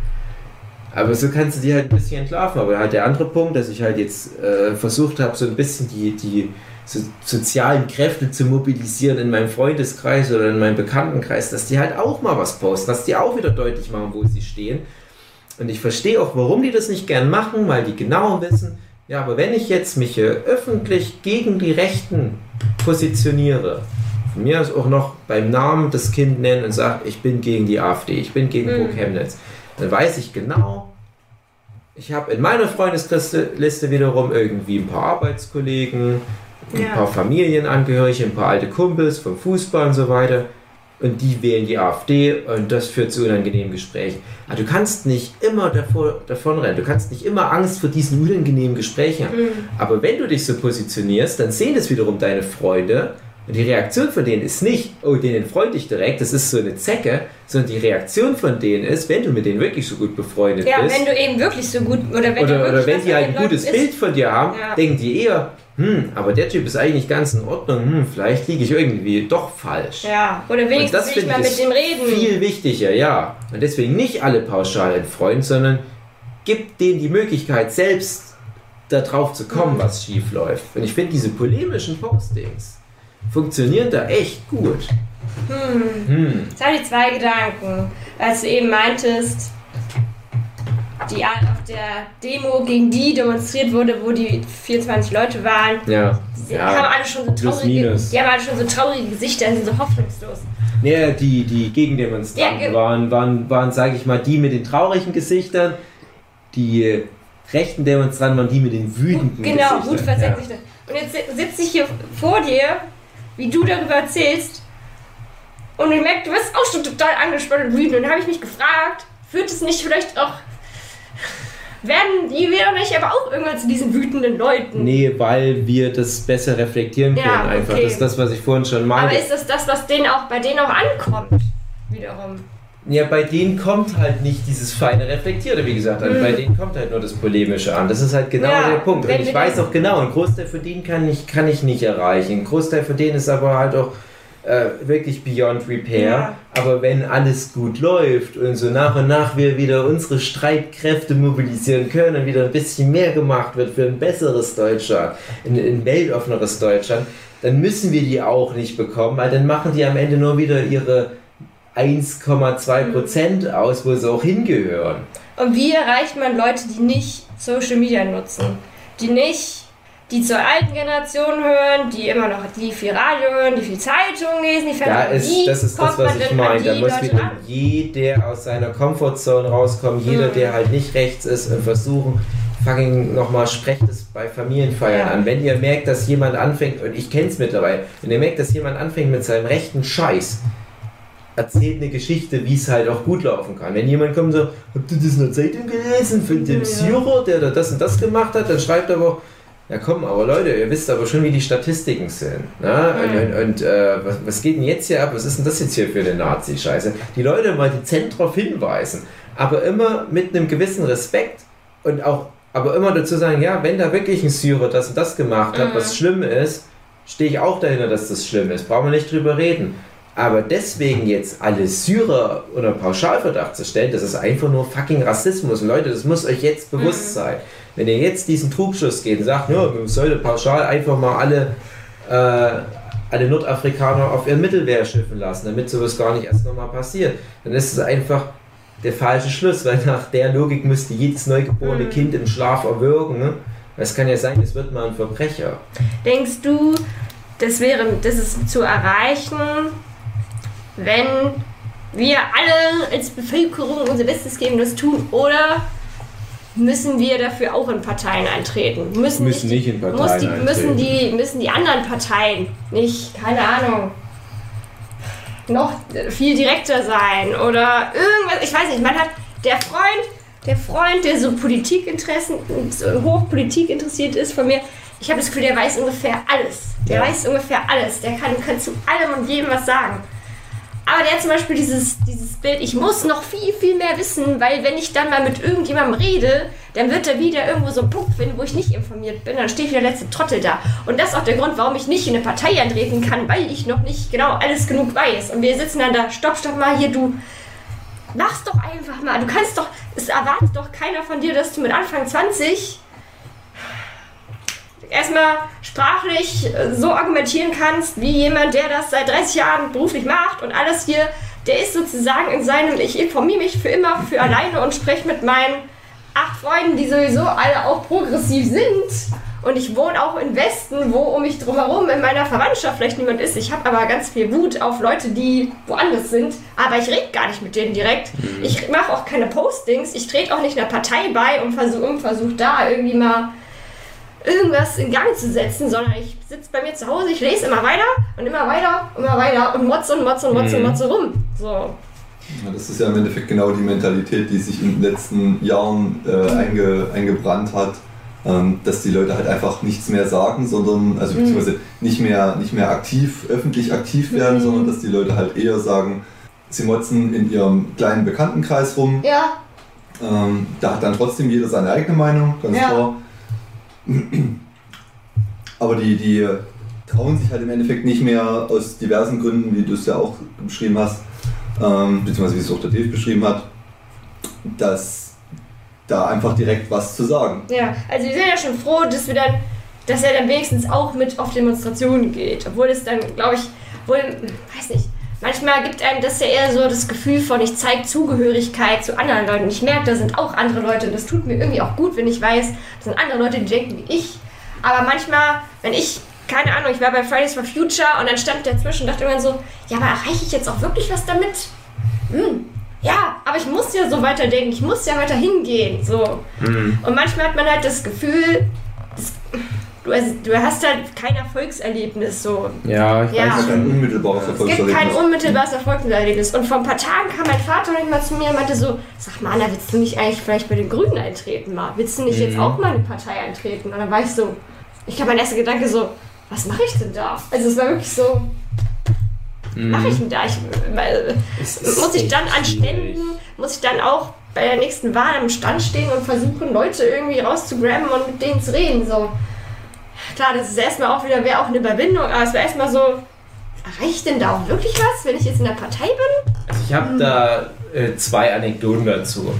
[SPEAKER 2] Aber so kannst du die halt ein bisschen entlarven. Aber halt der andere Punkt, dass ich halt jetzt äh, versucht habe, so ein bisschen die, die so sozialen Kräfte zu mobilisieren in meinem Freundeskreis oder in meinem Bekanntenkreis, dass die halt auch mal was posten, dass die auch wieder deutlich machen, wo sie stehen. Und ich verstehe auch, warum die das nicht gern machen, weil die genau wissen, ja, aber wenn ich jetzt mich hier öffentlich gegen die Rechten positioniere, von mir aus auch noch beim Namen das Kind nennen und sage, ich bin gegen die AfD, ich bin gegen
[SPEAKER 3] Mhm.
[SPEAKER 2] Chemnitz, dann weiß ich genau, ich habe in meiner Freundesliste wiederum irgendwie ein paar Arbeitskollegen, ein
[SPEAKER 3] Ja.
[SPEAKER 2] paar Familienangehörige, ein paar alte Kumpels vom Fußball und so weiter. Und die wählen die AfD und das führt zu unangenehmen Gesprächen. Aber du kannst nicht immer davor, davonrennen. Du kannst nicht immer Angst vor diesen unangenehmen Gesprächen haben. Aber wenn du dich so positionierst, dann sehen das wiederum deine Freunde. Und die Reaktion von denen ist nicht, oh, denen freut dich direkt, das ist so eine Zecke, sondern die Reaktion von denen ist, wenn du mit denen wirklich so gut befreundet
[SPEAKER 3] Ja,
[SPEAKER 2] bist.
[SPEAKER 3] wenn du eben wirklich so gut oder wenn du
[SPEAKER 2] oder, oder wenn die halt ein gutes
[SPEAKER 3] Leuten
[SPEAKER 2] Bild von dir haben,
[SPEAKER 3] Ja.
[SPEAKER 2] denken die eher, hm, aber der Typ ist eigentlich ganz in Ordnung, hm, vielleicht liege ich irgendwie doch falsch.
[SPEAKER 3] Ja, oder wenigstens will ich mal mit dem reden.
[SPEAKER 2] Viel wichtiger, ja. Und deswegen nicht alle pauschal entfreuen, sondern gibt denen die Möglichkeit, selbst da drauf zu kommen, was schief läuft. Und ich finde, diese polemischen Postings funktionieren da echt gut. Hm.
[SPEAKER 3] Jetzt habe ich zwei Gedanken. Als du eben meintest, die auf der Demo gegen die demonstriert wurde, wo die 24 Leute waren,
[SPEAKER 2] Ja.
[SPEAKER 3] die haben
[SPEAKER 2] ja.
[SPEAKER 3] alle schon so traurige, die haben alle schon so traurige Gesichter und sind so hoffnungslos.
[SPEAKER 2] Nee, die, die Gegendemonstranten
[SPEAKER 3] Ja, ge-
[SPEAKER 2] waren, waren, waren sage ich mal, die mit den traurigen Gesichtern. Die rechten Demonstranten waren die mit den wütenden
[SPEAKER 3] Genau,
[SPEAKER 2] Gesichtern.
[SPEAKER 3] gut versättigt. Und jetzt si- sitze ich hier vor dir, wie du darüber erzählst. Und ich merke, du bist auch schon total angespannt und wütend. Und dann habe ich mich gefragt, wird es nicht vielleicht auch. Werden die wir doch nicht aber auch irgendwann zu diesen wütenden Leuten?
[SPEAKER 2] Nee, weil wir das besser reflektieren
[SPEAKER 3] Ja,
[SPEAKER 2] können einfach.
[SPEAKER 3] okay.
[SPEAKER 2] Das ist das, was ich vorhin schon meinte.
[SPEAKER 3] aber ist das das, was denen auch bei denen auch ankommt? Wiederum.
[SPEAKER 2] Ja, bei denen kommt halt nicht dieses feine Reflektierte, wie gesagt, an.
[SPEAKER 3] Mhm.
[SPEAKER 2] Bei denen kommt halt nur das Polemische an. Das ist halt genau
[SPEAKER 3] Ja,
[SPEAKER 2] der Punkt. Und ich weiß auch genau, einen Großteil von denen kann ich, kann ich nicht erreichen. Ein Großteil von denen ist aber halt auch äh, wirklich beyond repair.
[SPEAKER 3] Ja.
[SPEAKER 2] Aber wenn alles gut läuft und so nach und nach wir wieder unsere Streitkräfte mobilisieren können und wieder ein bisschen mehr gemacht wird für ein besseres Deutschland, ein, ein weltoffeneres Deutschland, dann müssen wir die auch nicht bekommen, weil dann machen die am Ende nur wieder ihre 1,2 Prozent aus, wo sie auch hingehören.
[SPEAKER 3] Und wie erreicht man Leute, die nicht Social Media nutzen? Die nicht, die zur alten Generation hören, die immer noch die viel Radio hören, die viel Zeitung lesen, die
[SPEAKER 2] Da ist, das ist das, was ich meine. Da muss wieder jeder aus seiner Comfortzone rauskommen, jeder,
[SPEAKER 3] Mhm.
[SPEAKER 2] der halt nicht rechts ist und versuchen, fucking nochmal sprecht es bei Familienfeiern
[SPEAKER 3] Ja.
[SPEAKER 2] an. Wenn ihr merkt, dass jemand anfängt, und ich kenne es mittlerweile, wenn ihr merkt, dass jemand anfängt mit seinem rechten Scheiß, erzählt eine Geschichte, wie es halt auch gut laufen kann. Wenn jemand kommt und so, habt ihr das in der Zeitung gelesen von dem
[SPEAKER 3] Ja.
[SPEAKER 2] Syrer, der da das und das gemacht hat, dann schreibt er aber, ja komm, aber Leute, ihr wisst aber schon, wie die Statistiken sind. Ne? Und,
[SPEAKER 3] Mhm.
[SPEAKER 2] und, und äh, was, was geht denn jetzt hier ab? Was ist denn das jetzt hier für eine Nazi-Scheiße? Die Leute mal dezent darauf hinweisen, aber immer mit einem gewissen Respekt und auch, aber immer dazu sagen, ja, wenn da wirklich ein Syrer das und das gemacht hat,
[SPEAKER 3] Mhm.
[SPEAKER 2] was schlimm ist, stehe ich auch dahinter, dass das schlimm ist. Brauchen wir nicht drüber reden. Aber deswegen jetzt alle Syrer unter Pauschalverdacht zu stellen, das ist einfach nur fucking Rassismus. Und Leute, das muss euch jetzt bewusst sein. Wenn ihr jetzt diesen Trugschluss geht und sagt, ja, man sollte pauschal einfach mal alle, äh, alle Nordafrikaner auf ihren Mittelmeer schiffen lassen, damit sowas gar nicht erst nochmal passiert, dann ist es einfach der falsche Schluss, weil nach der Logik müsste jedes neugeborene
[SPEAKER 3] Mhm.
[SPEAKER 2] Kind im Schlaf erwürgen. Ne? Es kann ja sein, es wird mal ein Verbrecher.
[SPEAKER 3] Denkst du, das wäre, das ist zu erreichen, wenn wir alle als Bevölkerung unser Bestes geben, das tun, oder müssen wir dafür auch in Parteien eintreten? Müssen,
[SPEAKER 2] Müssen nicht in
[SPEAKER 3] muss
[SPEAKER 2] Parteien
[SPEAKER 3] die, müssen
[SPEAKER 2] eintreten.
[SPEAKER 3] die müssen die anderen Parteien nicht, keine Ahnung, noch viel direkter sein oder irgendwas, ich weiß nicht, man hat der Freund, der Freund, der so Politikinteressen, so hoch Politik interessiert ist von mir, ich habe das Gefühl, der weiß ungefähr alles. Der
[SPEAKER 2] Ja.
[SPEAKER 3] weiß ungefähr alles. Der kann, kann zu allem und jedem was sagen. Aber der hat zum Beispiel dieses, dieses Bild, ich muss noch viel, viel mehr wissen, weil wenn ich dann mal mit irgendjemandem rede, dann wird er wieder irgendwo so einen Punkt finden, wo ich nicht informiert bin. Dann stehe ich wie der letzte Trottel da. Und das ist auch der Grund, warum ich nicht in eine Partei antreten kann, weil ich noch nicht genau alles genug weiß. Und wir sitzen dann da, stopp, stopp mal hier, du mach's doch einfach mal. Du kannst doch, es erwartet doch keiner von dir, dass du mit Anfang 20 erstmal sprachlich äh, so argumentieren kannst, wie jemand, der das seit 30 Jahren beruflich macht und alles hier, der ist sozusagen in seinem, ich informiere mich für immer für alleine und spreche mit meinen acht Freunden, die sowieso alle auch progressiv sind Und ich wohne auch im Westen, wo um mich drumherum in meiner Verwandtschaft vielleicht niemand ist. Ich habe aber ganz viel Wut auf Leute, die woanders sind. Aber ich rede gar nicht mit denen direkt. Ich mache auch keine Postings. Ich trete auch nicht einer Partei bei und versuche um versuch da irgendwie mal irgendwas in Gang zu setzen, sondern ich sitze bei mir zu Hause, ich lese immer weiter und immer weiter und immer weiter und motze und motze und motze und motze rum. So.
[SPEAKER 4] Ja, das ist ja im Endeffekt genau die Mentalität, die sich in den letzten Jahren äh, einge, eingebrannt hat, ähm, dass die Leute halt einfach nichts mehr sagen, sondern, also beziehungsweise nicht mehr, nicht mehr aktiv, öffentlich aktiv werden,
[SPEAKER 3] Mhm.
[SPEAKER 4] sondern dass die Leute halt eher sagen, sie motzen in ihrem kleinen Bekanntenkreis rum.
[SPEAKER 3] Ja,
[SPEAKER 4] Ähm, da hat dann trotzdem jeder seine eigene Meinung, ganz
[SPEAKER 3] Ja.
[SPEAKER 4] klar. Aber die, die trauen sich halt im Endeffekt nicht mehr aus diversen Gründen, wie du es ja auch beschrieben hast, ähm, beziehungsweise wie es auch der Dave beschrieben hat, dass da einfach direkt was zu sagen.
[SPEAKER 3] ja. Also wir sind ja schon froh, dass wir dann, dass er dann wenigstens auch mit auf Demonstrationen geht. Obwohl es dann, glaube ich, wohl, weiß nicht, manchmal gibt einem das ja eher so das Gefühl von, ich zeige Zugehörigkeit zu anderen Leuten. Ich merke, da sind auch andere Leute und das tut mir irgendwie auch gut, wenn ich weiß, das sind andere Leute, die denken wie ich. Aber manchmal, wenn ich, keine Ahnung, ich war bei Fridays for Future und dann stand ich dazwischen und dachte irgendwann so, ja, aber erreiche ich jetzt auch wirklich was damit? Hm, ja, aber ich muss ja so weiterdenken, ich muss ja weiter hingehen. So. Und manchmal hat man halt das Gefühl, das, du, also, du hast halt kein Erfolgserlebnis. So.
[SPEAKER 1] Ja, ich
[SPEAKER 3] Ja.
[SPEAKER 4] Das ist ein unmittelbares
[SPEAKER 3] Es gibt kein
[SPEAKER 4] Erfolgserlebnis.
[SPEAKER 3] unmittelbares Erfolgserlebnis. Und vor ein paar Tagen kam mein Vater nicht mal zu mir und meinte so, sag mal, Anna, willst du nicht eigentlich vielleicht bei den Grünen eintreten mal? Willst du nicht jetzt auch mal eine Partei eintreten? Und dann war ich so, ich habe mein erster Gedanke so, was mache ich denn da? Also es war wirklich so, mache ich denn da? Ich, weil, muss ich dann an Ständen, muss ich dann auch bei der nächsten Wahl am Stand stehen und versuchen, Leute irgendwie rauszugraben und mit denen zu reden. So. Klar, das ist erstmal auch wieder, wäre auch eine Überwindung, aber es wäre erstmal so, erreiche ich denn da auch wirklich was, wenn ich jetzt in der Partei bin?
[SPEAKER 2] Also ich habe da äh, zwei Anekdoten dazu.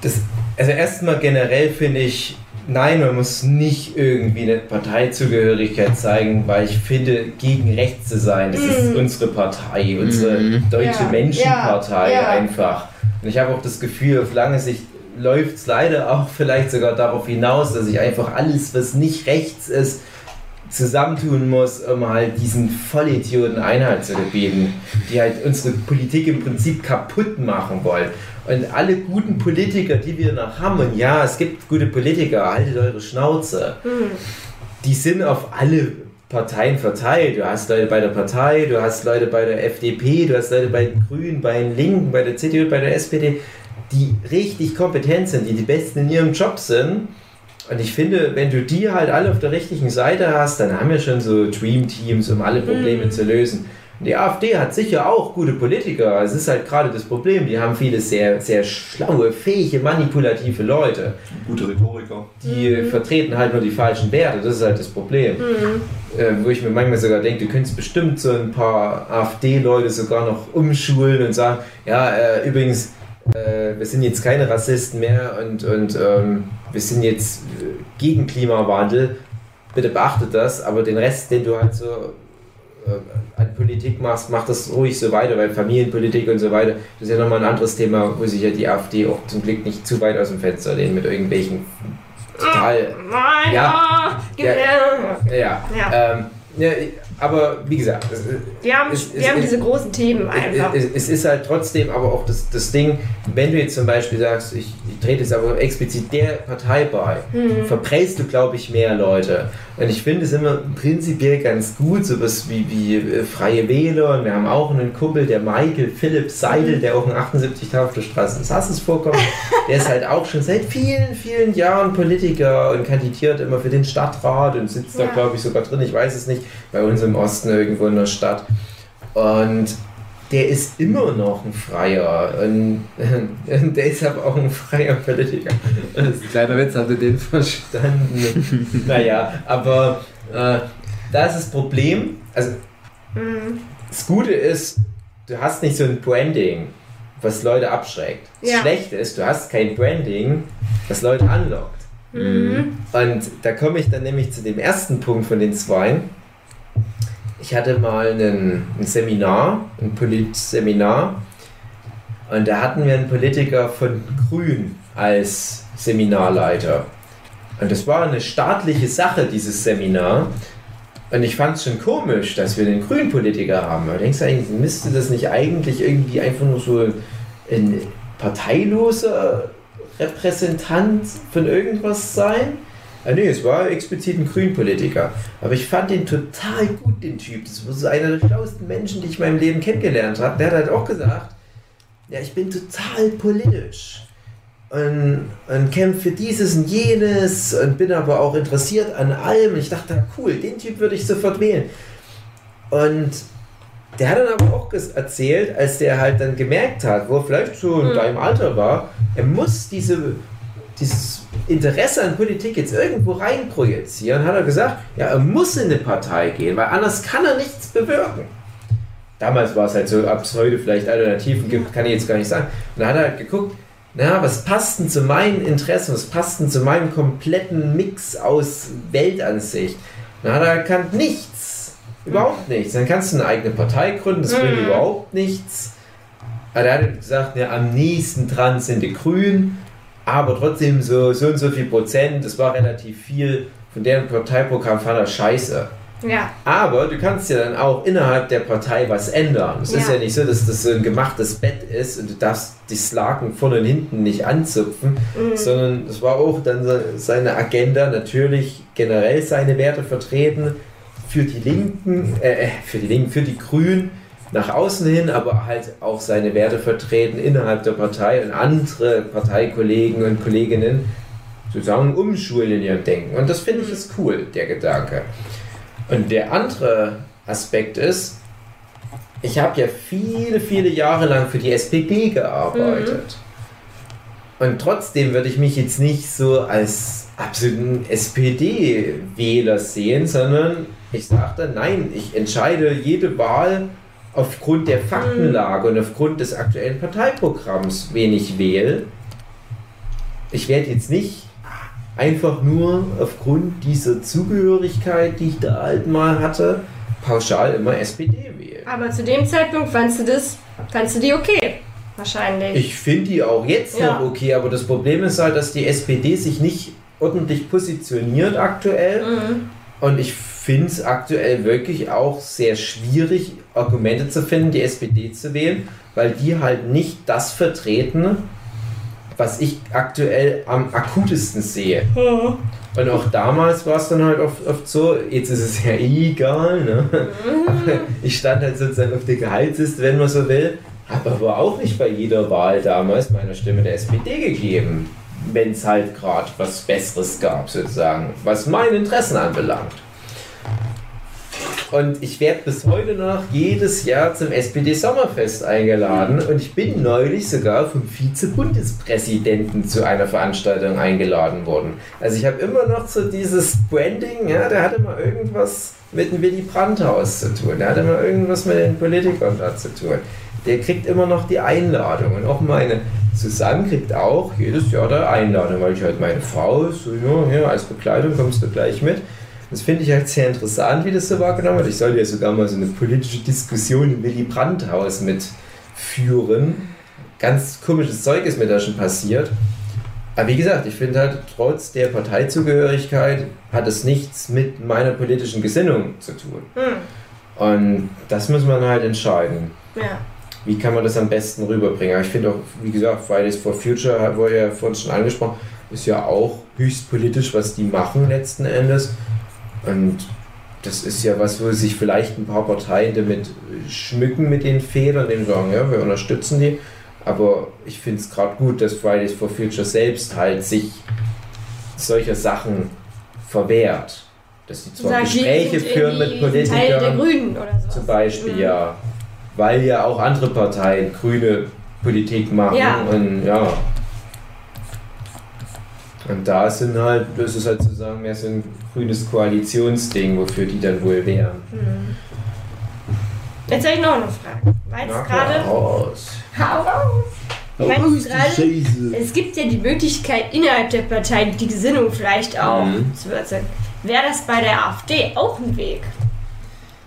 [SPEAKER 2] Das, also erstmal generell finde ich, nein, man muss nicht irgendwie eine Parteizugehörigkeit zeigen, weil ich finde, gegen rechts zu sein, das ist unsere Partei, unsere
[SPEAKER 1] Mhm.
[SPEAKER 2] deutsche
[SPEAKER 3] Ja,
[SPEAKER 2] Menschenpartei
[SPEAKER 3] ja.
[SPEAKER 2] einfach. Und ich habe auch das Gefühl, auf lange Sicht läuft es leider auch vielleicht sogar darauf hinaus, dass ich einfach alles, was nicht rechts ist, zusammentun muss, um halt diesen Vollidioten Einhalt zu gebieten, die halt unsere Politik im Prinzip kaputt machen wollen. Und alle guten Politiker, die wir noch haben, und ja, es gibt gute Politiker, haltet eure Schnauze, die sind auf alle Parteien verteilt. Du hast Leute bei der Partei, du hast Leute bei der FDP, du hast Leute bei den Grünen, bei den Linken, bei der CDU, bei der SPD, die richtig kompetent sind, die die Besten in ihrem Job sind. Und ich finde, wenn du die halt alle auf der richtigen Seite hast, dann haben wir schon so Dream Teams, um alle Probleme zu lösen. Und die AfD hat sicher auch gute Politiker. Es ist halt gerade das Problem. Die haben viele sehr, sehr schlaue, fähige, manipulative Leute.
[SPEAKER 4] Gute Rhetoriker.
[SPEAKER 2] Die vertreten halt nur die falschen Werte. Das ist halt das Problem. Äh, wo ich mir manchmal sogar denke, du könntest bestimmt so ein paar AfD-Leute sogar noch umschulen und sagen, ja, äh, übrigens, äh, wir sind jetzt keine Rassisten mehr und, und ähm, wir sind jetzt äh, gegen Klimawandel. Bitte beachtet das, aber den Rest, den du halt so äh, an Politik machst, mach das ruhig so weiter, weil Familienpolitik und so weiter, das ist ja nochmal ein anderes Thema, wo sich ja die AfD auch zum Glück nicht zu weit aus dem Fenster lehnen mit irgendwelchen total
[SPEAKER 3] Nein,
[SPEAKER 2] Ja. Ja. ja.
[SPEAKER 3] Ja.
[SPEAKER 2] Ähm, ja, aber wie gesagt, es,
[SPEAKER 3] Wir haben,
[SPEAKER 2] Es-
[SPEAKER 3] wir
[SPEAKER 2] es-
[SPEAKER 3] haben
[SPEAKER 2] es-
[SPEAKER 3] diese großen Themen einfach.
[SPEAKER 2] es, ist halt trotzdem aber auch das, das Ding, wenn du jetzt zum Beispiel sagst, ich, ich trete jetzt aber explizit der Partei bei,
[SPEAKER 3] Mhm.
[SPEAKER 2] verprellst du, glaube ich, mehr Leute. Und ich finde es immer prinzipiell ganz gut, sowas wie, wie äh, Freie Wähler. Und wir haben auch einen Kumpel, der Michael Philipp Seidel, der auch in 78 auf der Straße des Hasses vorkommt. Der ist halt auch schon seit vielen, vielen Jahren Politiker und kandidiert immer für den Stadtrat und sitzt da,
[SPEAKER 3] Ja.
[SPEAKER 2] glaube ich, sogar drin. Ich weiß es nicht, bei uns im Osten irgendwo in der Stadt. Und der ist immer noch ein Freier. Und, und der ist aber auch ein freier Politiker. Das
[SPEAKER 1] Kleiner Witz, habt ihr den verstanden?
[SPEAKER 2] naja, aber äh, da ist das Problem. Also,
[SPEAKER 3] Mhm.
[SPEAKER 2] das Gute ist, du hast nicht so ein Branding, was Leute abschreckt. Das
[SPEAKER 3] Ja.
[SPEAKER 2] Schlechte ist, du hast kein Branding, was Leute anlockt.
[SPEAKER 3] Mhm.
[SPEAKER 2] Und da komme ich dann nämlich zu dem ersten Punkt von den zwei. Ich hatte mal einen, ein Seminar, ein Polit-Seminar, und da hatten wir einen Politiker von Grün als Seminarleiter. Und das war eine staatliche Sache, dieses Seminar. Und ich fand es schon komisch, dass wir einen grünen Politiker haben. Aber denkst du eigentlich, müsste das nicht eigentlich irgendwie einfach nur so ein parteiloser Repräsentant von irgendwas sein? Ah, nee, es war explizit ein Grünpolitiker. Aber ich fand den total gut, den Typ. Das war so einer der schlauesten Menschen, die ich in meinem Leben kennengelernt habe. Der hat halt auch gesagt, ja, ich bin total politisch. Und, und kämpfe für dieses und jenes und bin aber auch interessiert an allem. Und ich dachte, cool, den Typ würde ich sofort wählen. Und der hat dann aber auch erzählt, als der halt dann gemerkt hat, wo er vielleicht so in
[SPEAKER 3] Mhm.
[SPEAKER 2] deinem Alter war, er muss diese, dieses Interesse an Politik jetzt irgendwo reinprojizieren, hat er gesagt, ja, er muss in eine Partei gehen, weil anders kann er nichts bewirken. Damals war es halt so, ob es heute vielleicht Alternativen gibt, kann ich jetzt gar nicht sagen. Und dann hat er halt geguckt, na, was passt denn zu meinen Interessen, was passt denn zu meinem kompletten Mix aus Weltansicht? Dann hat er erkannt, nichts. Überhaupt nichts. Dann kannst du eine eigene Partei gründen, das bringt
[SPEAKER 3] Mhm.
[SPEAKER 2] überhaupt nichts. Aber er hat gesagt, ja, am nächsten dran sind die Grünen, aber trotzdem so, so und so viel Prozent, das war relativ viel. Von deren Parteiprogramm fand er scheiße.
[SPEAKER 3] Ja.
[SPEAKER 2] Aber du kannst ja dann auch innerhalb der Partei was ändern. Es ist
[SPEAKER 3] Ja.
[SPEAKER 2] ja nicht so, dass das so ein gemachtes Bett ist und du darfst die Slaken vorne und hinten nicht anzupfen,
[SPEAKER 3] Mhm.
[SPEAKER 2] sondern es war auch dann se- seine Agenda, natürlich generell seine Werte vertreten, für die Linken, äh, äh, für die Linken, für die Grünen nach außen hin, aber halt auch seine Werte vertreten innerhalb der Partei und andere Parteikollegen und Kolleginnen sozusagen umschulen in ihrem Denken. Und das finde ich ist cool, der Gedanke. Und der andere Aspekt ist, ich habe ja viele, viele Jahre lang für die SPD gearbeitet. Und trotzdem würde ich mich jetzt nicht so als absoluten SPD-Wähler sehen, sondern ich sage dann, nein, ich entscheide jede Wahl aufgrund der Faktenlage und aufgrund des aktuellen Parteiprogramms, wen ich wähle. Ich werde jetzt nicht einfach nur aufgrund dieser Zugehörigkeit, die ich da halt mal hatte, pauschal immer SPD wählen.
[SPEAKER 3] Aber zu dem Zeitpunkt fandst du das, fandst du die okay? Wahrscheinlich.
[SPEAKER 2] Ich finde die auch jetzt
[SPEAKER 3] Ja.
[SPEAKER 2] noch okay, aber das Problem ist halt, dass die SPD sich nicht ordentlich positioniert aktuell.
[SPEAKER 3] Mhm.
[SPEAKER 2] Und ich finde es aktuell wirklich auch sehr schwierig, Argumente zu finden, die SPD zu wählen, weil die halt nicht das vertreten, was ich aktuell am akutesten sehe. Und auch damals war es dann halt oft, oft so, jetzt ist es ja eh egal, ne? Aber ich stand halt sozusagen auf der Gehaltsliste, wenn man so will, habe aber auch nicht bei jeder Wahl damals meine Stimme der SPD gegeben, wenn es halt gerade was Besseres gab, sozusagen, was meine Interessen anbelangt. Und ich werde bis heute noch jedes Jahr zum SPD-Sommerfest eingeladen und ich bin neulich sogar vom Vize-Bundespräsidenten zu einer Veranstaltung eingeladen worden. Also ich habe immer noch so dieses Branding, ja, der hatte mal irgendwas mit dem Willy Brandt-Haus zu tun, der hatte mal irgendwas mit den Politikern da zu tun. Der kriegt immer noch die Einladung und auch meine Susanne kriegt auch jedes Jahr da Einladung, weil ich halt meine Frau so, ja, als Bekleidung kommst du gleich mit. Das finde ich halt sehr interessant, wie das so wahrgenommen wird. Ich sollte ja sogar mal so eine politische Diskussion im Willy Brandt-Haus mitführen. Ganz komisches Zeug ist mir da schon passiert. Aber wie gesagt, ich finde halt, trotz der Parteizugehörigkeit hat es nichts mit meiner politischen Gesinnung zu tun.
[SPEAKER 3] Hm.
[SPEAKER 2] Und das muss man halt entscheiden.
[SPEAKER 3] Ja.
[SPEAKER 2] Wie kann man das am besten rüberbringen? Aber ich finde auch, wie gesagt, Fridays for Future, wurde ja vorhin schon angesprochen, ist ja auch höchst politisch, was die machen letzten Endes. Und das ist ja was, wo sich vielleicht ein paar Parteien damit schmücken mit den Federn, dem sagen, ja, wir unterstützen die. Aber ich finde es gerade gut, dass Fridays for Future selbst halt sich solcher Sachen verwehrt. Dass sie zwar
[SPEAKER 3] Sag,
[SPEAKER 2] Gespräche
[SPEAKER 3] sind
[SPEAKER 2] führen mit Politikern.
[SPEAKER 3] Grünen oder so.
[SPEAKER 2] Zum Beispiel,
[SPEAKER 3] Mhm.
[SPEAKER 2] ja. Weil ja auch andere Parteien grüne Politik machen.
[SPEAKER 3] Ja.
[SPEAKER 2] Und ja. Und da sind halt, das ist halt sozusagen mehr so ein grünes Koalitionsding, wofür die dann wohl wären.
[SPEAKER 3] Mhm. Jetzt habe ich noch eine Frage. Weil jetzt gerade.
[SPEAKER 2] raus.
[SPEAKER 3] Hau raus! Es gibt ja die Möglichkeit, innerhalb der Partei die Gesinnung vielleicht auch
[SPEAKER 2] Mhm.
[SPEAKER 3] zu überzeugen. Wäre das bei der AfD auch ein Weg?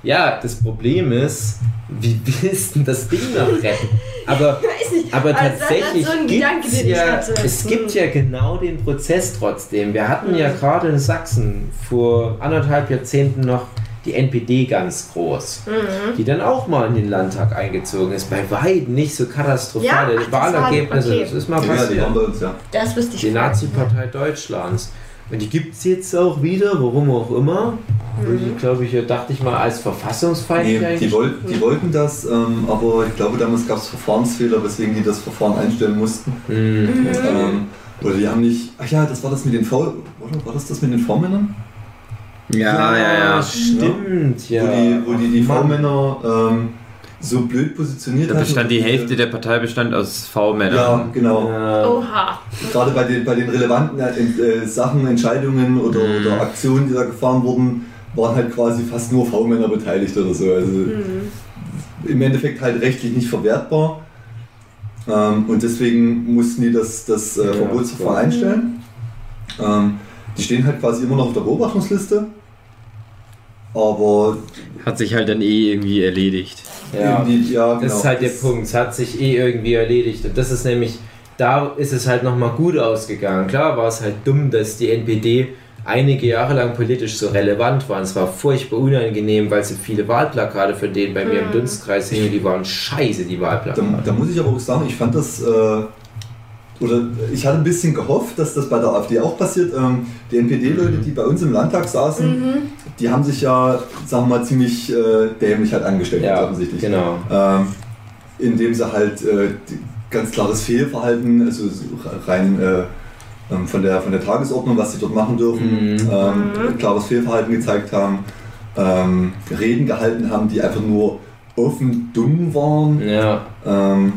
[SPEAKER 2] Ja, das Problem ist, wie willst du das Ding noch retten? Aber
[SPEAKER 3] weiß nicht.
[SPEAKER 2] Aber
[SPEAKER 3] Also,
[SPEAKER 2] tatsächlich
[SPEAKER 3] so
[SPEAKER 2] gibt's
[SPEAKER 3] Gedanke, den ich
[SPEAKER 2] ja,
[SPEAKER 3] hatte.
[SPEAKER 2] es
[SPEAKER 3] Hm.
[SPEAKER 2] gibt ja genau den Prozess trotzdem. Wir hatten ja
[SPEAKER 3] Mhm.
[SPEAKER 2] gerade in Sachsen vor anderthalb Jahrzehnten noch die NPD ganz groß,
[SPEAKER 3] Mhm.
[SPEAKER 2] die dann auch mal in den Landtag eingezogen ist. Bei weitem nicht so
[SPEAKER 3] Ja, das war-
[SPEAKER 2] Wahlergebnisse.
[SPEAKER 3] okay.
[SPEAKER 2] Das ist mal
[SPEAKER 4] Ja, die
[SPEAKER 2] passiert.
[SPEAKER 4] ja.
[SPEAKER 3] Das wüsste ich
[SPEAKER 2] Die. Nazi-Partei Deutschlands. Und die gibt es jetzt auch wieder, warum auch immer.
[SPEAKER 3] Mhm.
[SPEAKER 2] Die, glaube ich, dachte ich mal, als verfassungsfeindlich
[SPEAKER 4] Nee, die, wollt, die wollten das, ähm, aber ich glaube, damals gab es Verfahrensfehler, weswegen die das Verfahren einstellen mussten.
[SPEAKER 2] Mhm.
[SPEAKER 4] Ähm, oder die haben nicht. Ach ja, das war das mit den V. Oder war das das mit den V-Männern?
[SPEAKER 1] Ja, ja, ja.
[SPEAKER 2] Stimmt, ja.
[SPEAKER 4] Wo die, wo die, die. V-Männer ähm, so blöd positioniert
[SPEAKER 1] Da bestand die Hälfte der Partei bestand aus V-Männern.
[SPEAKER 4] Ja, genau.
[SPEAKER 2] Ja.
[SPEAKER 3] Oha.
[SPEAKER 4] Gerade bei den, bei den relevanten äh, äh, Sachen, Entscheidungen oder,
[SPEAKER 1] Mhm.
[SPEAKER 4] oder Aktionen, die da gefahren wurden, waren halt quasi fast nur V-Männer beteiligt oder so. Also
[SPEAKER 3] Mhm.
[SPEAKER 4] im Endeffekt halt rechtlich nicht verwertbar. Ähm, und deswegen mussten die das, das äh,
[SPEAKER 2] Ja,
[SPEAKER 4] Verbotsverfahren
[SPEAKER 2] klar.
[SPEAKER 4] einstellen. Ähm, die stehen halt quasi immer noch auf der Beobachtungsliste. Aber
[SPEAKER 1] Hat sich halt dann eh irgendwie erledigt.
[SPEAKER 2] Ja.
[SPEAKER 4] die, ja, genau.
[SPEAKER 2] Das ist halt der Punkt. Es hat sich eh irgendwie erledigt. Und das ist nämlich, da ist es halt nochmal gut ausgegangen. Klar war es halt dumm, dass die NPD einige Jahre lang politisch so relevant war. Und es war furchtbar unangenehm, weil so viele Wahlplakate von denen bei mir im
[SPEAKER 3] Mhm.
[SPEAKER 2] Dunstkreis hingen, die waren scheiße, die
[SPEAKER 4] Da,
[SPEAKER 2] Wahlplakate.
[SPEAKER 4] da muss ich aber auch sagen, ich fand das, äh, oder ich hatte ein bisschen gehofft, dass das bei der AfD auch passiert. Ähm, die NPD-Leute, die bei uns im Landtag saßen,
[SPEAKER 3] Mhm.
[SPEAKER 4] die haben sich ja, sagen wir mal, ziemlich äh, dämlich halt angestellt,
[SPEAKER 2] ja,
[SPEAKER 4] offensichtlich.
[SPEAKER 2] genau.
[SPEAKER 4] Ähm, indem sie halt äh, die- ganz klares Fehlverhalten, also so rein äh, ähm, von, der, von der Tagesordnung, was sie dort machen dürfen,
[SPEAKER 2] Mhm.
[SPEAKER 4] ähm,
[SPEAKER 3] Mhm.
[SPEAKER 4] klares Fehlverhalten gezeigt haben, ähm, Reden gehalten haben, die einfach nur offen dumm waren,
[SPEAKER 2] Ja,
[SPEAKER 4] ähm,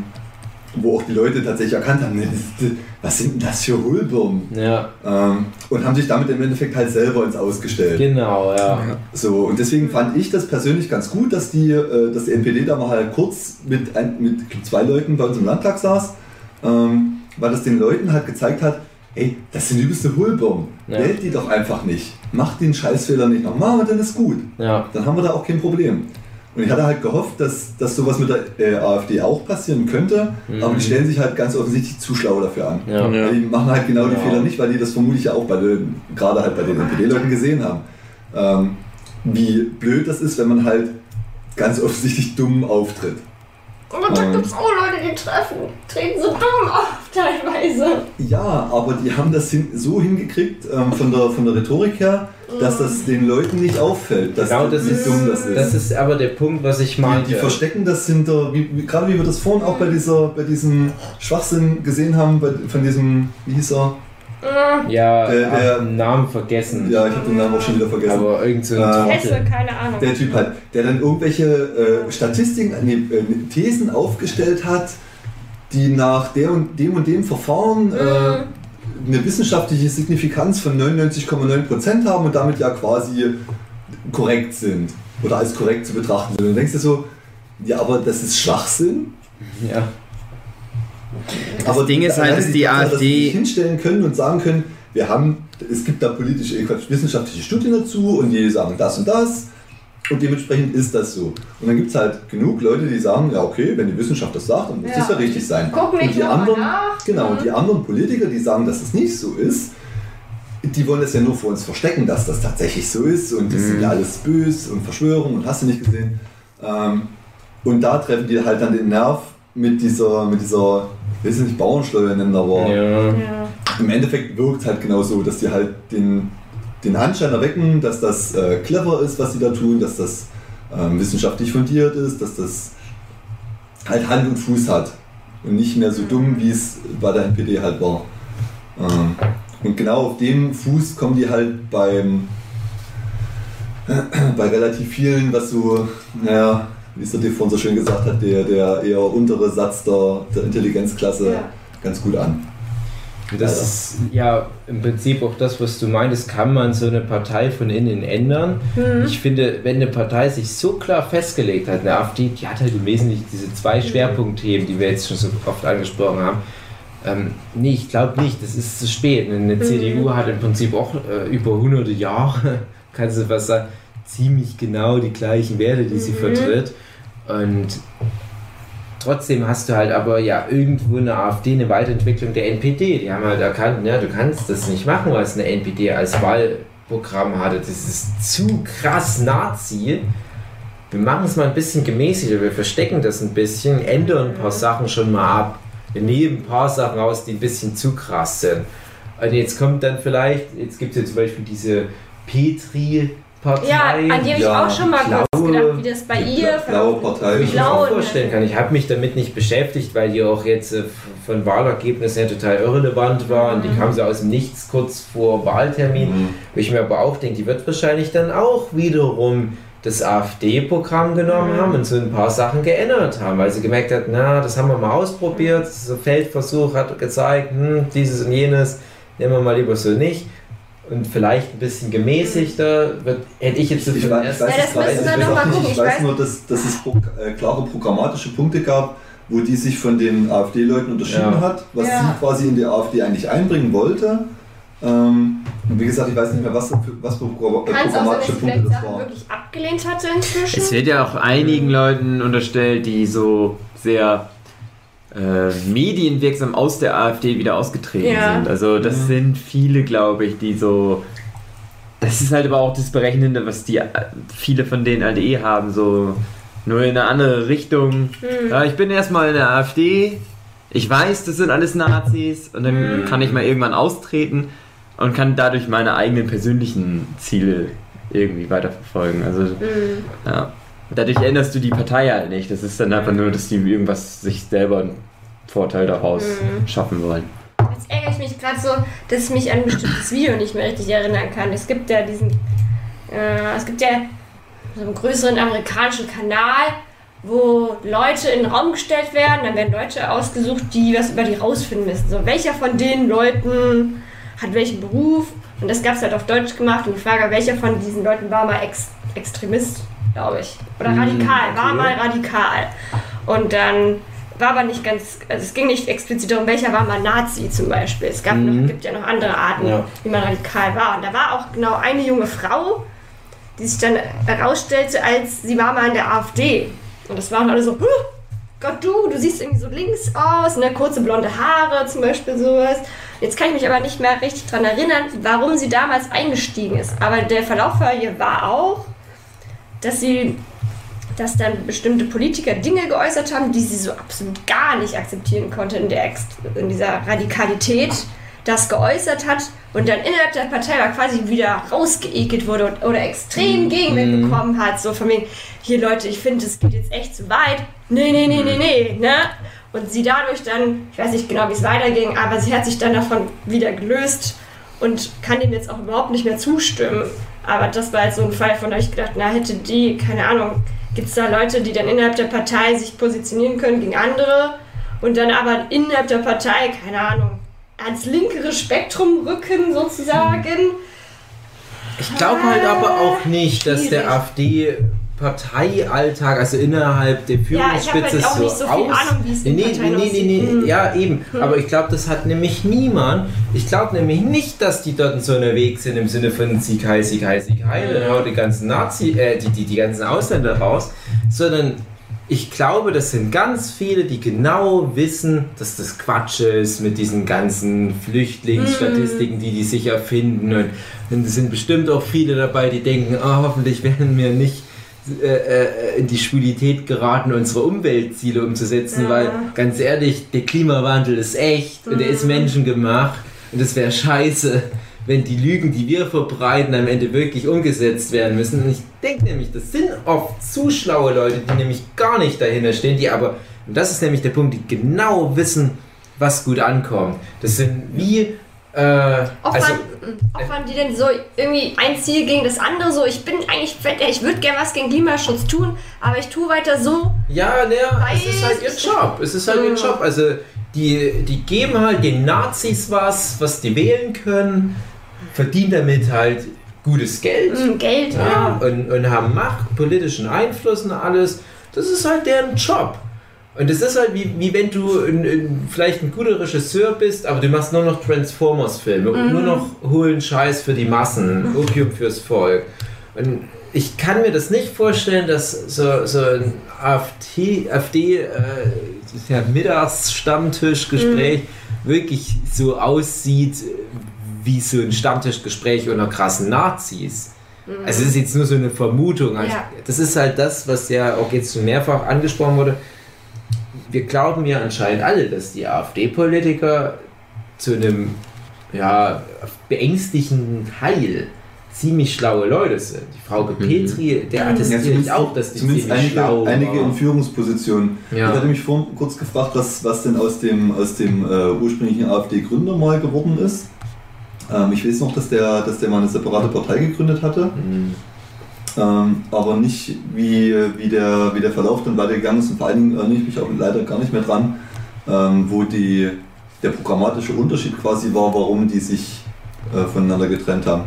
[SPEAKER 4] wo auch die Leute tatsächlich erkannt haben, nee, das, was sind denn das für Hohlbirnen?
[SPEAKER 2] ja,
[SPEAKER 4] Ähm, und haben sich damit im Endeffekt halt selber ins Ausgestellt.
[SPEAKER 2] genau, ja.
[SPEAKER 4] So, und deswegen fand ich das persönlich ganz gut, dass die, äh, dass die NPD da mal halt kurz mit, ein, mit zwei Leuten bei uns im Landtag saß, ähm, weil das den Leuten halt gezeigt hat, ey, das sind übelste Hohlbirnen.
[SPEAKER 2] Ja.
[SPEAKER 4] Wählt die doch einfach nicht. Macht den Scheißfehler nicht nochmal und dann ist gut.
[SPEAKER 2] Ja,
[SPEAKER 4] Dann haben wir da auch kein Problem. Und ich hatte halt gehofft, dass, dass sowas mit der äh, AfD auch passieren könnte,
[SPEAKER 2] Mhm.
[SPEAKER 4] aber die stellen sich halt ganz offensichtlich zu schlau dafür an.
[SPEAKER 2] ja.
[SPEAKER 1] Ja.
[SPEAKER 4] Die machen halt genau die
[SPEAKER 2] Ja.
[SPEAKER 4] Fehler nicht, weil die das vermutlich ja auch bei den, gerade halt bei den NPD-Leuten gesehen haben. Ähm, wie blöd das ist, wenn man halt ganz offensichtlich dumm auftritt.
[SPEAKER 3] Und da
[SPEAKER 4] Ähm.
[SPEAKER 3] gibt es auch Leute, die treffen, treten so dumm auf teilweise.
[SPEAKER 4] Ja, aber die haben das hin, so hingekriegt ähm, von, der, von der Rhetorik her, dass das den Leuten nicht auffällt, dass
[SPEAKER 2] Genau, das ist,
[SPEAKER 4] dumm das ist.
[SPEAKER 2] das ist aber der Punkt, was ich
[SPEAKER 4] die,
[SPEAKER 2] meinte.
[SPEAKER 4] die verstecken das hinter, wie, wie, gerade wie wir das vorhin auch bei, dieser, bei diesem Schwachsinn gesehen haben, bei, von diesem, wie hieß er?
[SPEAKER 3] Mhm.
[SPEAKER 2] ja,
[SPEAKER 4] Der-
[SPEAKER 2] hab
[SPEAKER 4] der-
[SPEAKER 2] den Namen vergessen.
[SPEAKER 4] Ja, ich habe den Namen auch schon wieder vergessen.
[SPEAKER 2] aber irgend so ein
[SPEAKER 4] Äh.
[SPEAKER 3] Hesse, keine Ahnung.
[SPEAKER 4] Der Typ halt, der dann irgendwelche äh, Statistiken, äh, Thesen aufgestellt hat, die nach der und dem und dem Verfahren äh,
[SPEAKER 3] Mhm.
[SPEAKER 4] eine wissenschaftliche Signifikanz von 99,9% haben und damit ja quasi korrekt sind oder als korrekt zu betrachten sind. Und dann denkst du so, ja, aber das ist Schwachsinn.
[SPEAKER 2] Ja.
[SPEAKER 1] Das Ding ist halt, dass die
[SPEAKER 4] dass
[SPEAKER 1] AfD
[SPEAKER 4] sie sich hinstellen können und sagen können, wir haben, es gibt da politische, äh, Quatsch, wissenschaftliche Studien dazu und die sagen das und das und dementsprechend ist das so. Und dann gibt es halt genug Leute, die sagen, ja okay, wenn die Wissenschaft das sagt, dann muss
[SPEAKER 3] Ja.
[SPEAKER 4] das ja richtig sein.
[SPEAKER 3] Guck nicht
[SPEAKER 4] und die anderen,
[SPEAKER 3] nach.
[SPEAKER 4] genau, und
[SPEAKER 3] Mhm.
[SPEAKER 4] die anderen Politiker, die sagen, dass es nicht so ist, die wollen es ja nur vor uns verstecken, dass das tatsächlich so ist und das sind
[SPEAKER 1] Mhm.
[SPEAKER 4] ja alles böse und Verschwörung und hast du nicht gesehen. Ähm, und da treffen die halt dann den Nerv mit dieser, mit dieser, will es nicht Bauernsteuer nennen, aber
[SPEAKER 2] Ja.
[SPEAKER 3] Ja.
[SPEAKER 4] im Endeffekt wirkt es halt genau so, dass die halt den, den Anschein erwecken, dass das äh, clever ist, was sie da tun, dass das ähm, wissenschaftlich fundiert ist, dass das halt Hand und Fuß hat und nicht mehr so dumm, wie es bei der NPD halt war. Ähm, und genau auf dem Fuß kommen die halt beim bei relativ vielen, was so, naja, wie es der Diff so schön gesagt hat, der, der eher untere Satz der, der Intelligenzklasse
[SPEAKER 3] Ja.
[SPEAKER 4] ganz gut an.
[SPEAKER 2] Das ist ja im Prinzip auch das, was du meintest, kann man so eine Partei von innen ändern.
[SPEAKER 3] Mhm.
[SPEAKER 2] Ich finde, wenn eine Partei sich so klar festgelegt hat, eine AfD, die hat halt im Wesentlichen diese zwei Schwerpunktthemen, die wir jetzt schon so oft angesprochen haben. Ähm, nee, ich glaube nicht, das ist zu spät. Eine
[SPEAKER 3] Mhm.
[SPEAKER 2] CDU hat im Prinzip auch äh, über hunderte Jahre, kannst du was sagen, ziemlich genau die gleichen Werte, die sie
[SPEAKER 3] Mhm.
[SPEAKER 2] vertritt. Und trotzdem hast du halt aber ja irgendwo eine AfD, eine Weiterentwicklung der NPD. Die haben halt erkannt, ja, du kannst das nicht machen, was eine NPD als Wahlprogramm hatte. Das ist zu krass Nazi. Wir machen es mal ein bisschen gemäßigter, wir verstecken das ein bisschen, ändern ein paar Sachen schon mal ab. Wir nehmen ein paar Sachen raus, die ein bisschen zu krass sind. Und jetzt kommt dann vielleicht, jetzt gibt es ja zum Beispiel diese Petri-Partei.
[SPEAKER 3] Ja, an die habe ich
[SPEAKER 4] Ja,
[SPEAKER 3] auch schon mal
[SPEAKER 2] blaue-
[SPEAKER 3] kurz gedacht, wie das bei
[SPEAKER 4] Die
[SPEAKER 3] ihr
[SPEAKER 4] blaue Partei.
[SPEAKER 2] Wo ich mir auch vorstellen kann. Ich habe mich damit nicht beschäftigt, weil die auch jetzt äh, von Wahlergebnissen her total irrelevant war und die kam so aus dem Nichts kurz vor Wahltermin.
[SPEAKER 4] Mhm.
[SPEAKER 2] Wo ich mir aber auch denke, die wird wahrscheinlich dann auch wiederum das AfD-Programm genommen haben und so ein paar Sachen geändert haben, weil sie gemerkt hat, na, das haben wir mal ausprobiert, so Feldversuch hat gezeigt, hm, dieses und jenes, nehmen wir mal lieber so nicht. Und vielleicht ein bisschen gemäßigter, wird, hätte ich jetzt so
[SPEAKER 4] Ich
[SPEAKER 2] den
[SPEAKER 4] ich weiß,
[SPEAKER 3] Ja, das
[SPEAKER 4] weiß, ich weiß
[SPEAKER 3] mal
[SPEAKER 4] nicht. Ich
[SPEAKER 3] Ich
[SPEAKER 4] weiß nur, dass, dass es pro, äh, klare programmatische Punkte gab, wo die sich von den AfD-Leuten unterschieden
[SPEAKER 2] Ja.
[SPEAKER 4] hat, was
[SPEAKER 3] Ja.
[SPEAKER 4] sie quasi in die AfD eigentlich einbringen wollte. Ähm, und wie gesagt, ich weiß nicht mehr, was, für, was für äh, programmatische Punkte das waren.
[SPEAKER 3] wirklich abgelehnt hatte inzwischen?
[SPEAKER 1] Es wird ja auch einigen Leuten unterstellt, die so sehr äh, medienwirksam aus der AfD wieder ausgetreten
[SPEAKER 3] Ja.
[SPEAKER 1] sind. Also das
[SPEAKER 4] Mhm.
[SPEAKER 1] sind viele, glaube ich, die so. Das ist halt aber auch das Berechnende, was die äh, viele von denen halt eh haben, so nur in eine andere Richtung.
[SPEAKER 3] Hm.
[SPEAKER 1] Ja, ich bin erstmal in der AfD, ich weiß, das sind alles Nazis und dann
[SPEAKER 3] Mhm.
[SPEAKER 1] kann ich mal irgendwann austreten und kann dadurch meine eigenen persönlichen Ziele irgendwie weiterverfolgen. Also
[SPEAKER 3] Hm.
[SPEAKER 1] ja. Dadurch änderst du die Partei halt nicht. Das ist dann einfach nur, dass die irgendwas sich selber einen Vorteil daraus
[SPEAKER 3] Mhm.
[SPEAKER 1] schaffen wollen.
[SPEAKER 3] Jetzt ärgere ich mich gerade so, dass ich mich an ein bestimmtes Video nicht mehr richtig erinnern kann. Es gibt ja diesen, äh, es gibt ja so einen größeren amerikanischen Kanal, wo Leute in den Raum gestellt werden, dann werden Leute ausgesucht, die was über die rausfinden müssen. So, welcher von den Leuten hat welchen Beruf? Und das gab es halt auf Deutsch gemacht und die Frage, welcher von diesen Leuten war mal Ex Extremist, glaube ich. Oder
[SPEAKER 1] Hm,
[SPEAKER 3] radikal, war
[SPEAKER 1] okay.
[SPEAKER 3] mal radikal. Und dann war aber nicht ganz, also es ging nicht explizit darum, welcher war mal Nazi zum Beispiel. Es gab
[SPEAKER 2] Mhm.
[SPEAKER 3] noch, gibt ja noch andere Arten,
[SPEAKER 2] Ja.
[SPEAKER 3] wie man radikal war. Und da war auch genau eine junge Frau, die sich dann herausstellte, als sie war mal in der AfD. Und das waren alle so, "Huh, Gott du, du siehst irgendwie so links aus, ne, kurze blonde Haare zum Beispiel sowas. Jetzt kann ich mich aber nicht mehr richtig dran erinnern, warum sie damals eingestiegen ist. Aber der Verlauf hier war auch, dass sie, dass dann bestimmte Politiker Dinge geäußert haben, die sie so absolut gar nicht akzeptieren konnte in, der Ext in dieser Radikalität, das geäußert hat und dann innerhalb der Partei war quasi wieder rausgeekelt wurde und, oder extrem Gegenwind bekommen hat, so von wegen, hier Leute, ich finde, es geht jetzt echt zu weit. Nee, nee, nee, nee, nee, ne? Und sie dadurch dann, ich weiß nicht genau, wie es weiterging, aber sie hat sich dann davon wieder gelöst und kann dem jetzt auch überhaupt nicht mehr zustimmen. Aber das war halt so ein Fall, von ich gedacht, na, hätte die, keine Ahnung, gibt es da Leute, die dann innerhalb der Partei sich positionieren können gegen andere und dann aber innerhalb der Partei, keine Ahnung, ans linkere Spektrum rücken sozusagen.
[SPEAKER 2] Ich glaube halt aber auch nicht, dass der
[SPEAKER 3] Schwierig.
[SPEAKER 2] AfD-Parteialltag, also innerhalb der
[SPEAKER 3] Ja, habe
[SPEAKER 2] Führungsspitze
[SPEAKER 3] halt auch
[SPEAKER 2] so
[SPEAKER 3] so
[SPEAKER 2] aus...
[SPEAKER 3] Ahnung, wie es
[SPEAKER 2] Nee, nee, nee, nee, nee,
[SPEAKER 3] Hm.
[SPEAKER 2] ja eben. Aber ich glaube, das hat nämlich niemand. Ich glaube nämlich nicht, dass die dort so unterwegs sind im Sinne von Sieg heil, Sieg heil, Sieg heil und haut die ganzen Nazi, äh, die, die, die ganzen Ausländer raus, sondern ich glaube, das sind ganz viele, die genau wissen, dass das Quatsch ist mit diesen ganzen Flüchtlingsstatistiken, die die sich erfinden. Und, es sind bestimmt auch viele dabei, die denken, ah, hoffentlich werden wir nicht äh, äh, in die Schwulität geraten, unsere Umweltziele umzusetzen,
[SPEAKER 3] Ja.
[SPEAKER 2] weil ganz ehrlich, der Klimawandel ist echt und er ist menschengemacht und es wäre scheiße, wenn die Lügen, die wir verbreiten, am Ende wirklich umgesetzt werden müssen. Und ich denke nämlich, das sind oft zu schlaue Leute, die nämlich gar nicht dahinter stehen, die aber, und das ist nämlich der Punkt, die genau wissen, was gut ankommt. Das sind wie, äh,
[SPEAKER 3] Opfern,
[SPEAKER 2] also,
[SPEAKER 3] opfern die denn so irgendwie ein Ziel gegen das andere? So, ich bin eigentlich, ich würde gerne was gegen Klimaschutz tun, aber ich tue weiter so.
[SPEAKER 2] Ja, naja, es ist halt ihr Job. Es ist halt ihr
[SPEAKER 3] Mhm.
[SPEAKER 2] Job. Also die, die geben halt den Nazis was, was die wählen können, verdienen damit halt gutes Geld
[SPEAKER 3] Mm, Geld,
[SPEAKER 2] ja,
[SPEAKER 3] ja.
[SPEAKER 2] und, und haben Macht, politischen Einfluss und alles. Das ist halt deren Job. Und es ist halt wie, wie wenn du ein, ein, vielleicht ein guter Regisseur bist, aber du machst nur noch Transformers-Filme und nur noch hohlen Scheiß für die Massen, Opium fürs Volk. Und ich kann mir das nicht vorstellen, dass so, so ein AfD, AfD äh, der Mittagsstammtischgespräch wirklich so aussieht wie so ein Stammtischgespräch unter krassen Nazis. Also es ist jetzt nur so eine Vermutung. Also
[SPEAKER 3] Ja.
[SPEAKER 2] Das ist halt das, was ja auch jetzt schon mehrfach angesprochen wurde. Wir glauben ja anscheinend alle, dass die AfD-Politiker zu einem ja, beängstigenden Teil ziemlich schlaue Leute sind. Die Frau Petri, der attestiert
[SPEAKER 4] zumindest-
[SPEAKER 2] auch, dass die
[SPEAKER 4] Zumindest
[SPEAKER 2] ziemlich
[SPEAKER 4] einige,
[SPEAKER 2] schlau
[SPEAKER 4] einige
[SPEAKER 2] war.
[SPEAKER 4] in Führungspositionen.
[SPEAKER 2] Ja.
[SPEAKER 4] Ich hatte mich vorhin kurz gefragt, was, was denn aus dem, aus dem äh, ursprünglichen AfD-Gründer mal geworden ist. Ähm, ich weiß noch, dass der, dass der mal eine separate Partei gegründet hatte,
[SPEAKER 2] Mhm.
[SPEAKER 4] Ähm, aber nicht, wie, wie, der, wie der Verlauf dann weitergegangen ist. Und vor allen Dingen erinnere ich mich auch leider gar nicht mehr dran, ähm, wo die, der programmatische Unterschied quasi war, warum die sich äh, voneinander getrennt haben.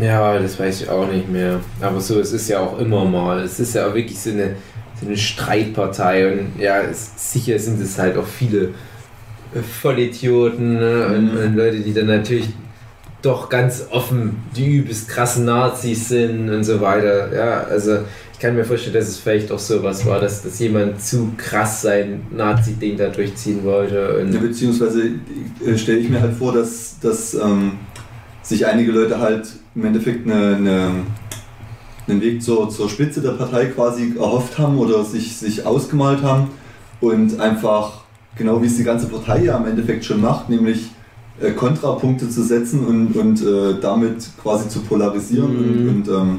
[SPEAKER 2] Ja, das weiß ich auch nicht mehr. Aber so, es ist ja auch immer mal. Es ist ja auch wirklich so eine, so eine Streitpartei. Und ja, es, sicher sind es halt auch viele äh, Vollidioten ne? und,
[SPEAKER 4] Mhm.
[SPEAKER 2] und Leute, die dann natürlich doch ganz offen die übelst krassen Nazis sind und so weiter. Ja, also ich kann mir vorstellen, dass es vielleicht auch sowas war, dass, dass jemand zu krass sein Nazi-Ding da durchziehen wollte.
[SPEAKER 4] Ja, beziehungsweise äh, stelle ich mir halt vor, dass, dass ähm, sich einige Leute halt im Endeffekt eine, eine, einen Weg zur, zur Spitze der Partei quasi erhofft haben oder sich, sich ausgemalt haben und einfach, genau wie es die ganze Partei ja im Endeffekt schon macht, nämlich äh, Kontrapunkte zu setzen und, und äh, damit quasi zu polarisieren
[SPEAKER 2] Mhm.
[SPEAKER 4] und, und ähm,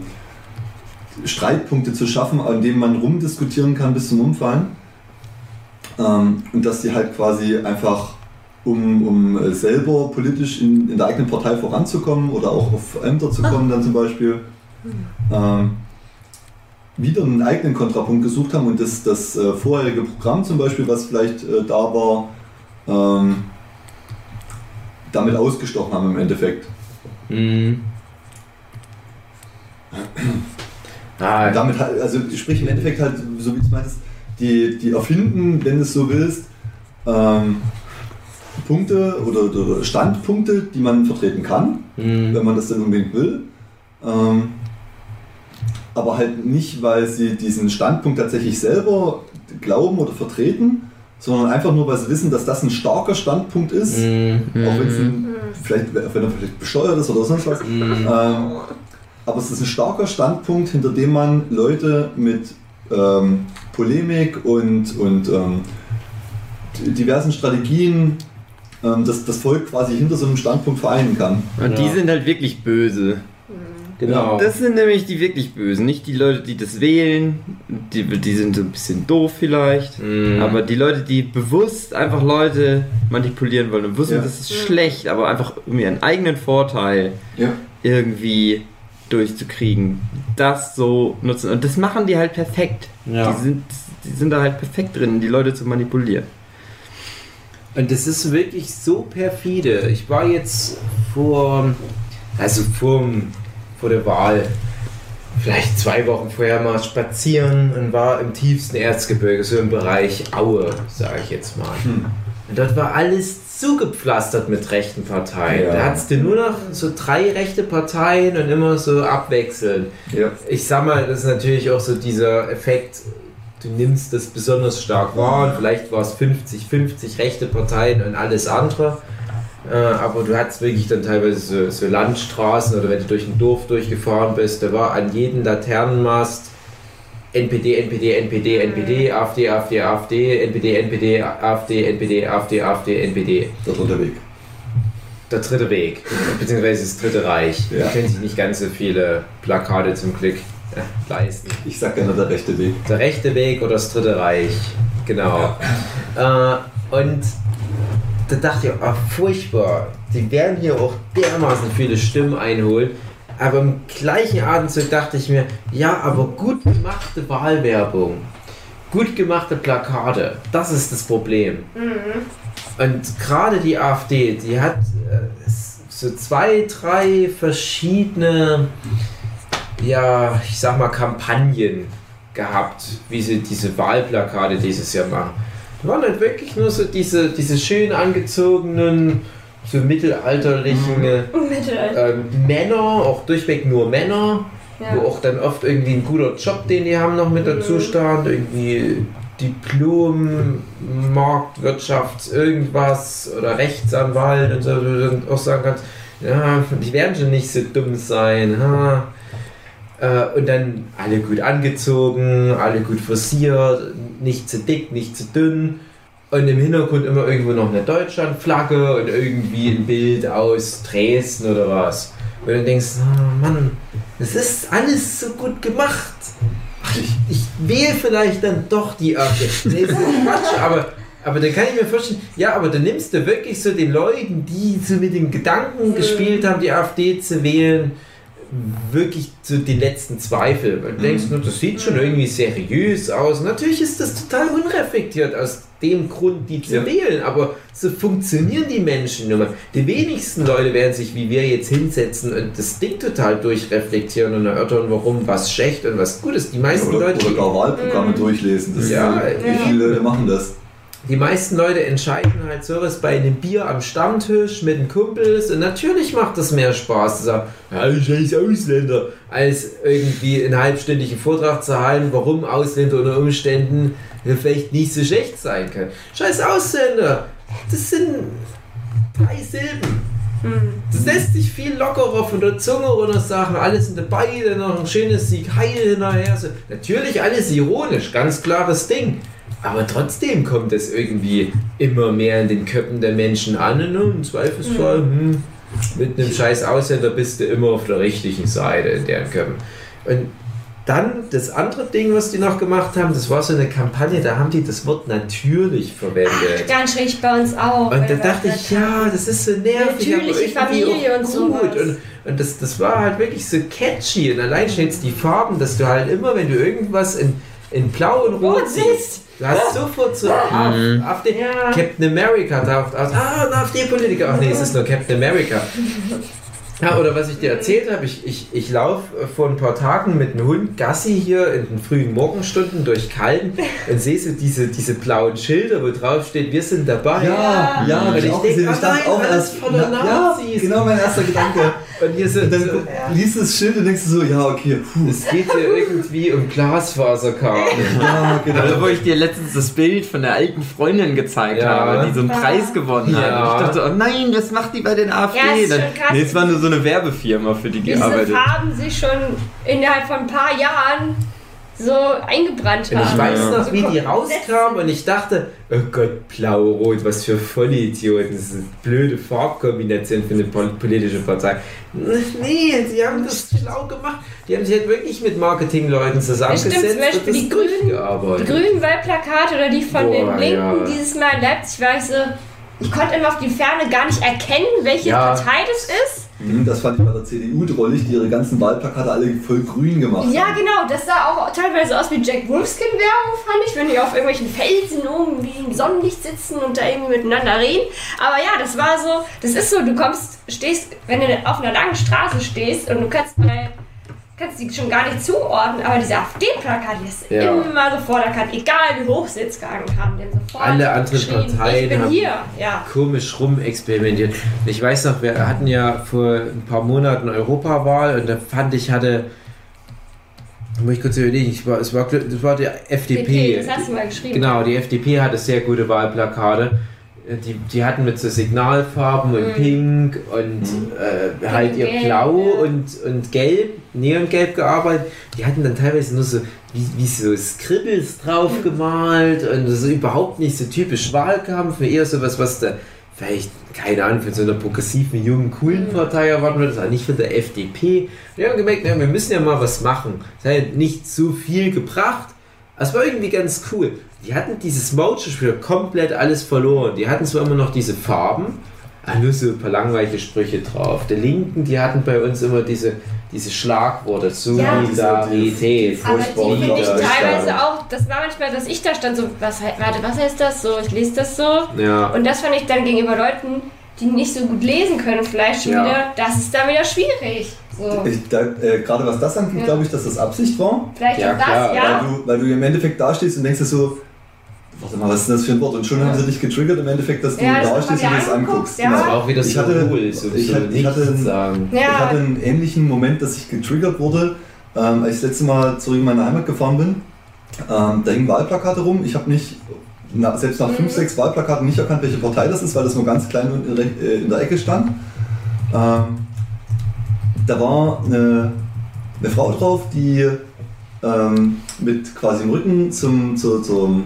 [SPEAKER 4] Streitpunkte zu schaffen, an denen man rumdiskutieren kann bis zum Umfallen. Ähm, und dass die halt quasi einfach, um, um äh, selber politisch in, in der eigenen Partei voranzukommen oder auch auf Ämter zu kommen, dann zum Beispiel, ähm, wieder einen eigenen Kontrapunkt gesucht haben und das, das äh, vorherige Programm zum Beispiel, was vielleicht äh, da war, ähm, damit ausgestochen haben im Endeffekt.
[SPEAKER 2] Mhm. Ah,
[SPEAKER 4] Und damit halt, also sprich im Endeffekt halt, so wie du es meinst, die, die erfinden, wenn du es so willst, ähm, Punkte oder, oder Standpunkte, die man vertreten kann,
[SPEAKER 2] mhm.
[SPEAKER 4] wenn man das dann unbedingt will. Ähm, aber halt nicht, weil sie diesen Standpunkt tatsächlich selber glauben oder vertreten, sondern einfach nur, weil sie wissen, dass das ein starker Standpunkt ist,
[SPEAKER 2] Mhm.
[SPEAKER 4] auch wenn es ein, vielleicht, wenn er vielleicht besteuert ist oder sonst was.
[SPEAKER 2] Mhm.
[SPEAKER 4] Ähm, aber es ist ein starker Standpunkt, hinter dem man Leute mit ähm, Polemik und, und ähm, diversen Strategien ähm, das, das Volk quasi hinter so einem Standpunkt vereinen kann.
[SPEAKER 1] Und die
[SPEAKER 2] Ja.
[SPEAKER 1] sind halt wirklich böse.
[SPEAKER 2] Genau.
[SPEAKER 1] Das sind nämlich die wirklich Bösen, nicht die Leute, die das wählen. Die, die sind so ein bisschen doof vielleicht.
[SPEAKER 2] Mhm.
[SPEAKER 1] Aber die Leute, die bewusst einfach Leute manipulieren wollen und wissen,
[SPEAKER 4] Ja.
[SPEAKER 1] das ist schlecht, aber einfach um ihren eigenen Vorteil
[SPEAKER 4] Ja.
[SPEAKER 1] irgendwie durchzukriegen, das so nutzen. Und das machen die halt perfekt.
[SPEAKER 2] Ja.
[SPEAKER 1] Die, sind, die sind da halt perfekt drin, die Leute zu manipulieren.
[SPEAKER 2] Und das ist wirklich so perfide. Ich war jetzt vor, also vor, vor der Wahl, vielleicht zwei Wochen vorher mal spazieren und war im tiefsten Erzgebirge, so im Bereich Aue, sage ich jetzt mal.
[SPEAKER 4] Hm.
[SPEAKER 2] Und dort war alles zugepflastert mit rechten Parteien.
[SPEAKER 4] Ja.
[SPEAKER 2] Da hattest du nur noch so drei rechte Parteien und immer so abwechselnd.
[SPEAKER 4] Ja.
[SPEAKER 2] Ich sag mal, das ist natürlich auch so dieser Effekt, du nimmst das besonders stark wahr und vielleicht war es 50-50 rechte Parteien und alles andere. Äh, aber du hattest wirklich dann teilweise so, so Landstraßen oder wenn du durch ein Dorf durchgefahren bist, da war an jedem Laternenmast NPD, NPD, NPD, NPD, AfD, AfD, AfD, NPD, NPD, AfD, NPD, AfD, AfD, NPD.
[SPEAKER 4] Der dritte Weg.
[SPEAKER 2] Der dritte Weg, beziehungsweise das dritte Reich. Da
[SPEAKER 4] Ja.
[SPEAKER 2] können sich nicht ganz so viele Plakate zum Glück äh, leisten.
[SPEAKER 4] Ich sag gerne der rechte Weg.
[SPEAKER 2] Der rechte Weg oder das dritte Reich. Genau. Äh, und da dachte ich, ah, furchtbar. Die werden hier auch dermaßen viele Stimmen einholen. Aber im gleichen Atemzug dachte ich mir, ja, aber gut gemachte Wahlwerbung, gut gemachte Plakate, das ist das Problem. Und gerade die AfD, die hat äh, so zwei, drei verschiedene, ja, ich sag mal, Kampagnen gehabt, wie sie diese Wahlplakate dieses Jahr machen. Waren halt wirklich nur so diese, diese schön angezogenen, so mittelalterlichen äh,
[SPEAKER 3] Mittelalter.
[SPEAKER 2] ähm, Männer, auch durchweg nur Männer, wo
[SPEAKER 3] Ja.
[SPEAKER 2] auch dann oft irgendwie ein guter Job, den die haben, noch mit dazu stand, irgendwie Diplom, Marktwirtschaft, irgendwas oder Rechtsanwalt und so, wo du dann auch sagen kannst, ja, die werden schon nicht so dumm sein. Ha. Äh, Und dann alle gut angezogen, alle gut frisiert, nicht zu dick, nicht zu dünn. Und im Hintergrund immer irgendwo noch eine Deutschlandflagge und irgendwie ein Bild aus Dresden oder was. Und dann denkst du, oh Mann, das ist alles so gut gemacht. Ach, ich, ich wähle vielleicht dann doch die AfD. Nee, ist Quatsch, aber, aber dann kann ich mir vorstellen, ja, aber dann nimmst du wirklich so den Leuten, die so mit dem Gedanken gespielt haben, die AfD zu wählen, wirklich zu den letzten Zweifel. Und du denkst nur, das sieht schon irgendwie seriös aus. Natürlich ist das total unreflektiert aus dem Grund, die zu
[SPEAKER 1] Ja.
[SPEAKER 2] wählen, aber so funktionieren die Menschen nun mal. Die wenigsten Leute werden sich wie wir jetzt hinsetzen und das Ding total durchreflektieren und erörtern, warum was schlecht und was gut ist. Die meisten
[SPEAKER 4] Oder,
[SPEAKER 2] Leute,
[SPEAKER 4] oder gar Wahlprogramme durchlesen. Das
[SPEAKER 2] Ja,
[SPEAKER 4] ist, wie viele Leute machen das?
[SPEAKER 2] Die meisten Leute entscheiden halt sowas bei einem Bier am Stammtisch mit den Kumpels und natürlich macht das mehr Spaß zu sagen, ja, scheiß Ausländer, als irgendwie einen halbstündigen Vortrag zu halten, warum Ausländer unter Umständen vielleicht nicht so schlecht sein können. Scheiß Ausländer, das sind drei Silben. Das lässt sich viel lockerer von der Zunge runter sagen, alle sind dabei, dann noch ein schönes Sieg Heil hinterher. Natürlich alles ironisch, ganz klares Ding. Aber trotzdem kommt es irgendwie immer mehr in den Köpfen der Menschen an und im Zweifelsfall, hm, mit einem scheiß Ausländer bist du immer auf der richtigen Seite in deren Köpfen. Und dann das andere Ding, was die noch gemacht haben, das war so eine Kampagne, da haben die das Wort natürlich verwendet.
[SPEAKER 3] Ganz schräg bei uns auch.
[SPEAKER 2] Und da dachte ich, ja, das ist so nervig,
[SPEAKER 3] Natürliche Familie und
[SPEAKER 2] gut.
[SPEAKER 3] sowas.
[SPEAKER 2] Und, und das, das war halt wirklich so catchy. Und allein schon jetzt die Farben, dass du halt immer, wenn du irgendwas in, in blau und rot
[SPEAKER 3] Rot
[SPEAKER 2] siehst. Du hast sofort so auf, auf den
[SPEAKER 3] Ja.
[SPEAKER 2] Captain America taucht aus. Ah, ein AfD-Politiker. Ach nee, es ist nur Captain America. Ja, oder was ich dir erzählt habe, ich, ich, ich laufe vor ein paar Tagen mit einem Hund Gassi hier in den frühen Morgenstunden durch Kalden und sehe so diese, diese blauen Schilder, wo drauf steht, wir sind dabei.
[SPEAKER 4] Ja, ja,
[SPEAKER 2] Und
[SPEAKER 4] hab
[SPEAKER 2] ich
[SPEAKER 4] ich auch
[SPEAKER 2] denk,
[SPEAKER 4] gesehen.
[SPEAKER 2] oh
[SPEAKER 4] Ich dachte auch
[SPEAKER 2] alles
[SPEAKER 4] erst.
[SPEAKER 2] voller
[SPEAKER 4] na-
[SPEAKER 2] Nazis.
[SPEAKER 4] Ja, genau mein erster Gedanke.
[SPEAKER 2] Und hier sind
[SPEAKER 4] dann
[SPEAKER 2] so,
[SPEAKER 4] liest du das Schild und denkst du so, ja, okay, puh.
[SPEAKER 2] es geht hier irgendwie um Glasfaserkabel.
[SPEAKER 4] Ja, genau.
[SPEAKER 1] Also, wo ich dir letztens das Bild von der alten Freundin gezeigt
[SPEAKER 2] Ja.
[SPEAKER 1] habe, die so einen. Preis gewonnen hat.
[SPEAKER 2] Ja.
[SPEAKER 1] Und ich dachte, oh nein, was macht die bei den AfD?
[SPEAKER 3] Ja, ist
[SPEAKER 1] Dann-
[SPEAKER 3] schon krass.
[SPEAKER 1] nee, es war nur so eine Werbefirma, für die die
[SPEAKER 3] Diese. Farben sich schon innerhalb von ein paar Jahren so eingebrannt
[SPEAKER 2] Und
[SPEAKER 3] haben.
[SPEAKER 2] ich weiß
[SPEAKER 1] Ja.
[SPEAKER 2] noch, wie die
[SPEAKER 3] So
[SPEAKER 2] rauskamen und ich dachte, oh Gott, blau-rot, was für Vollidioten. Das ist eine blöde Farbkombination für eine pol- politische Partei. Nee, die haben das schlau gemacht. Die haben sich halt wirklich mit Marketingleuten zusammengesetzt
[SPEAKER 3] stimmt, zum Beispiel die Grünen- Die grünen Wahlplakate oder die von
[SPEAKER 2] Boah,
[SPEAKER 3] den Linken
[SPEAKER 2] ja.
[SPEAKER 3] dieses Mal in Leipzig war ich so, ich konnte immer auf die Ferne gar nicht erkennen, welche
[SPEAKER 2] Ja.
[SPEAKER 3] Partei das ist.
[SPEAKER 4] Mhm, Das fand ich bei der CDU drollig, die ihre ganzen Wahlplakate alle voll grün gemacht
[SPEAKER 3] Ja,
[SPEAKER 4] haben.
[SPEAKER 3] genau, das sah auch teilweise aus wie Jack Wolfskin-Werbung, fand ich, wenn die auf irgendwelchen Felsen irgendwie im Sonnenlicht sitzen und da irgendwie miteinander reden. Aber ja, das war so, das ist so, du kommst, stehst, wenn du auf einer langen Straße stehst und du kannst bei kannst die schon gar nicht zuordnen, aber diese AfD-Plakate, die ist
[SPEAKER 2] Ja.
[SPEAKER 3] immer sofort erkannt, egal wie hoch sie jetzt gehangen haben, die haben sofort
[SPEAKER 2] Alle anderen Parteien haben-
[SPEAKER 3] hier, ja.
[SPEAKER 2] komisch rumexperimentiert. Ich weiß noch, wir hatten ja vor ein paar Monaten Europawahl und da fand ich, hatte. Muss ich kurz überlegen, ich war, es war, das war die FDP.
[SPEAKER 3] Das hast du mal geschrieben.
[SPEAKER 2] Genau, die FDP hatte sehr gute Wahlplakate. Die, die hatten mit so Signalfarben und
[SPEAKER 3] Mhm.
[SPEAKER 2] Pink und äh, halt
[SPEAKER 3] und
[SPEAKER 2] ihr
[SPEAKER 3] Gelb,
[SPEAKER 2] Blau
[SPEAKER 3] ja.
[SPEAKER 2] und, und Gelb, Neongelb gearbeitet. Die hatten dann teilweise nur so wie, wie so Scribbles drauf
[SPEAKER 3] Mhm.
[SPEAKER 2] gemalt und das ist überhaupt nicht so typisch Wahlkampf, eher sowas, was da vielleicht, keine Ahnung, von so einer progressiven, jungen, coolen
[SPEAKER 3] Mhm.
[SPEAKER 2] Partei erwarten wird, das war nicht von der FDP. Wir haben gemerkt, ja, wir müssen ja mal was machen. Es hat nicht so viel gebracht, es war irgendwie ganz cool. Die hatten dieses Mojo-Spiel komplett alles verloren. Die hatten zwar immer noch diese Farben, aber nur so ein paar langweilige Sprüche drauf. Die Linken, die hatten bei uns immer diese, diese Schlagworte,
[SPEAKER 3] Ja,
[SPEAKER 2] Solidarität,
[SPEAKER 3] Aber die
[SPEAKER 4] Furchtbar
[SPEAKER 3] finde ich teilweise auch, das war manchmal, dass ich da stand, so, was, warte, was heißt das so? Ich lese das so.
[SPEAKER 2] Ja,
[SPEAKER 3] Und das fand ich dann gegenüber Leuten, die nicht so gut lesen können, vielleicht schon
[SPEAKER 2] Ja.
[SPEAKER 3] wieder, das ist dann wieder schwierig. So.
[SPEAKER 4] Ich, da, äh, Gerade was das angeht,
[SPEAKER 3] Ja.
[SPEAKER 4] glaube ich, dass das Absicht war.
[SPEAKER 3] Vielleicht
[SPEAKER 2] Ja,
[SPEAKER 3] auch das,
[SPEAKER 2] klar,
[SPEAKER 3] ja.
[SPEAKER 4] Weil, du, weil du im Endeffekt da stehst und denkst dir so, warte mal, was ist denn das für ein Wort? Und schon haben sie dich getriggert im Endeffekt, dass du
[SPEAKER 3] Ja,
[SPEAKER 4] da stehst und
[SPEAKER 3] dir
[SPEAKER 4] das anguckst.
[SPEAKER 3] ja.
[SPEAKER 4] Genau.
[SPEAKER 2] das war auch wieder
[SPEAKER 4] Ich
[SPEAKER 2] so
[SPEAKER 4] hatte-
[SPEAKER 2] cool, so,
[SPEAKER 4] ich hatte- ich
[SPEAKER 2] nichts
[SPEAKER 4] hatte-
[SPEAKER 2] sagen.
[SPEAKER 4] Ich
[SPEAKER 3] Ja,
[SPEAKER 4] hatte einen ähnlichen Moment, dass ich getriggert wurde, ähm, als ich das letzte Mal zurück in meine Heimat gefahren bin. Ähm, da hingen Wahlplakate rum. Ich habe nicht, na, selbst nach fünf, sechs Wahlplakaten nicht erkannt, welche Partei das ist, weil das nur ganz klein und in, der- äh, in der Ecke stand. Ähm, da war eine, eine Frau drauf, die ähm, mit quasi dem Rücken zum, zu, zum,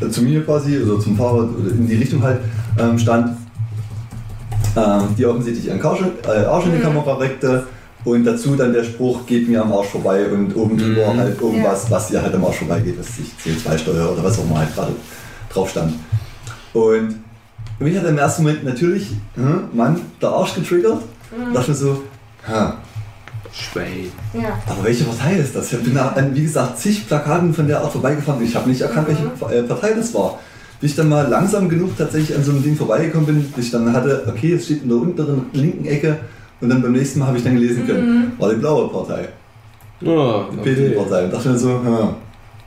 [SPEAKER 4] äh, zu mir quasi, also zum Fahrrad oder in die Richtung halt, ähm, stand, ähm, die offensichtlich ihren Arsch, äh, Arsch in die Kamera reckte und dazu dann der Spruch, geht mir am Arsch vorbei und oben drüber
[SPEAKER 2] Mhm.
[SPEAKER 4] halt irgendwas, was ihr halt am Arsch vorbeigeht, was ich CO2-Steuer oder was auch immer halt gerade drauf stand. Und mich hat im ersten Moment natürlich, hm, Mann, der Arsch getriggert.
[SPEAKER 3] Mhm.
[SPEAKER 4] dachte mir so, ha,
[SPEAKER 1] Schway.
[SPEAKER 3] Ja.
[SPEAKER 4] aber welche Partei ist das? Ich bin da an, wie gesagt, zig Plakaten von der Art vorbeigefahren. Ich habe nicht erkannt, welche äh, Partei das war. Bis ich dann mal langsam genug tatsächlich an so einem Ding vorbeigekommen bin, bis ich dann hatte, okay, es steht in der unteren linken Ecke und dann beim nächsten Mal habe ich dann gelesen können, war die blaue Partei,
[SPEAKER 2] Ja,
[SPEAKER 4] die PD-Partei. Und dachte mir so, hm,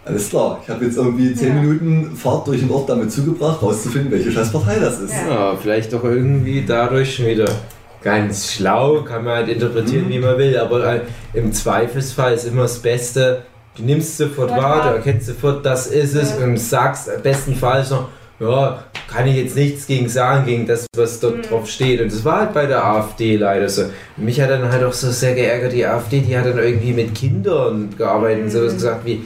[SPEAKER 4] alles klar, ich habe jetzt irgendwie 10
[SPEAKER 3] Ja.
[SPEAKER 4] Minuten Fahrt durch den Ort damit zugebracht, rauszufinden, welche scheiß Partei das ist.
[SPEAKER 3] Ja.
[SPEAKER 2] Ja, vielleicht doch irgendwie dadurch schon wieder ganz schlau, kann man halt interpretieren, wie man will, aber äh, im Zweifelsfall ist immer das Beste, du nimmst sofort
[SPEAKER 3] Sofort
[SPEAKER 2] wahr, du erkennst sofort, das ist es
[SPEAKER 3] Ja.
[SPEAKER 2] und sagst im besten Fall noch, ja, kann ich jetzt nichts gegen sagen, gegen das, was dort
[SPEAKER 3] Mhm.
[SPEAKER 2] drauf steht. Und das war halt bei der AfD leider so. Und mich hat dann halt auch so sehr geärgert, die AfD, die hat dann irgendwie mit Kindern gearbeitet und sowas
[SPEAKER 3] Mhm.
[SPEAKER 2] gesagt wie,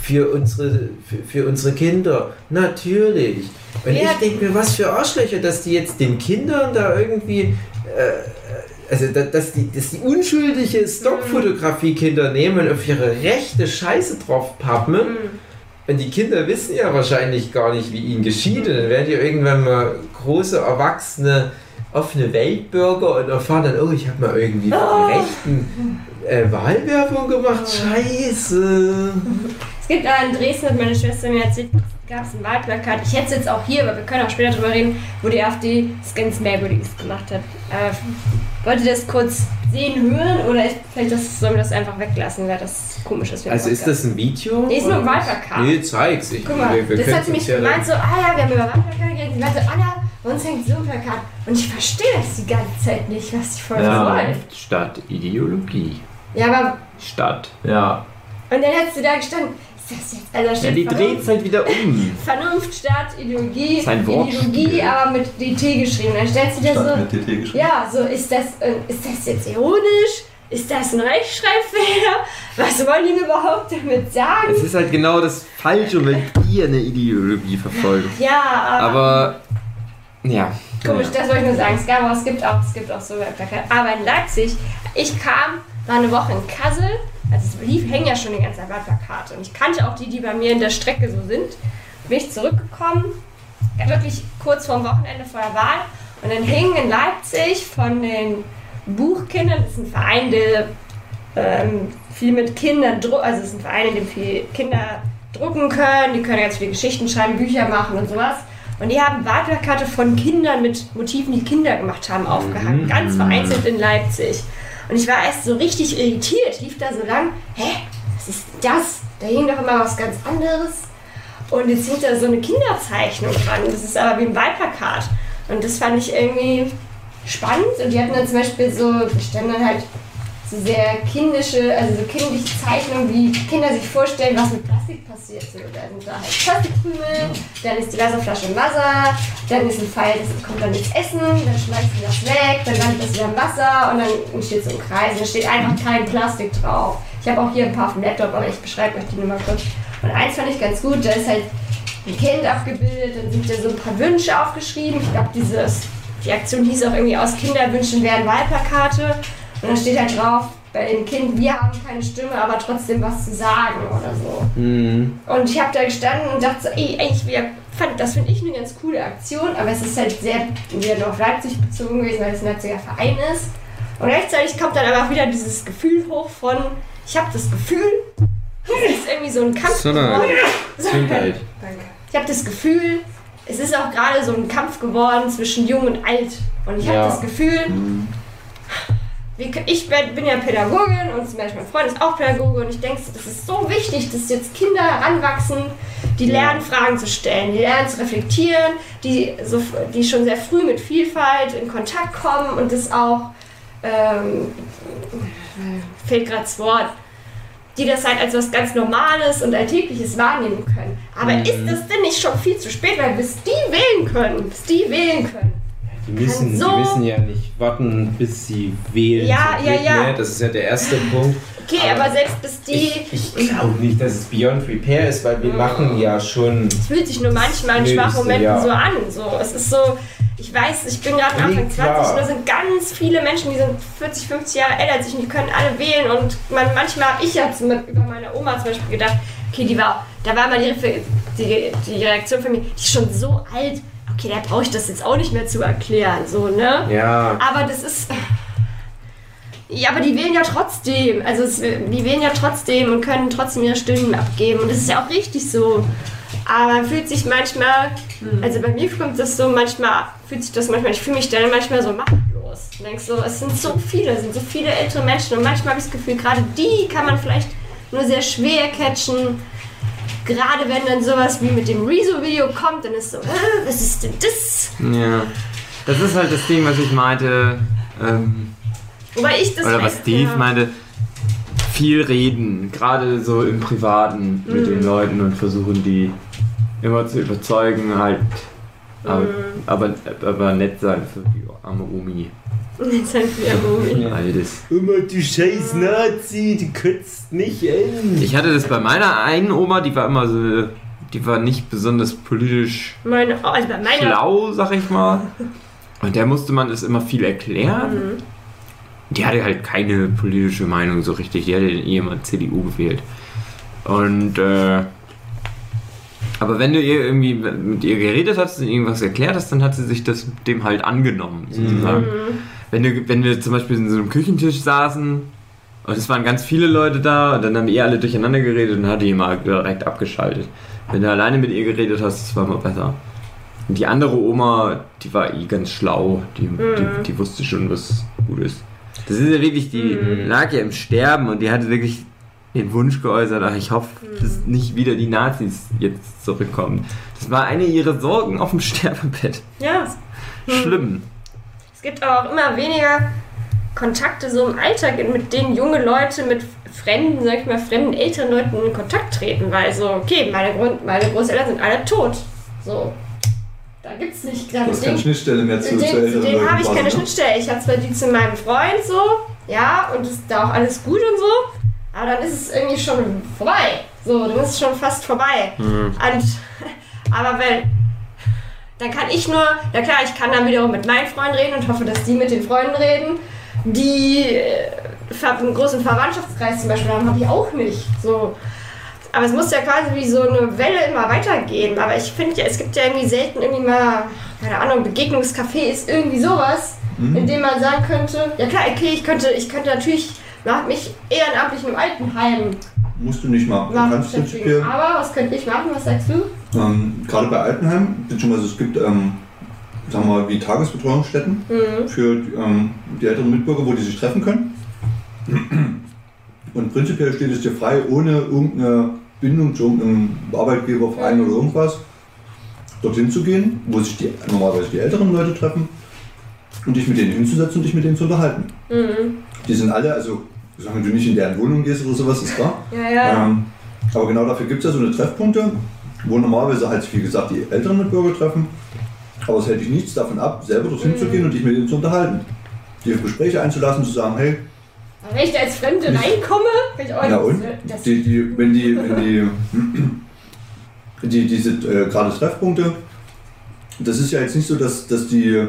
[SPEAKER 2] für unsere, für, für unsere Kinder. Natürlich. Und
[SPEAKER 3] Ja.
[SPEAKER 2] ich denke mir, was für Arschlöcher, dass die jetzt den Kindern da irgendwie. Äh, also, da- dass die, dass die unschuldige Stockfotografie Kinder nehmen und auf ihre rechte Scheiße drauf pappen.
[SPEAKER 3] Mhm.
[SPEAKER 2] Und die Kinder wissen ja wahrscheinlich gar nicht, wie ihnen geschieht. Und dann werden die irgendwann mal große, erwachsene, offene Weltbürger und erfahren dann, oh, ich habe mal irgendwie für
[SPEAKER 3] Oh.
[SPEAKER 2] die Rechten äh, Wahlwerbung gemacht. Scheiße.
[SPEAKER 3] Es gibt da in Dresden, hat meine Schwester mir erzählt, gab es ein Wahlplakat. Ich hätte es jetzt auch hier, aber wir können auch später drüber reden, wo die AfD das ganz Merkwürdiges gemacht hat. Äh, wollt ihr das kurz sehen, hören oder ist, vielleicht das, sollen wir das einfach weglassen, weil das komisch ist.
[SPEAKER 2] Also ist das ein Video?
[SPEAKER 3] Nee, ist nur ein? Wahlplakat.
[SPEAKER 2] Nee, zeig's. Ich,
[SPEAKER 3] Guck mal,
[SPEAKER 2] wir- wir
[SPEAKER 3] das hat sie mich
[SPEAKER 2] ja
[SPEAKER 3] gemeint, so, ah ja, wir haben über Wahlplakate geredet. Sie meinte, Anna, bei uns hängt so ein Plakat. Und ich verstehe das die ganze Zeit nicht, was die voll
[SPEAKER 1] Ja.
[SPEAKER 3] wollen.
[SPEAKER 1] Statt Ideologie.
[SPEAKER 3] Ja, aber,
[SPEAKER 1] Statt. Ja.
[SPEAKER 3] und dann hättest du da gestanden, das jetzt, also
[SPEAKER 1] Ja, die
[SPEAKER 3] Vernunft-
[SPEAKER 1] dreht's halt wieder um.
[SPEAKER 3] Vernunft statt Ideologie,
[SPEAKER 1] ist ein Wortspiel.
[SPEAKER 3] Ideologie, aber mit DT geschrieben. Dann stellst du dir
[SPEAKER 4] Stand
[SPEAKER 3] so,
[SPEAKER 4] mit TT geschrieben.
[SPEAKER 3] ja, so ist das, äh, ist das jetzt ironisch? Ist das ein Rechtschreibfehler? Was wollen die mir überhaupt damit sagen?
[SPEAKER 1] Es ist halt genau das Falsche, wenn ihr eine Ideologie verfolgt.
[SPEAKER 3] Ja, aber,
[SPEAKER 1] Aber, ja.
[SPEAKER 3] komisch,
[SPEAKER 1] ja.
[SPEAKER 3] das wollte ich nur sagen. Es, gab auch, es gibt auch, es gibt auch so Plakate. Aber in Leipzig, ich kam, war eine Woche in Kassel, also es lief, hängen ja schon die ganze Zeit Plakate. Und ich kannte auch die, die bei mir in der Strecke so sind. Bin ich zurückgekommen, wirklich kurz vorm Wochenende vor der Wahl. Und dann hingen in Leipzig von den Buchkindern, das ist ein Verein, der ähm, viel mit Kindern druckt, also es ist ein Verein, in dem viel Kinder drucken können, die können ganz viele Geschichten schreiben, Bücher machen und sowas. Und die haben Wahlplakate von Kindern mit Motiven, die Kinder gemacht haben, aufgehangen. Ganz vereinzelt in Leipzig. Und ich war erst so richtig irritiert, lief da so lang, hä, was ist das? Da hing doch immer was ganz anderes. Und jetzt hängt da so eine Kinderzeichnung dran. Das ist aber wie ein Wahlplakat. Und das fand ich irgendwie spannend. Und die hatten dann zum Beispiel so, da standen dann halt sehr kindische, also so kindliche Zeichnungen, wie Kinder sich vorstellen, was mit Plastik passiert. So, da da halt Plastikkrümel, dann ist die Wasserflasche Wasser, dann ist ein Pfeil, das kommt dann ins Essen, dann schmeißen die das weg, dann landet das wieder im Wasser und dann entsteht so ein Kreis. Da steht einfach kein Plastik drauf. Ich habe auch hier ein paar auf dem Laptop, aber ich beschreibe euch die nur mal kurz. Und eins fand ich ganz gut, da ist halt ein Kind abgebildet, dann sind da so ein paar Wünsche aufgeschrieben. Ich glaube, dieses, die Aktion hieß auch irgendwie aus Kinderwünschen werden Wahlplakate. Und dann steht halt drauf, bei dem Kind, wir haben keine Stimme, aber trotzdem was zu sagen oder so.
[SPEAKER 2] Mhm.
[SPEAKER 3] Und ich habe da gestanden und dachte so, ey, eigentlich, wir fand, das finde ich eine ganz coole Aktion, aber es ist halt sehr wieder auf Leipzig bezogen gewesen, weil es ein Leipziger Verein ist. Und gleichzeitig kommt dann aber auch wieder dieses Gefühl hoch von, ich habe das Gefühl, es ist irgendwie so ein Kampf
[SPEAKER 1] Sondern-
[SPEAKER 3] geworden. Danke. Ich habe das Gefühl, es ist auch gerade so ein Kampf geworden zwischen Jung und Alt. Und ich habe
[SPEAKER 2] Ja.
[SPEAKER 3] das Gefühl, kö- ich bin ja Pädagogin und zum Beispiel mein Freund ist auch Pädagoge und ich denke, das ist so wichtig, dass jetzt Kinder heranwachsen, die lernen, Fragen zu stellen, die lernen zu reflektieren, die, so, die schon sehr früh mit Vielfalt in Kontakt kommen und das auch, ähm, fehlt gerade das Wort, die das halt als was ganz Normales und Alltägliches wahrnehmen können. Aber
[SPEAKER 1] Mhm.
[SPEAKER 3] ist das denn nicht schon viel zu spät, weil bis die wählen können, bis die wählen können?
[SPEAKER 5] Die müssen,
[SPEAKER 3] so-
[SPEAKER 5] die müssen ja nicht warten, bis sie wählen.
[SPEAKER 3] Ja, ja, ja.
[SPEAKER 5] Ne? Das ist ja der erste Punkt.
[SPEAKER 3] Okay, aber, selbst bis die.
[SPEAKER 5] Ich, ich glaube nicht, dass es Beyond Repair ist, weil wir machen ja schon.
[SPEAKER 3] Es fühlt sich nur manchmal in schwachen Momenten
[SPEAKER 5] ja.
[SPEAKER 3] so an. So, es ist so, ich weiß, ich bin gerade
[SPEAKER 5] Nee,
[SPEAKER 3] Anfang 20
[SPEAKER 5] klar.
[SPEAKER 3] und da sind ganz viele Menschen, die sind 40, 50 Jahre älter als ich und die können alle wählen. Und man, manchmal habe ich jetzt mit, über meine Oma zum Beispiel gedacht, okay, die war, da war mal die, die, die Reaktion von mir, die ist schon so alt, okay, da brauche ich das jetzt auch nicht mehr zu erklären. So, ne?
[SPEAKER 5] Ja,
[SPEAKER 3] Aber das ist. Ja, aber die wählen ja trotzdem. Also es, die wählen ja trotzdem und können trotzdem ihre Stimmen abgeben. Und das ist ja auch richtig so. Aber man fühlt sich manchmal, also bei mir kommt das so, manchmal fühlt sich das manchmal, ich fühle mich dann manchmal so machtlos. Und denkst so, es sind so viele, es sind so viele ältere Menschen und manchmal habe ich das Gefühl, gerade die kann man vielleicht nur sehr schwer catchen. Gerade wenn dann sowas wie mit dem Rezo-Video kommt, dann ist so, äh, was ist denn das?
[SPEAKER 1] Ja. Das ist halt das Ding, was ich meinte. Ähm,
[SPEAKER 3] Wobei ich das
[SPEAKER 1] oder was Steve
[SPEAKER 3] ja.
[SPEAKER 1] meinte. Viel reden, gerade so im Privaten mit
[SPEAKER 3] Mhm.
[SPEAKER 1] den Leuten und versuchen die immer zu überzeugen, halt. Aber,
[SPEAKER 3] Mhm.
[SPEAKER 1] aber, aber nett sein für die arme Omi.
[SPEAKER 3] Jetzt halt wieder Mumi.
[SPEAKER 5] Ja.
[SPEAKER 1] Altes.
[SPEAKER 5] Immer du scheiß Nazi, du kotzt mich an.
[SPEAKER 1] Ich hatte das bei meiner einen Oma, die war immer so. Die war nicht besonders politisch
[SPEAKER 3] Meine, oh, also bei meiner.
[SPEAKER 1] schlau, sag ich mal. Und der musste man das immer viel erklären.
[SPEAKER 3] Mhm.
[SPEAKER 1] Die hatte halt keine politische Meinung so richtig. Die hatte eh immer CDU gewählt. Und, äh, aber wenn du ihr irgendwie mit ihr geredet hast und irgendwas erklärt hast, dann hat sie sich das dem halt angenommen, sozusagen.
[SPEAKER 3] Mhm.
[SPEAKER 1] Wenn, du, wenn wir zum Beispiel in so einem Küchentisch saßen und es waren ganz viele Leute da und dann haben eh alle durcheinander geredet und hat die mal direkt abgeschaltet. Wenn du alleine mit ihr geredet hast, das war mal besser. Und die andere Oma, die war eh ganz schlau. Die, die, die wusste schon, was gut ist. Das ist ja wirklich, die lag ja im Sterben und die hatte wirklich den Wunsch geäußert, ach, ich hoffe, dass nicht wieder die Nazis jetzt zurückkommen. Das war eine ihrer Sorgen auf dem Sterbebett.
[SPEAKER 3] Ja,
[SPEAKER 1] Schlimm.
[SPEAKER 3] es gibt aber auch immer weniger Kontakte so im Alltag, mit denen junge Leute mit fremden, sag ich mal, fremden älteren Leuten in Kontakt treten, weil so, okay, meine, Grund, meine Großeltern sind alle tot. So. Da gibt's nicht
[SPEAKER 4] Du
[SPEAKER 3] gerade
[SPEAKER 4] hast keine Schnittstelle mehr zu,
[SPEAKER 3] Mit
[SPEAKER 4] zu älteren
[SPEAKER 3] dem
[SPEAKER 4] Leuten
[SPEAKER 3] habe ich keine
[SPEAKER 4] ne?
[SPEAKER 3] Schnittstelle. Ich habe zwar die zu meinem Freund so, ja, und ist da auch alles gut und so, aber dann ist es irgendwie schon vorbei. So, dann ist es schon fast vorbei. Und, aber wenn, dann kann ich nur, na klar, ich kann dann wiederum mit meinen Freunden reden und hoffe, dass die mit den Freunden reden, die äh, einen großen Verwandtschaftskreis zum Beispiel haben, habe ich auch nicht. So. Aber es muss ja quasi wie so eine Welle immer weitergehen. Aber ich finde ja, es gibt ja irgendwie selten irgendwie mal, keine Ahnung, Begegnungscafé ist irgendwie sowas,
[SPEAKER 4] Mhm.
[SPEAKER 3] in dem man sagen könnte, ja klar, okay, ich könnte, ich könnte natürlich nach mich ehrenamtlich im Altenheim
[SPEAKER 4] Musst du nicht machen. Du kannst prinzipiell,
[SPEAKER 3] Aber was könnte ich machen? Was sagst du?
[SPEAKER 4] ähm, gerade bei Altenheim, beziehungsweise es gibt, ähm, sagen wir mal, wie Tagesbetreuungsstätten
[SPEAKER 3] Mhm.
[SPEAKER 4] für ähm, die älteren Mitbürger, wo die sich treffen können. Und prinzipiell steht es dir frei, ohne irgendeine Bindung zu irgendeinem Arbeitgeber, Verein
[SPEAKER 3] Mhm.
[SPEAKER 4] oder irgendwas, dorthin zu gehen, wo sich die, normalerweise die älteren Leute treffen und dich mit denen hinzusetzen und dich mit denen zu unterhalten.
[SPEAKER 3] Mhm.
[SPEAKER 4] Die sind alle, also sagen du nicht in deren Wohnung gehst oder sowas, ist klar.
[SPEAKER 3] Ja, ja.
[SPEAKER 4] Ähm, aber genau dafür gibt es ja so eine Treffpunkte, wo normalerweise halt, wie gesagt, die älteren Mitbürger treffen. Aber es hält dich nichts davon ab, selber dorthin zu gehen und dich mit ihnen zu unterhalten. Die Gespräche einzulassen, zu sagen, hey,
[SPEAKER 3] Aber wenn ich da als Fremde
[SPEAKER 4] Nicht-
[SPEAKER 3] reinkomme, kann ich auch nicht-
[SPEAKER 4] und?
[SPEAKER 3] Das,
[SPEAKER 4] Die, die, wenn die, wenn die, die diese äh, gerade Treffpunkte, das ist ja jetzt nicht so, dass, dass die,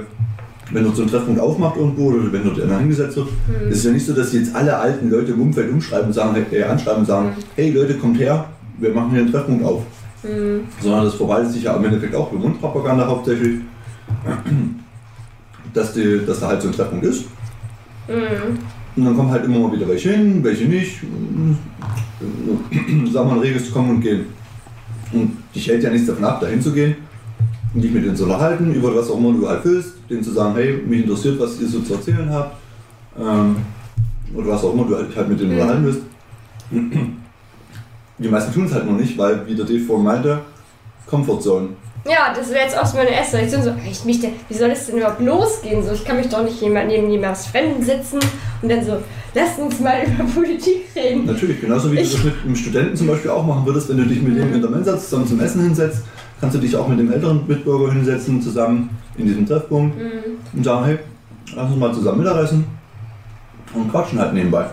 [SPEAKER 4] wenn dort so ein Treffpunkt aufmacht irgendwo oder wenn dort einer hingesetzt wird,
[SPEAKER 3] Hm.
[SPEAKER 4] es ist ja nicht so, dass die jetzt alle alten Leute im Umfeld umschreiben und sagen, äh, anschreiben und sagen, hey Leute, kommt her, wir machen hier einen Treffpunkt auf.
[SPEAKER 3] Hm.
[SPEAKER 4] Sondern das verwaltet sich ja im Endeffekt auch über Mundpropaganda hauptsächlich, dass, die, dass da halt so ein Treffpunkt ist.
[SPEAKER 3] Mhm.
[SPEAKER 4] Und dann kommen halt immer mal wieder welche hin, welche nicht. Sagen wir mal, reges kommen und gehen. Und dich hält ja nichts davon ab, da hinzugehen dich mit denen zu unterhalten, über was auch immer du halt willst, denen zu sagen, hey, mich interessiert, was ihr so zu erzählen habt. Ähm, oder was auch immer du halt, halt mit denen
[SPEAKER 3] Mhm.
[SPEAKER 4] unterhalten willst. Die meisten tun es halt noch nicht, weil, wie der Dave vorhin meinte, Comfortzone.
[SPEAKER 3] Ja, das wäre jetzt auch so meine erste Reaktion. So, ich mich denn, wie soll das denn überhaupt losgehen? So, ich kann mich doch nicht jemand, neben jemandem Fremden sitzen und dann so, lasst uns mal über Politik reden.
[SPEAKER 4] Natürlich, genauso wie
[SPEAKER 3] Ich-
[SPEAKER 4] du das mit einem Studenten zum Beispiel auch machen würdest, wenn du dich mit ihm in der Mensa zusammen zum Essen hinsetzt, kannst du dich auch mit dem älteren Mitbürger hinsetzen, zusammen in diesem Treffpunkt
[SPEAKER 3] Mhm.
[SPEAKER 4] und sagen, hey, lass uns mal zusammen Mittagessen und quatschen halt nebenbei.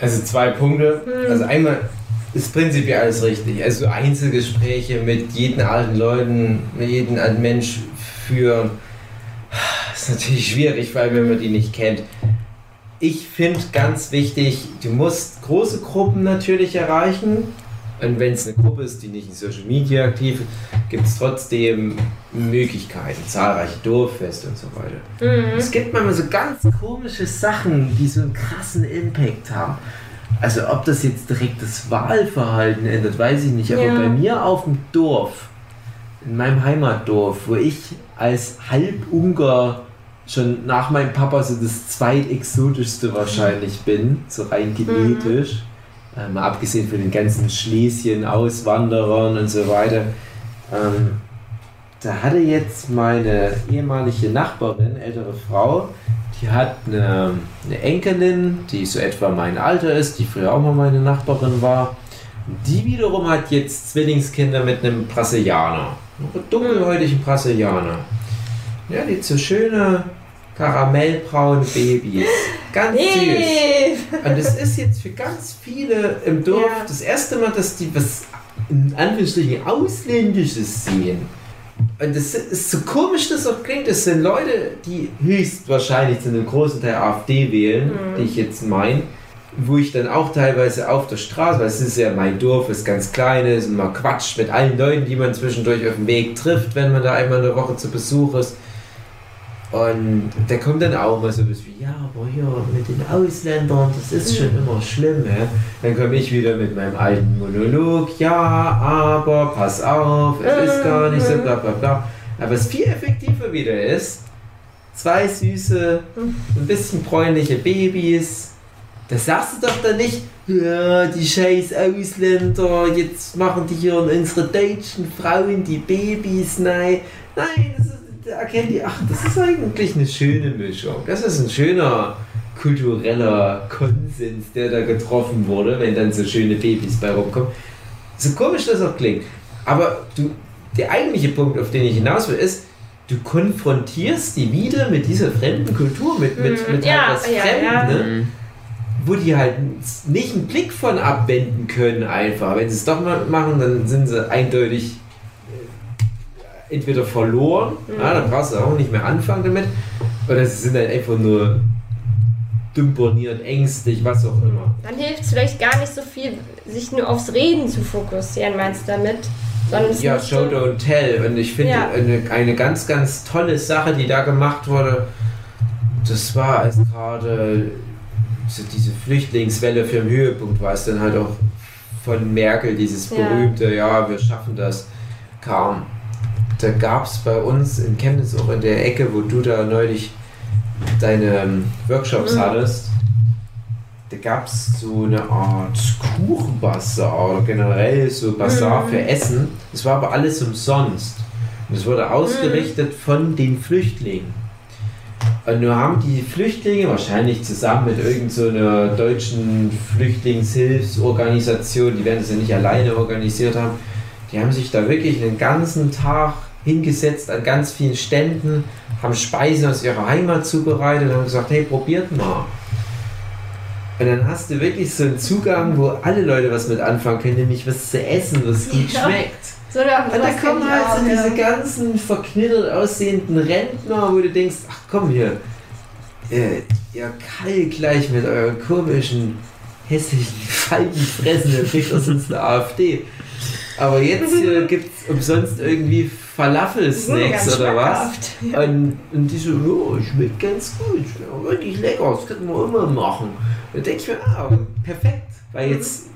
[SPEAKER 2] Also zwei Punkte.
[SPEAKER 3] Hm.
[SPEAKER 2] Also einmal ist prinzipiell alles richtig. Also Einzelgespräche mit jedem alten Leuten, mit jedem alten Mensch führen, ist natürlich schwierig, weil wenn man die nicht kennt. Ich finde ganz wichtig, du musst große Gruppen natürlich erreichen. Und wenn es eine Gruppe ist, die nicht in Social Media aktiv ist, gibt es trotzdem Möglichkeiten, zahlreiche Dorffeste und so weiter.
[SPEAKER 3] Mhm.
[SPEAKER 2] Es gibt manchmal so ganz komische Sachen, die so einen krassen Impact haben. Also ob das jetzt direkt das Wahlverhalten ändert, weiß ich nicht. Aber
[SPEAKER 3] Ja.
[SPEAKER 2] bei mir auf dem Dorf, in meinem Heimatdorf, wo ich als Halbungar schon nach meinem Papa so das zweitexotischste wahrscheinlich bin, so rein genetisch, äh, mal abgesehen von den ganzen Schlesien-Auswanderern und so weiter. Ähm, da hatte jetzt meine ehemalige Nachbarin, ältere Frau, die hat eine, eine Enkelin, die so etwa mein Alter ist, die früher auch mal meine Nachbarin war. Die wiederum hat jetzt Zwillingskinder mit einem Brasilianer. Einem dunkelhäutigen Brasilianer. Ja, die hat so schöne karamellbraune Babys. Ganz süß.
[SPEAKER 3] Nee.
[SPEAKER 2] Und es ist jetzt für ganz viele im Dorf
[SPEAKER 3] Ja.
[SPEAKER 2] das erste Mal, dass die was in Anführungsstrichen Ausländisches sehen. Und das ist so komisch, das auch klingt. Das sind Leute, die höchstwahrscheinlich zu einem großen Teil AfD wählen,
[SPEAKER 3] Mhm.
[SPEAKER 2] die ich jetzt meine. Wo ich dann auch teilweise auf der Straße, weil es ist ja mein Dorf, ist ganz kleines und man quatscht mit allen Leuten, die man zwischendurch auf dem Weg trifft, wenn man da einmal in der Woche zu Besuch ist. Und da kommt dann auch mal so was wie, ja, aber hier mit den Ausländern, das ist schon immer schlimm. Ja? Dann komme ich wieder mit meinem alten Monolog, ja, aber pass auf, es ist gar nicht so, bla bla bla. Aber was viel effektiver wieder ist, zwei süße, ein bisschen bräunliche Babys, da sagst du doch dann nicht, ja, die scheiß Ausländer, jetzt machen die hier unsere deutschen Frauen die Babys, nein. Nein, das ist, erkennen die, ach, das ist eigentlich eine schöne Mischung. Das ist ein schöner kultureller Konsens, der da getroffen wurde, wenn dann so schöne Babys bei rumkommen. So komisch das auch klingt. Aber du, der eigentliche Punkt, auf den ich hinaus will, ist, du konfrontierst die wieder mit dieser fremden Kultur, mit, mit,
[SPEAKER 3] Mhm.
[SPEAKER 2] mit
[SPEAKER 3] Ja,
[SPEAKER 2] halt was
[SPEAKER 3] ja,
[SPEAKER 2] Fremden,
[SPEAKER 3] ja.
[SPEAKER 2] Ne? wo die halt nicht einen Blick von abwenden können einfach. Wenn sie es doch mal machen, dann sind sie eindeutig entweder verloren, ja, dann brauchst du auch nicht mehr anfangen damit, oder sie sind halt einfach nur dümponiert, ängstlich, was auch immer.
[SPEAKER 3] Dann hilft es vielleicht gar nicht so viel, sich nur aufs Reden zu fokussieren, meinst du damit?
[SPEAKER 2] Ja, Show
[SPEAKER 3] so-
[SPEAKER 2] Don't Tell. Und ich finde
[SPEAKER 3] Ja.
[SPEAKER 2] eine, eine ganz, ganz tolle Sache, die da gemacht wurde, das war als gerade diese Flüchtlingswelle für den Höhepunkt war, es dann halt auch von Merkel dieses
[SPEAKER 3] Ja.
[SPEAKER 2] berühmte, ja, wir schaffen das, kam. Da gab es bei uns in Chemnitz auch in der Ecke, wo du da neulich deine ähm, Workshops
[SPEAKER 3] Mhm.
[SPEAKER 2] hattest, da gab es so eine Art Kuchenbazar oder generell so Bazar
[SPEAKER 3] Mhm.
[SPEAKER 2] für Essen. Das war aber alles umsonst. Und es wurde ausgerichtet von den Flüchtlingen. Und nur haben die Flüchtlinge, wahrscheinlich zusammen mit irgendeiner so deutschen Flüchtlingshilfsorganisation, die werden das ja nicht alleine organisiert haben, die haben sich da wirklich einen ganzen Tag hingesetzt an ganz vielen Ständen, haben Speisen aus ihrer Heimat zubereitet und haben gesagt, hey, probiert mal. Und dann hast du wirklich so einen Zugang, wo alle Leute was mit anfangen können, nämlich was zu essen, was gut
[SPEAKER 3] Ja.
[SPEAKER 2] schmeckt.
[SPEAKER 3] So, da,
[SPEAKER 2] Und da kommen halt so
[SPEAKER 3] ja.
[SPEAKER 2] diese ganzen verknittert aussehenden Rentner, wo du denkst, ach komm hier, äh, ihr Kall gleich mit euren komischen, hässlichen Faltenfressen, der kriegt aus uns eine AfD. Aber jetzt hier gibt es umsonst irgendwie Falafel-Snacks oder was.
[SPEAKER 3] schmackhaft.
[SPEAKER 2] Und, und die so, ja, schmeckt ganz gut, ja, wirklich lecker, das könnten wir immer machen. Und da denke ich mir, ah, perfekt, weil jetzt,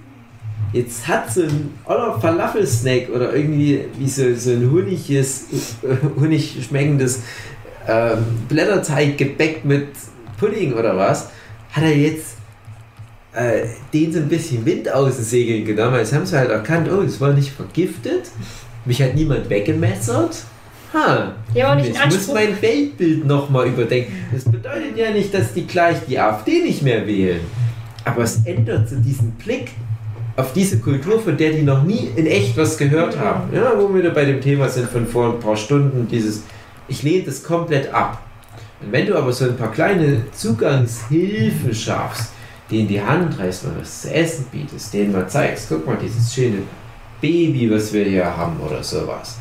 [SPEAKER 2] jetzt hat so ein oller Falafel-Snack oder irgendwie wie so, so ein honiges, äh, honig schmeckendes ähm, Blätterteiggebäck mit Pudding oder was, hat er jetzt äh, den so ein bisschen Wind aus den Segeln genommen. Jetzt haben sie halt erkannt, oh, es war nicht vergiftet. Mich hat niemand weggemessert. Ha,
[SPEAKER 3] Ja,
[SPEAKER 2] ich muss mein Weltbild nochmal überdenken. Das bedeutet ja nicht, dass die gleich die AfD nicht mehr wählen. Aber es ändert so diesen Blick auf diese Kultur, von der die noch nie in echt was gehört haben. Ja, wo wir da bei dem Thema sind von vor ein paar Stunden, dieses, ich lehne das komplett ab. Und wenn du aber so ein paar kleine Zugangshilfen schaffst, denen die Hand reißt, mal was zu essen bietest, denen mal zeigst, guck mal, dieses schöne Baby, was wir hier haben oder sowas,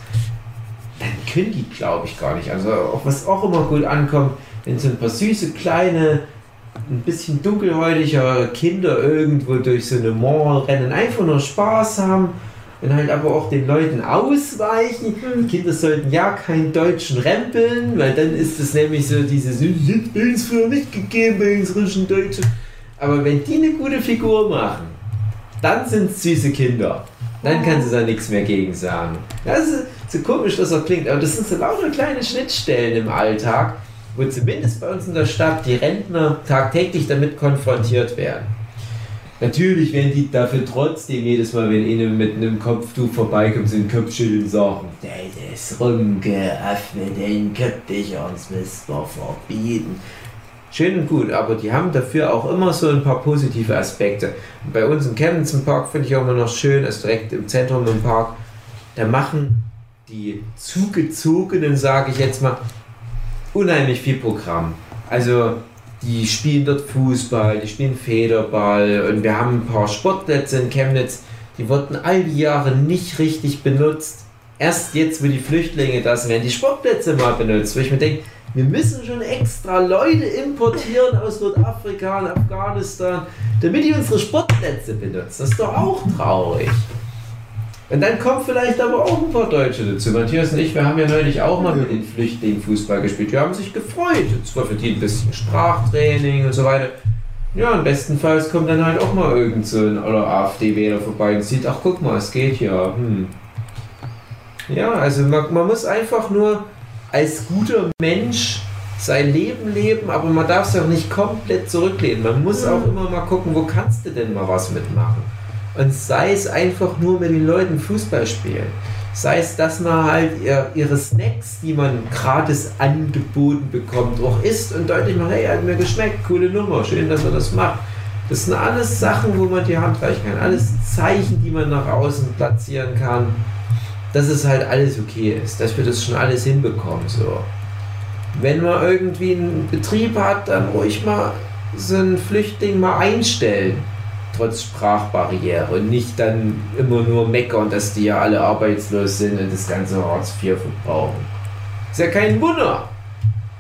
[SPEAKER 2] dann können die, glaube ich, gar nicht. Also auch was auch immer gut ankommt, wenn so ein paar süße, kleine, ein bisschen dunkelhäutige Kinder irgendwo durch so eine Mall rennen, einfach nur Spaß haben und halt aber auch den Leuten ausweichen. Die Kinder sollten ja keinen Deutschen rempeln, weil dann ist es nämlich so dieses, es hat bei uns früher nicht gegeben bei uns russischen Deutschen. Aber wenn die eine gute Figur machen, dann sind es süße Kinder. Dann kannst du da nichts mehr gegen sagen. Das ist so komisch, dass das klingt, aber das sind so lauter kleine Schnittstellen im Alltag, wo zumindest bei uns in der Stadt die Rentner tagtäglich damit konfrontiert werden. Natürlich werden die dafür trotzdem jedes Mal, wenn ihnen mit einem Kopftuch vorbeikommt, so ein Kopfschütteln sagen, der ist rumgeöffnet, den Köpfich uns müssen wir verbieten. Schön und gut, aber die haben dafür auch immer so ein paar positive Aspekte. Bei uns im Chemnitz im Park finde ich auch immer noch schön, also direkt im Zentrum im Park, da machen die Zugezogenen, sage ich jetzt mal, unheimlich viel Programm. Also die spielen dort Fußball, die spielen Federball und wir haben ein paar Sportplätze in Chemnitz, die wurden all die Jahre nicht richtig benutzt. Erst jetzt, wo die Flüchtlinge da sind, werden die Sportplätze mal benutzt, wo ich mir denke, wir müssen schon extra Leute importieren aus Nordafrika und Afghanistan, damit die unsere Sportplätze benutzen. Das ist doch auch traurig. Und dann kommen vielleicht aber auch ein paar Deutsche dazu. Matthias und ich, wir haben ja neulich auch mal mit den Flüchtlingen Fußball gespielt. Wir haben sich gefreut. Zwar für die ein bisschen Sprachtraining und so weiter. Ja, und bestenfalls kommt dann halt auch mal irgend so ein oder AfD-Wähler vorbei und sieht, ach guck mal, es geht ja. Hm. Ja, also man, man muss einfach nur als guter Mensch sein Leben leben, aber man darf es auch nicht komplett zurücklehnen. Man muss auch immer mal gucken, wo kannst du denn mal was mitmachen. Und sei es einfach nur mit den Leuten Fußball spielen. Sei es, dass man halt ihr, ihre Snacks, die man gratis angeboten bekommt, auch isst und deutlich macht, hey, hat mir geschmeckt, coole Nummer, schön, dass er das macht. Das sind alles Sachen, wo man die Hand reichen kann. Alles Zeichen, die man nach außen platzieren kann, dass es halt alles okay ist, dass wir das schon alles hinbekommen. So. Wenn man irgendwie einen Betrieb hat, dann ruhig mal so einen Flüchtling mal einstellen trotz Sprachbarriere und nicht dann immer nur meckern, dass die ja alle arbeitslos sind und das ganze Hartz IV verbrauchen. Ist ja kein Wunder,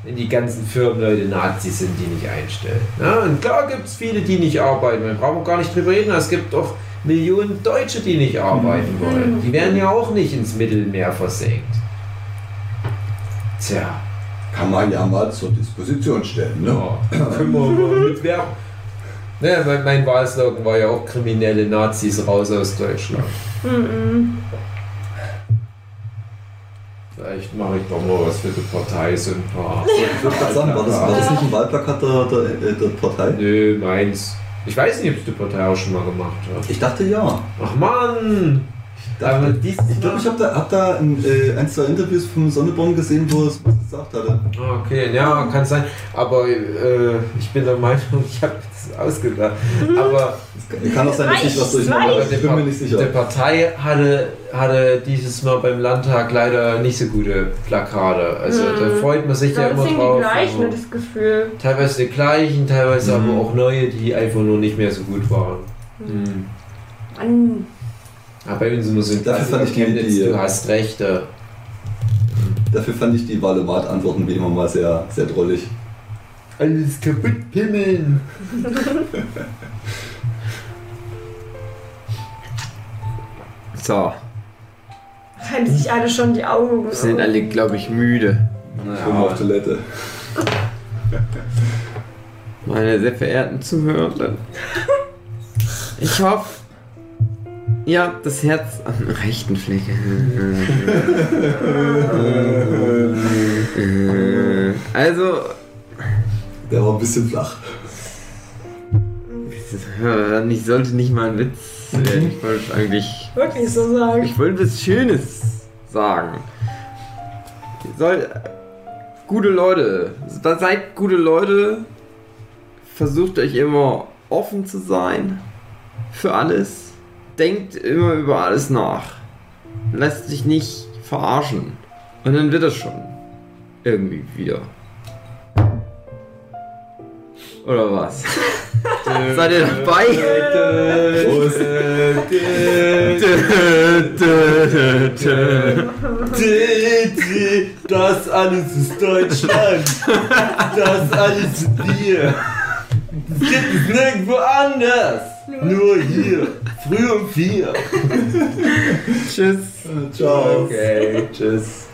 [SPEAKER 2] wenn die ganzen Firmenleute Nazis sind, die nicht einstellen. Ja, und klar gibt es viele, die nicht arbeiten. Wir brauchen gar nicht drüber reden. Es gibt auch Millionen Deutsche, die nicht arbeiten wollen. Die werden ja auch nicht ins Mittelmeer versenkt. Tja,
[SPEAKER 6] Kann man ja mal zur Disposition stellen. Ne?
[SPEAKER 2] ja, können wir mal mitwerben. Ne, mein, mein Wahlslogan war ja auch kriminelle Nazis raus aus Deutschland.
[SPEAKER 3] Mhm.
[SPEAKER 2] Vielleicht mache ich doch mal was für die Partei, so ein paar.
[SPEAKER 4] Ich würde gerade sagen, war das, war das nicht ein Wahlplakat der, der, der Partei?
[SPEAKER 2] Nö, meins. Ich weiß nicht, ob es die Partei auch schon mal gemacht hat.
[SPEAKER 4] Ich dachte ja.
[SPEAKER 2] Ach Mann! Aber dies
[SPEAKER 4] Ich glaube, ich habe da, hab da ein, äh, ein, zwei Interviews vom Sonneborn gesehen, wo er es was gesagt hatte.
[SPEAKER 2] Okay, ja, kann sein. Aber äh, ich bin der Meinung, ich habe das ausgedacht. Aber
[SPEAKER 4] Kann auch sein, dass ich was
[SPEAKER 2] aber die,
[SPEAKER 4] Ich bin mir nicht
[SPEAKER 2] die
[SPEAKER 4] sicher.
[SPEAKER 2] Partei hatte, hatte dieses Mal beim Landtag leider nicht so gute Plakate. Also da freut man sich ja
[SPEAKER 3] Das
[SPEAKER 2] immer
[SPEAKER 3] sind
[SPEAKER 2] drauf.
[SPEAKER 3] die gleichen, nur das Gefühl.
[SPEAKER 2] Teilweise die gleichen, teilweise
[SPEAKER 4] Mhm.
[SPEAKER 2] aber auch neue, die einfach nur nicht mehr so gut waren. Mhm.
[SPEAKER 3] Mann.
[SPEAKER 2] Aber bei uns immer so ein
[SPEAKER 4] Dafür fand ich die-
[SPEAKER 2] Chemnitz,
[SPEAKER 4] die-
[SPEAKER 2] du hast recht. äh,
[SPEAKER 4] Dafür fand ich die Wahlomat-Antworten wie immer mal sehr, sehr drollig.
[SPEAKER 2] Alles kaputt pimmeln.
[SPEAKER 1] So,
[SPEAKER 3] Reiben sich alle schon die Augen.
[SPEAKER 1] wir sind alle, glaube ich, müde.
[SPEAKER 4] Ich bin mal auf Toilette.
[SPEAKER 1] Meine sehr verehrten Zuhörer. Ich hoffe, habt das Herz am rechten Fleck. Also,
[SPEAKER 4] Der war ein bisschen flach.
[SPEAKER 1] ich sollte nicht mal ein Witz werden. Ich wollte eigentlich.
[SPEAKER 3] Wirklich so sagen.
[SPEAKER 1] Ich wollte was Schönes sagen. Ihr sollt gute Leute, seid gute Leute, versucht euch immer offen zu sein für alles, denkt immer über alles nach, lasst sich nicht verarschen und dann wird es schon irgendwie wieder. Oder was? Seid ihr dabei?
[SPEAKER 2] Das alles ist Deutschland. Das alles ist wir. Das gibt es nirgendwo anders. Nur hier. Früh um vier.
[SPEAKER 1] Tschüss.
[SPEAKER 4] Ciao.
[SPEAKER 2] Okay, tschüss.